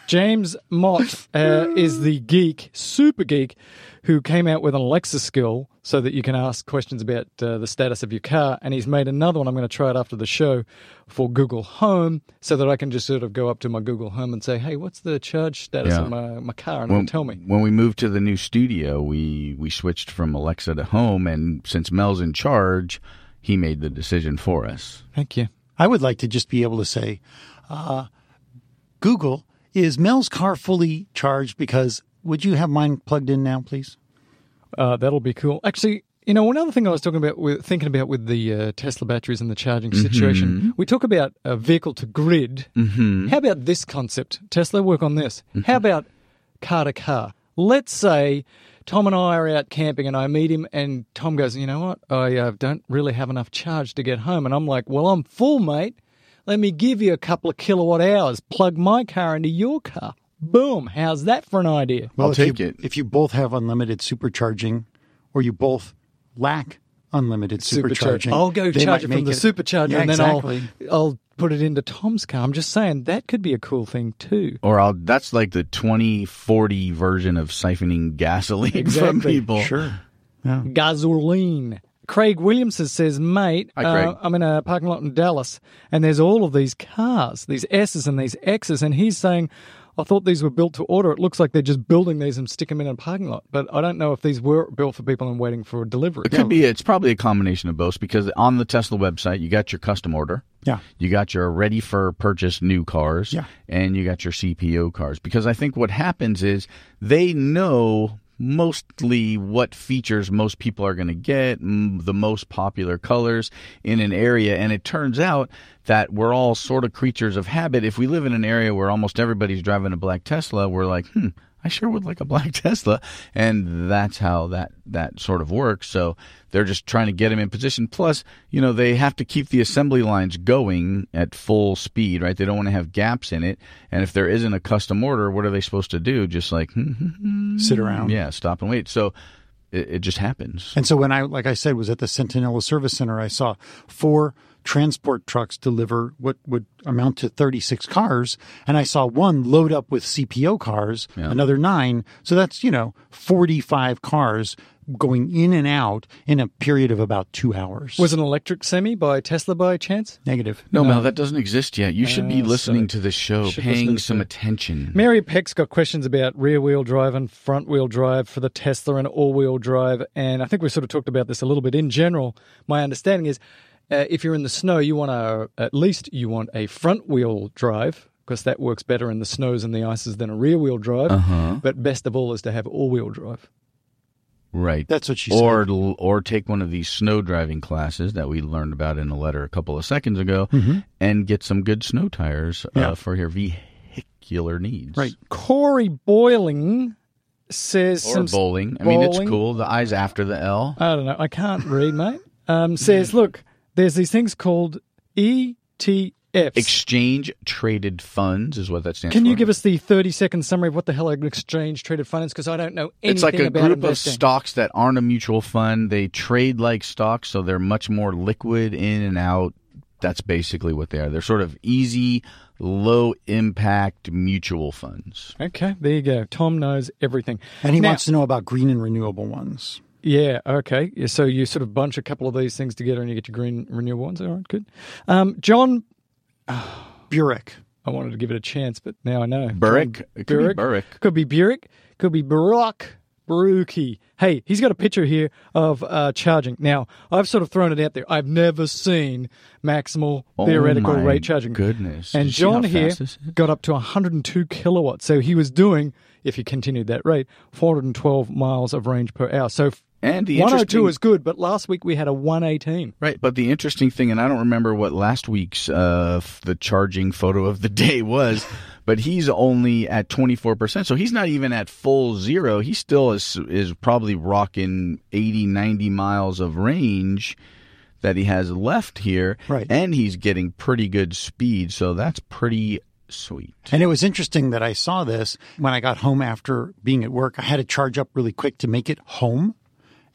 James Mott uh, is the geek, super geek, who came out with an Alexa skill so that you can ask questions about uh, the status of your car. And he's made another one. I'm going to try it after the show for Google Home so that I can just sort of go up to my Google Home and say, hey, what's the charge status Yeah. of my, my car? And when, it'll tell me. when we moved to the new studio, we we switched from Alexa to home, and since Mel's in charge, he made the decision for us. Thank you. I would like to just be able to say, uh, Google, is Mel's car fully charged? Because would you have mine plugged in now, please? Uh, that'll be cool. Actually, you know, another thing I was talking about, with, thinking about with the uh, Tesla batteries and the charging situation, we talk about a vehicle to grid. Mm-hmm. How about this concept? Tesla, work on this. How about car to car? Let's say Tom and I are out camping and I meet him, and Tom goes, You know what? I uh, don't really have enough charge to get home. And I'm like, Well, I'm full, mate. Let me give you a couple of kilowatt hours. Plug my car into your car. Boom. How's that for an idea? I'll if take you, it. If you both have unlimited supercharging or you both lack unlimited supercharging, I'll go charge it from make the supercharger Yeah, and then exactly. I'll I'll put it into Tom's car. I'm just saying that could be a cool thing too. Or I'll that's like the 2040 version of siphoning gasoline from people. Sure. Yeah. Gasoline. Craig Williamson says, mate, Hi, uh, I'm in a parking lot in Dallas and there's all of these cars, these S's and these X's, and he's saying, I thought these were built to order. It looks like they're just building these and stick them in a parking lot. But I don't know if these were built for people and waiting for a delivery. It could be. It's probably a combination of both because on the Tesla website you got your custom order. Yeah. You got your ready for purchase new cars. Yeah. And you got your CPO cars. Because I think what happens is they know mostly what features most people are going to get, the most popular colors in an area. And it turns out that we're all sort of creatures of habit. If we live in an area where almost everybody's driving a black Tesla, we're like, hmm, I sure would like a black *laughs* Tesla. And that's how that, that sort of works. So they're just trying to get him in position. Plus, you know, they have to keep the assembly lines going at full speed, right? They don't want to have gaps in it. And if there isn't a custom order, what are they supposed to do? Just like, *laughs* Sit around. yeah, stop and wait. So it, it just happens. And so when I, like I said, was at the Centinela Service Center, I saw four transport trucks deliver what would amount to 36 cars. And I saw one load up with CPO cars, another nine. So that's, you know, 45 cars going in and out in a period of about two hours. Was an electric semi by Tesla by chance? negative. No, Mel, that doesn't exist yet. You should be Uh, listening so- to this show, should listen to paying some show. attention. Mary Peck's got questions about rear wheel drive and front wheel drive for the Tesla and all wheel drive. And I think we sort of talked about this a little bit. In general, my understanding is uh, if you're in the snow, you want to, at least you want a front wheel drive because that works better in the snows and the ices than a rear wheel drive. Uh-huh. But best of all is to have all wheel drive. Right. That's what she or said. or take one of these snow driving classes that we learned about in a letter a couple of seconds ago, Mm-hmm. and get some good snow tires Yeah. uh, for your vehicular needs. Right. Corey Boiling says Or some bowling. I mean, it's cool. The I's after the L. I don't know. I can't read, mate. Um, says, look, there's these things called ETFs. Exchange traded funds is what that stands for. Can you give us the 30 second summary of what the hell an exchange traded fund is? Because I don't know anything about that. It's like a group investing. of stocks that aren't a mutual fund. They trade like stocks, so they're much more liquid in and out. That's basically what they are. They're sort of easy, low impact mutual funds. Okay, there you go. Tom knows everything. And he Now- wants to know about green and renewable ones. Yeah, okay. Yeah, so you sort of bunch a couple of these things together and you get your green renewable ones. All right, good. Um, John, *sighs* Burek. I wanted to give it a chance, but now I know. Burek? John It could be Burek. Could be Burek. Could be Barak. Baruki. Hey, he's got a picture here of uh, charging. Now, I've sort of thrown it out there. I've never seen maximal Oh theoretical my rate charging. goodness. And Did you see how John here fast this is? got up to 102 kilowatts. So he was doing, if he continued that rate, 412 miles of range per hour. So And the 102 interesting- is good, but last week we had a 118. Right, but the interesting thing, and I don't remember what last week's uh, the charging photo of the *laughs* day was, but he's only at twenty four percent, so he's not even at full zero. He still is is probably rocking 80, 90 miles of range that he has left here, Right. And he's getting pretty good speed, so that's pretty sweet. And it was interesting that I saw this when I got home after being at work. I had to charge up really quick to make it home.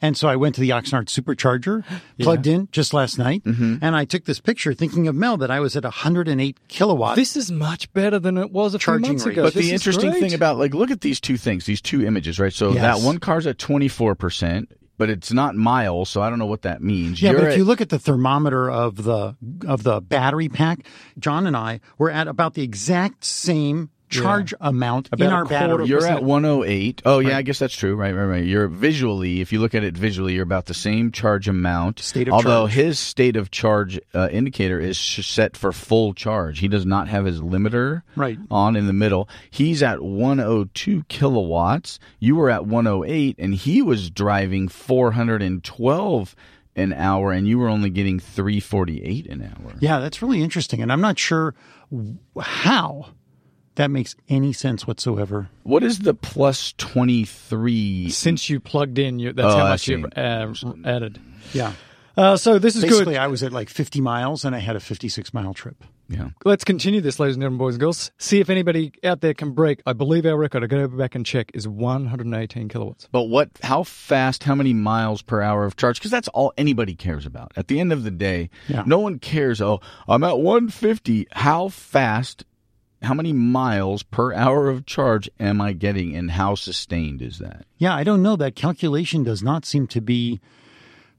And so I went to the Oxnard supercharger, plugged in just last night, Mm-hmm. and I took this picture thinking of Mel that I was at 108 kilowatts. This is much better than it was a few months rate. ago. But This the interesting great. thing about like look at these two things, these two images, right? So Yes. that one car's at twenty four percent, but it's not miles, so I don't know what that means. yeah, You're but if at- you look at the thermometer of the of the battery pack, John and I were at about the exact same charge amount About in our quarter battery. You're at 108. Oh yeah, I guess that's true. Right, right, right. You're visually, if you look at it visually, you're about the same charge amount. State of although charge. his state of charge uh, indicator is set for full charge. He does not have his limiter Right. on in the middle. He's at 102 kilowatts. You were at 108, and he was driving 412 an hour, and you were only getting 348 an hour. Yeah, that's really interesting, and I'm not sure w- how that makes any sense whatsoever. What is the plus 23? Since you plugged in, you, that's Oh, how I much you've uh, added. Yeah. Uh, so this is Basically, good. I was at like 50 miles and I had a 56 mile trip. Yeah. Let's continue this, ladies and gentlemen, boys and girls. See if anybody out there can break. I believe our record, I got to go back and check, is 118 kilowatts. But what? How fast? How many miles per hour of charge? Because that's all anybody cares about. At the end of the day, Yeah. no one cares. Oh, I'm at 150. How fast? How many miles per hour of charge am I getting, and how sustained is that? Yeah, I don't know. That calculation does not seem to be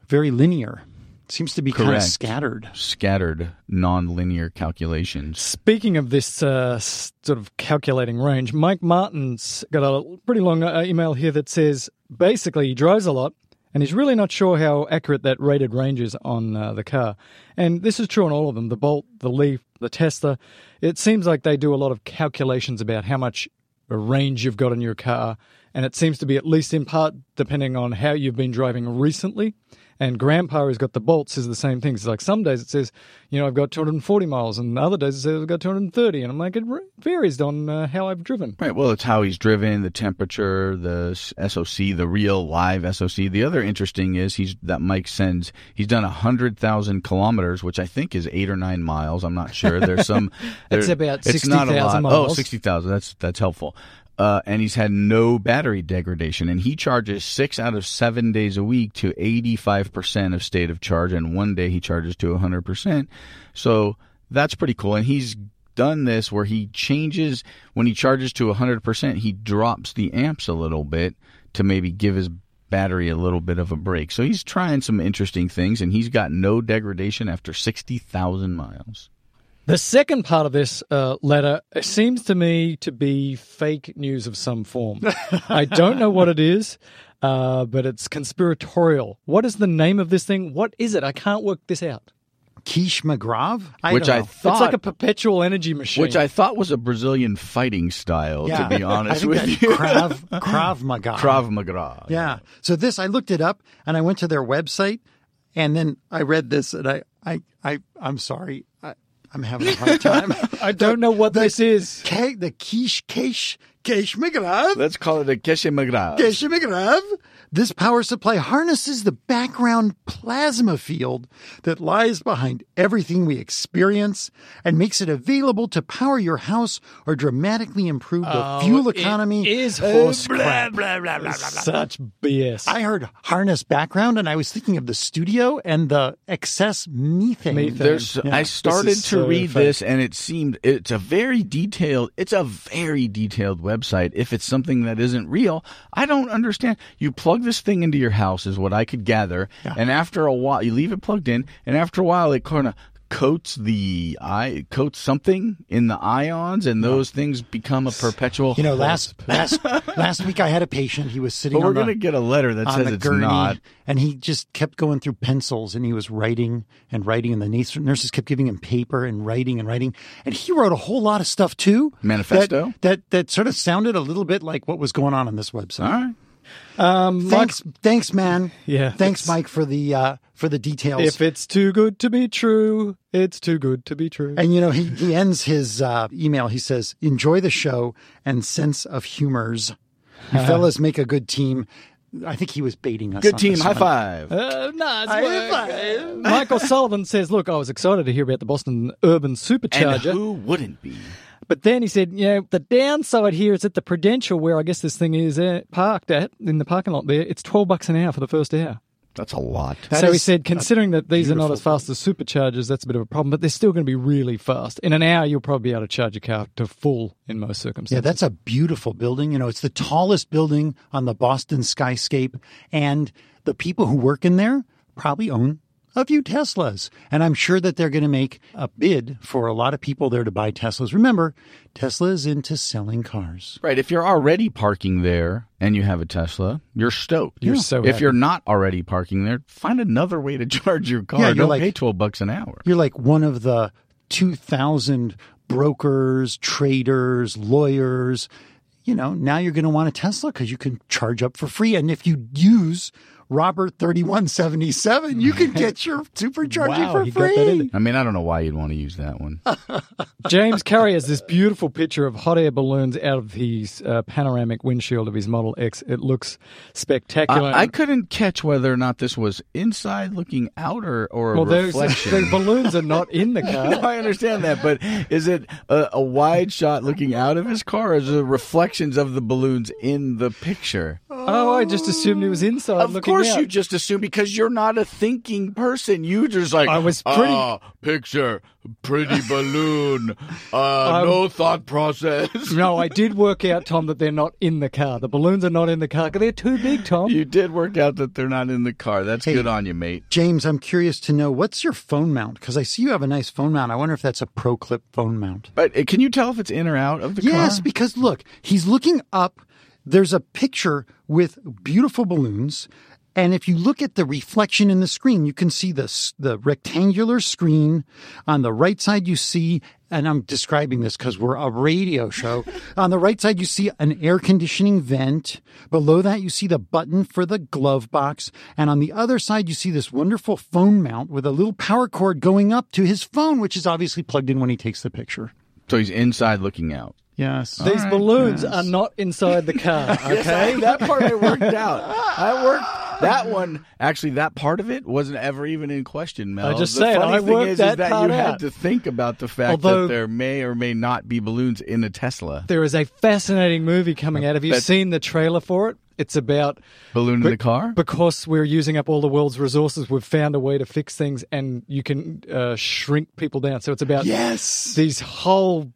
very linear. It Seems to be kind of scattered. Scattered, non-linear calculations. Speaking of this uh, sort of calculating range, Mike Martin's got a pretty long uh, email here that says basically he drives a lot and he's really not sure how accurate that rated range is on uh, the car. And this is true on all of them the Bolt, the Leaf, the Tesla. It seems like they do a lot of calculations about how much range you've got in your car. And it seems to be, at least in part, depending on how you've been driving recently. And Grandpa who's got the bolts says the same thing. It's like some days it says, you know, I've got 240 miles, and other days it says I've got 230. And I'm like, it varies on uh, how I've driven. Right. Well, it's how he's driven, the temperature, the SOC, the real live SOC. The other interesting is he's that Mike sends. He's done a hundred thousand kilometers, which I think is eight or nine miles. I'm not sure. There's some. *laughs* It's about it's not 60,000 lot. Oh, miles. 60,000. That's that's helpful. Uh, and he's had no battery degradation, and he charges six out of seven days a week to 85% of state of charge, and one day he charges to 100%. So that's pretty cool. And he's done this where he changes when he charges to 100%, he drops the amps a little bit to maybe give his battery a little bit of a break. So he's trying some interesting things, and he's got no degradation after 60,000 miles. The second part of this uh, letter seems to me to be fake news of some form. *laughs* I don't know what it is, uh, but it's conspiratorial. What is the name of this thing? What is it? I can't work this out. Quiche McGrav? I Which don't I thought it's like a perpetual energy machine. which I thought was a Brazilian fighting style, yeah. to be *laughs* honest I with you. Krav, *laughs* Krav Maga. Krav Maga. Yeah. So this, I looked it up and I went to their website and then I read this and I, I, I, I'm sorry. I, I'm having a hard time. *laughs* I don't know what this is. K, the quiche, quiche, quiche McGrav. Let's call it a quiche Magra. Quiche McGrav. This power supply harnesses the background plasma field that lies behind everything we experience and makes it available to power your house or dramatically improve the fuel economy. It is Uh, horse blah, crap. blah, blah, blah, blah, blah. Such BS. I heard harness background and I was thinking of the studio and the excess methane. Methane. Yeah. I started to so read fake. this, and it seemed it's a very detailed. It's a very detailed website. If it's something that isn't real, I don't understand. You plug this thing into your house, is what I could gather, and after a while, you leave it plugged in, and after a while, it kind of coats the i coats something in the ions, and those things become a perpetual. You know, last last *laughs* last week I had a patient. He was sitting but we're on the, gonna get a letter that says it's gurney, not. and he just kept going through pencils, and he was writing and writing, and the nurses kept giving him paper and writing and writing, and he wrote a whole lot of stuff too. Manifesto? that that, that sort of sounded a little bit like what was going on on this website. All right. Um, Thanks, thanks, man. Yeah, thanks, Mike, for the uh, for the details. if it's too good to be true, it's too good to be true. And you know, he, he ends his uh, email. He says, "Enjoy the show and sense of humors. You fellas make a good team." I think he was baiting us. Good on team. this High one. five. Uh, nice High work. five. Michael Sullivan says, "Look, I was excited to hear about the Boston Urban and Supercharger, who wouldn't be? But then he said, you know, the downside here is at the Prudential, where I guess this thing is uh, parked at in the parking lot. There, it's twelve bucks an hour for the first hour. That's a lot. That so he said, considering that these are not as fast as superchargers, that's a bit of a problem. But they're still going to be really fast. In an hour, you'll probably be able to charge your car to full in most circumstances. Yeah, that's a beautiful building. You know, it's the tallest building on the Boston skyscape, and the people who work in there probably own a few Teslas. And I'm sure that they're going to make a bid for a lot of people there to buy Teslas. Remember, Tesla is into selling cars. Right. If you're already parking there and you have a Tesla, you're stoked. You're so If happy. you're not already parking there, find another way to *laughs* charge your car. Yeah, you're Don't like- pay twelve bucks an hour. You're like one of the 2,000 brokers, traders, lawyers. You know, now you're going to want a Tesla because you can charge up for free. And if you use Robert 3177, you can *laughs* get your supercharger Wow, for he got that in free. I mean, I don't know why you'd want to use that one. *laughs* James Curry has this beautiful picture of hot air balloons out of his uh, panoramic windshield of his Model X. It looks spectacular. I, I couldn't catch whether or not this was inside looking out or, or a well, there's, reflection. the balloons are not in the *laughs* no, car. I understand that, but is it a, a wide shot looking out of his car, or is it reflections of the balloons in the picture? Oh, I just assumed he was inside Of looking course out. you just assume because you're not a thinking person. You just like I was pretty- "Ah, picture pretty *laughs* balloon. Uh, no thought process. No, I did work out, Tom, that they're not in the car. The balloons are not in the car. 'cause They're too big, Tom. You did work out that they're not in the car. That's Hey. good on you, mate. James, I'm curious to know what's your phone mount? Because I see you have a nice phone mount. I wonder if that's a ProClip phone mount. But uh, can you tell if it's in or out of the Yes, car? because look, he's looking up. There's a picture with beautiful balloons. And if you look at the reflection in the screen, you can see the, the rectangular screen. On the right side, you see, and I'm describing this because we're a radio show. *laughs* On the right side, you see an air conditioning vent. Below that, you see the button for the glove box. And on the other side, you see this wonderful phone mount with a little power cord going up to his phone, which is obviously plugged in when he takes the picture. So he's inside looking out. Yes. These balloons are not inside the car, *laughs* okay? that part I worked out. *laughs* I worked that one. Actually, that part of it wasn't ever even in question, Mel. I just the said, funny I thing worked is, that is that you out. had to think about the fact Although- that there may or may not be balloons in a Tesla. There is a fascinating movie coming out. Have you That- seen the trailer for it? It's about Balloon in But- the car. because we're using up all the world's resources, we've found a way to fix things, and you can uh, shrink people down. So it's about yes. these whole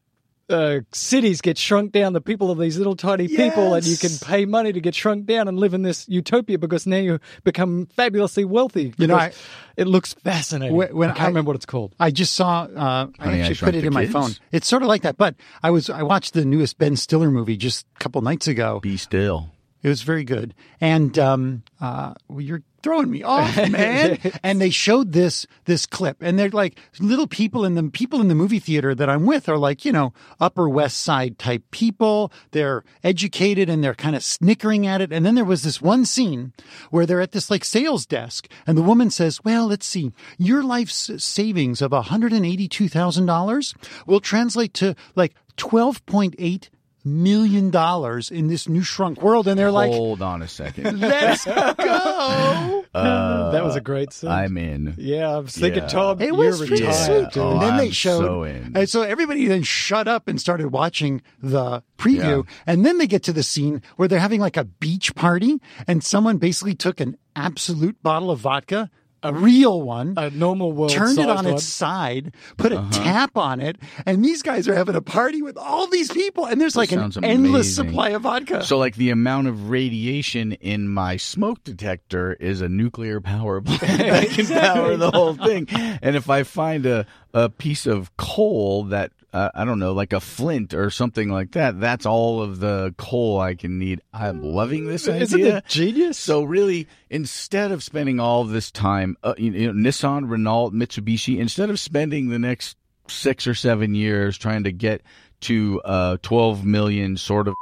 uh, cities get shrunk down. The people of these little tiny people, and you can pay money to get shrunk down and live in this utopia because now you become fabulously wealthy. You know, because it looks fascinating. When- when I can't I- remember what it's called. I just saw. Uh, I Honey, I actually put it the in my phone. It's sort of like that. But I was I watched the newest Ben Stiller movie just a couple nights ago. Be still. It was very good. And um, uh, well, you're throwing me off, *laughs* man. and they showed this this clip, and they're like little people in the people in the movie theater that I'm with are like you know Upper West Side type people. They're educated and they're kind of snickering at it. And then there was this one scene where they're at this like sales desk, and the woman says, "Well, let's see, your life's savings of 182 thousand dollars will translate to like 12.8." Million dollars in this new shrunk world, and they're like, Hold on a second. Let's go. *laughs* Uh, that was a great scene. I'm in. yeah, I was thinking, Yeah. Tom, It you're was pretty retired. sweet. Oh, and then oh, they I'm showed, so in. and so everybody then shut up and started watching the preview. Yeah. And then they get to the scene where they're having like a beach party, and someone basically took an absolute bottle of vodka, a real one, A normal world turned it on one. its side, put Uh-huh. a tap on it, and these guys are having a party with all these people, and there's like an sounds endless supply of vodka. So, like the amount of radiation in my smoke detector is a nuclear power plant *laughs* that can power the whole thing. And if I find a, a piece of coal that uh, I don't know, like a flint or something like that, that's all of the coal I can need. I'm loving this idea. Isn't it genius? So really, instead of spending all of this time, uh, you know, Nissan, Renault, Mitsubishi, instead of spending the next six or seven years trying to get to uh, 12 million sort of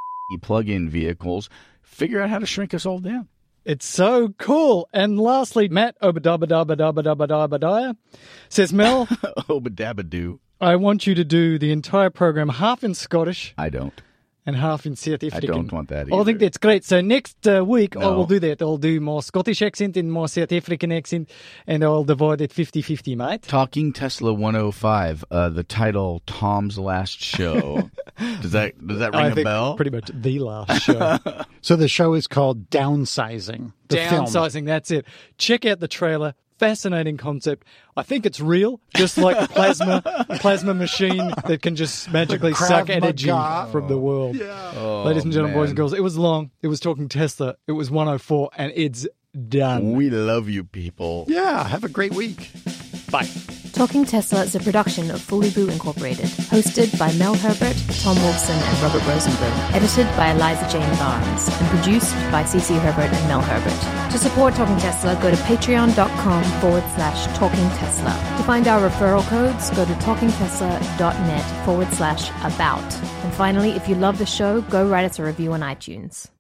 plug-in vehicles, figure out how to shrink us all down. It's so cool. And lastly, Matt Obadabadabadabadabadabadaya says, Mel, *laughs* oh, but dabadoo. I want you to do the entire program half in Scottish I don't. And half in South African. I don't want that I think that's great. So next uh, week, I will do that. I'll do more Scottish accent and more South African accent, and I'll divide it 50-50, mate. Talking Tesla 105, uh, the title Tom's Last Show. *laughs* does that does that ring I a think bell? pretty much the last show. *laughs* So the show is called Downsizing. The film. Downsizing, that's it. Check out the trailer. Fascinating concept. I think it's real, just like a plasma *laughs* plasma machine that can just magically suck energy Maga. from the world. Oh, Ladies and gentlemen, boys and girls, it was long. It was talking Tesla. It was 104, and it's done. We love you people. Yeah, have a great week. Bye. Talking Tesla is a production of Fully Boo Incorporated, hosted by Mel Herbert, Tom Wolfson, and Robert Rosenblum, edited by Eliza Jane Barnes, and produced by CC Herbert and Mel Herbert. To support Talking Tesla, go to patreon.com forward slash talking Tesla. To find our referral codes, go to talkingtesla.net forward slash about. And finally, if you love the show, go write us a review on iTunes.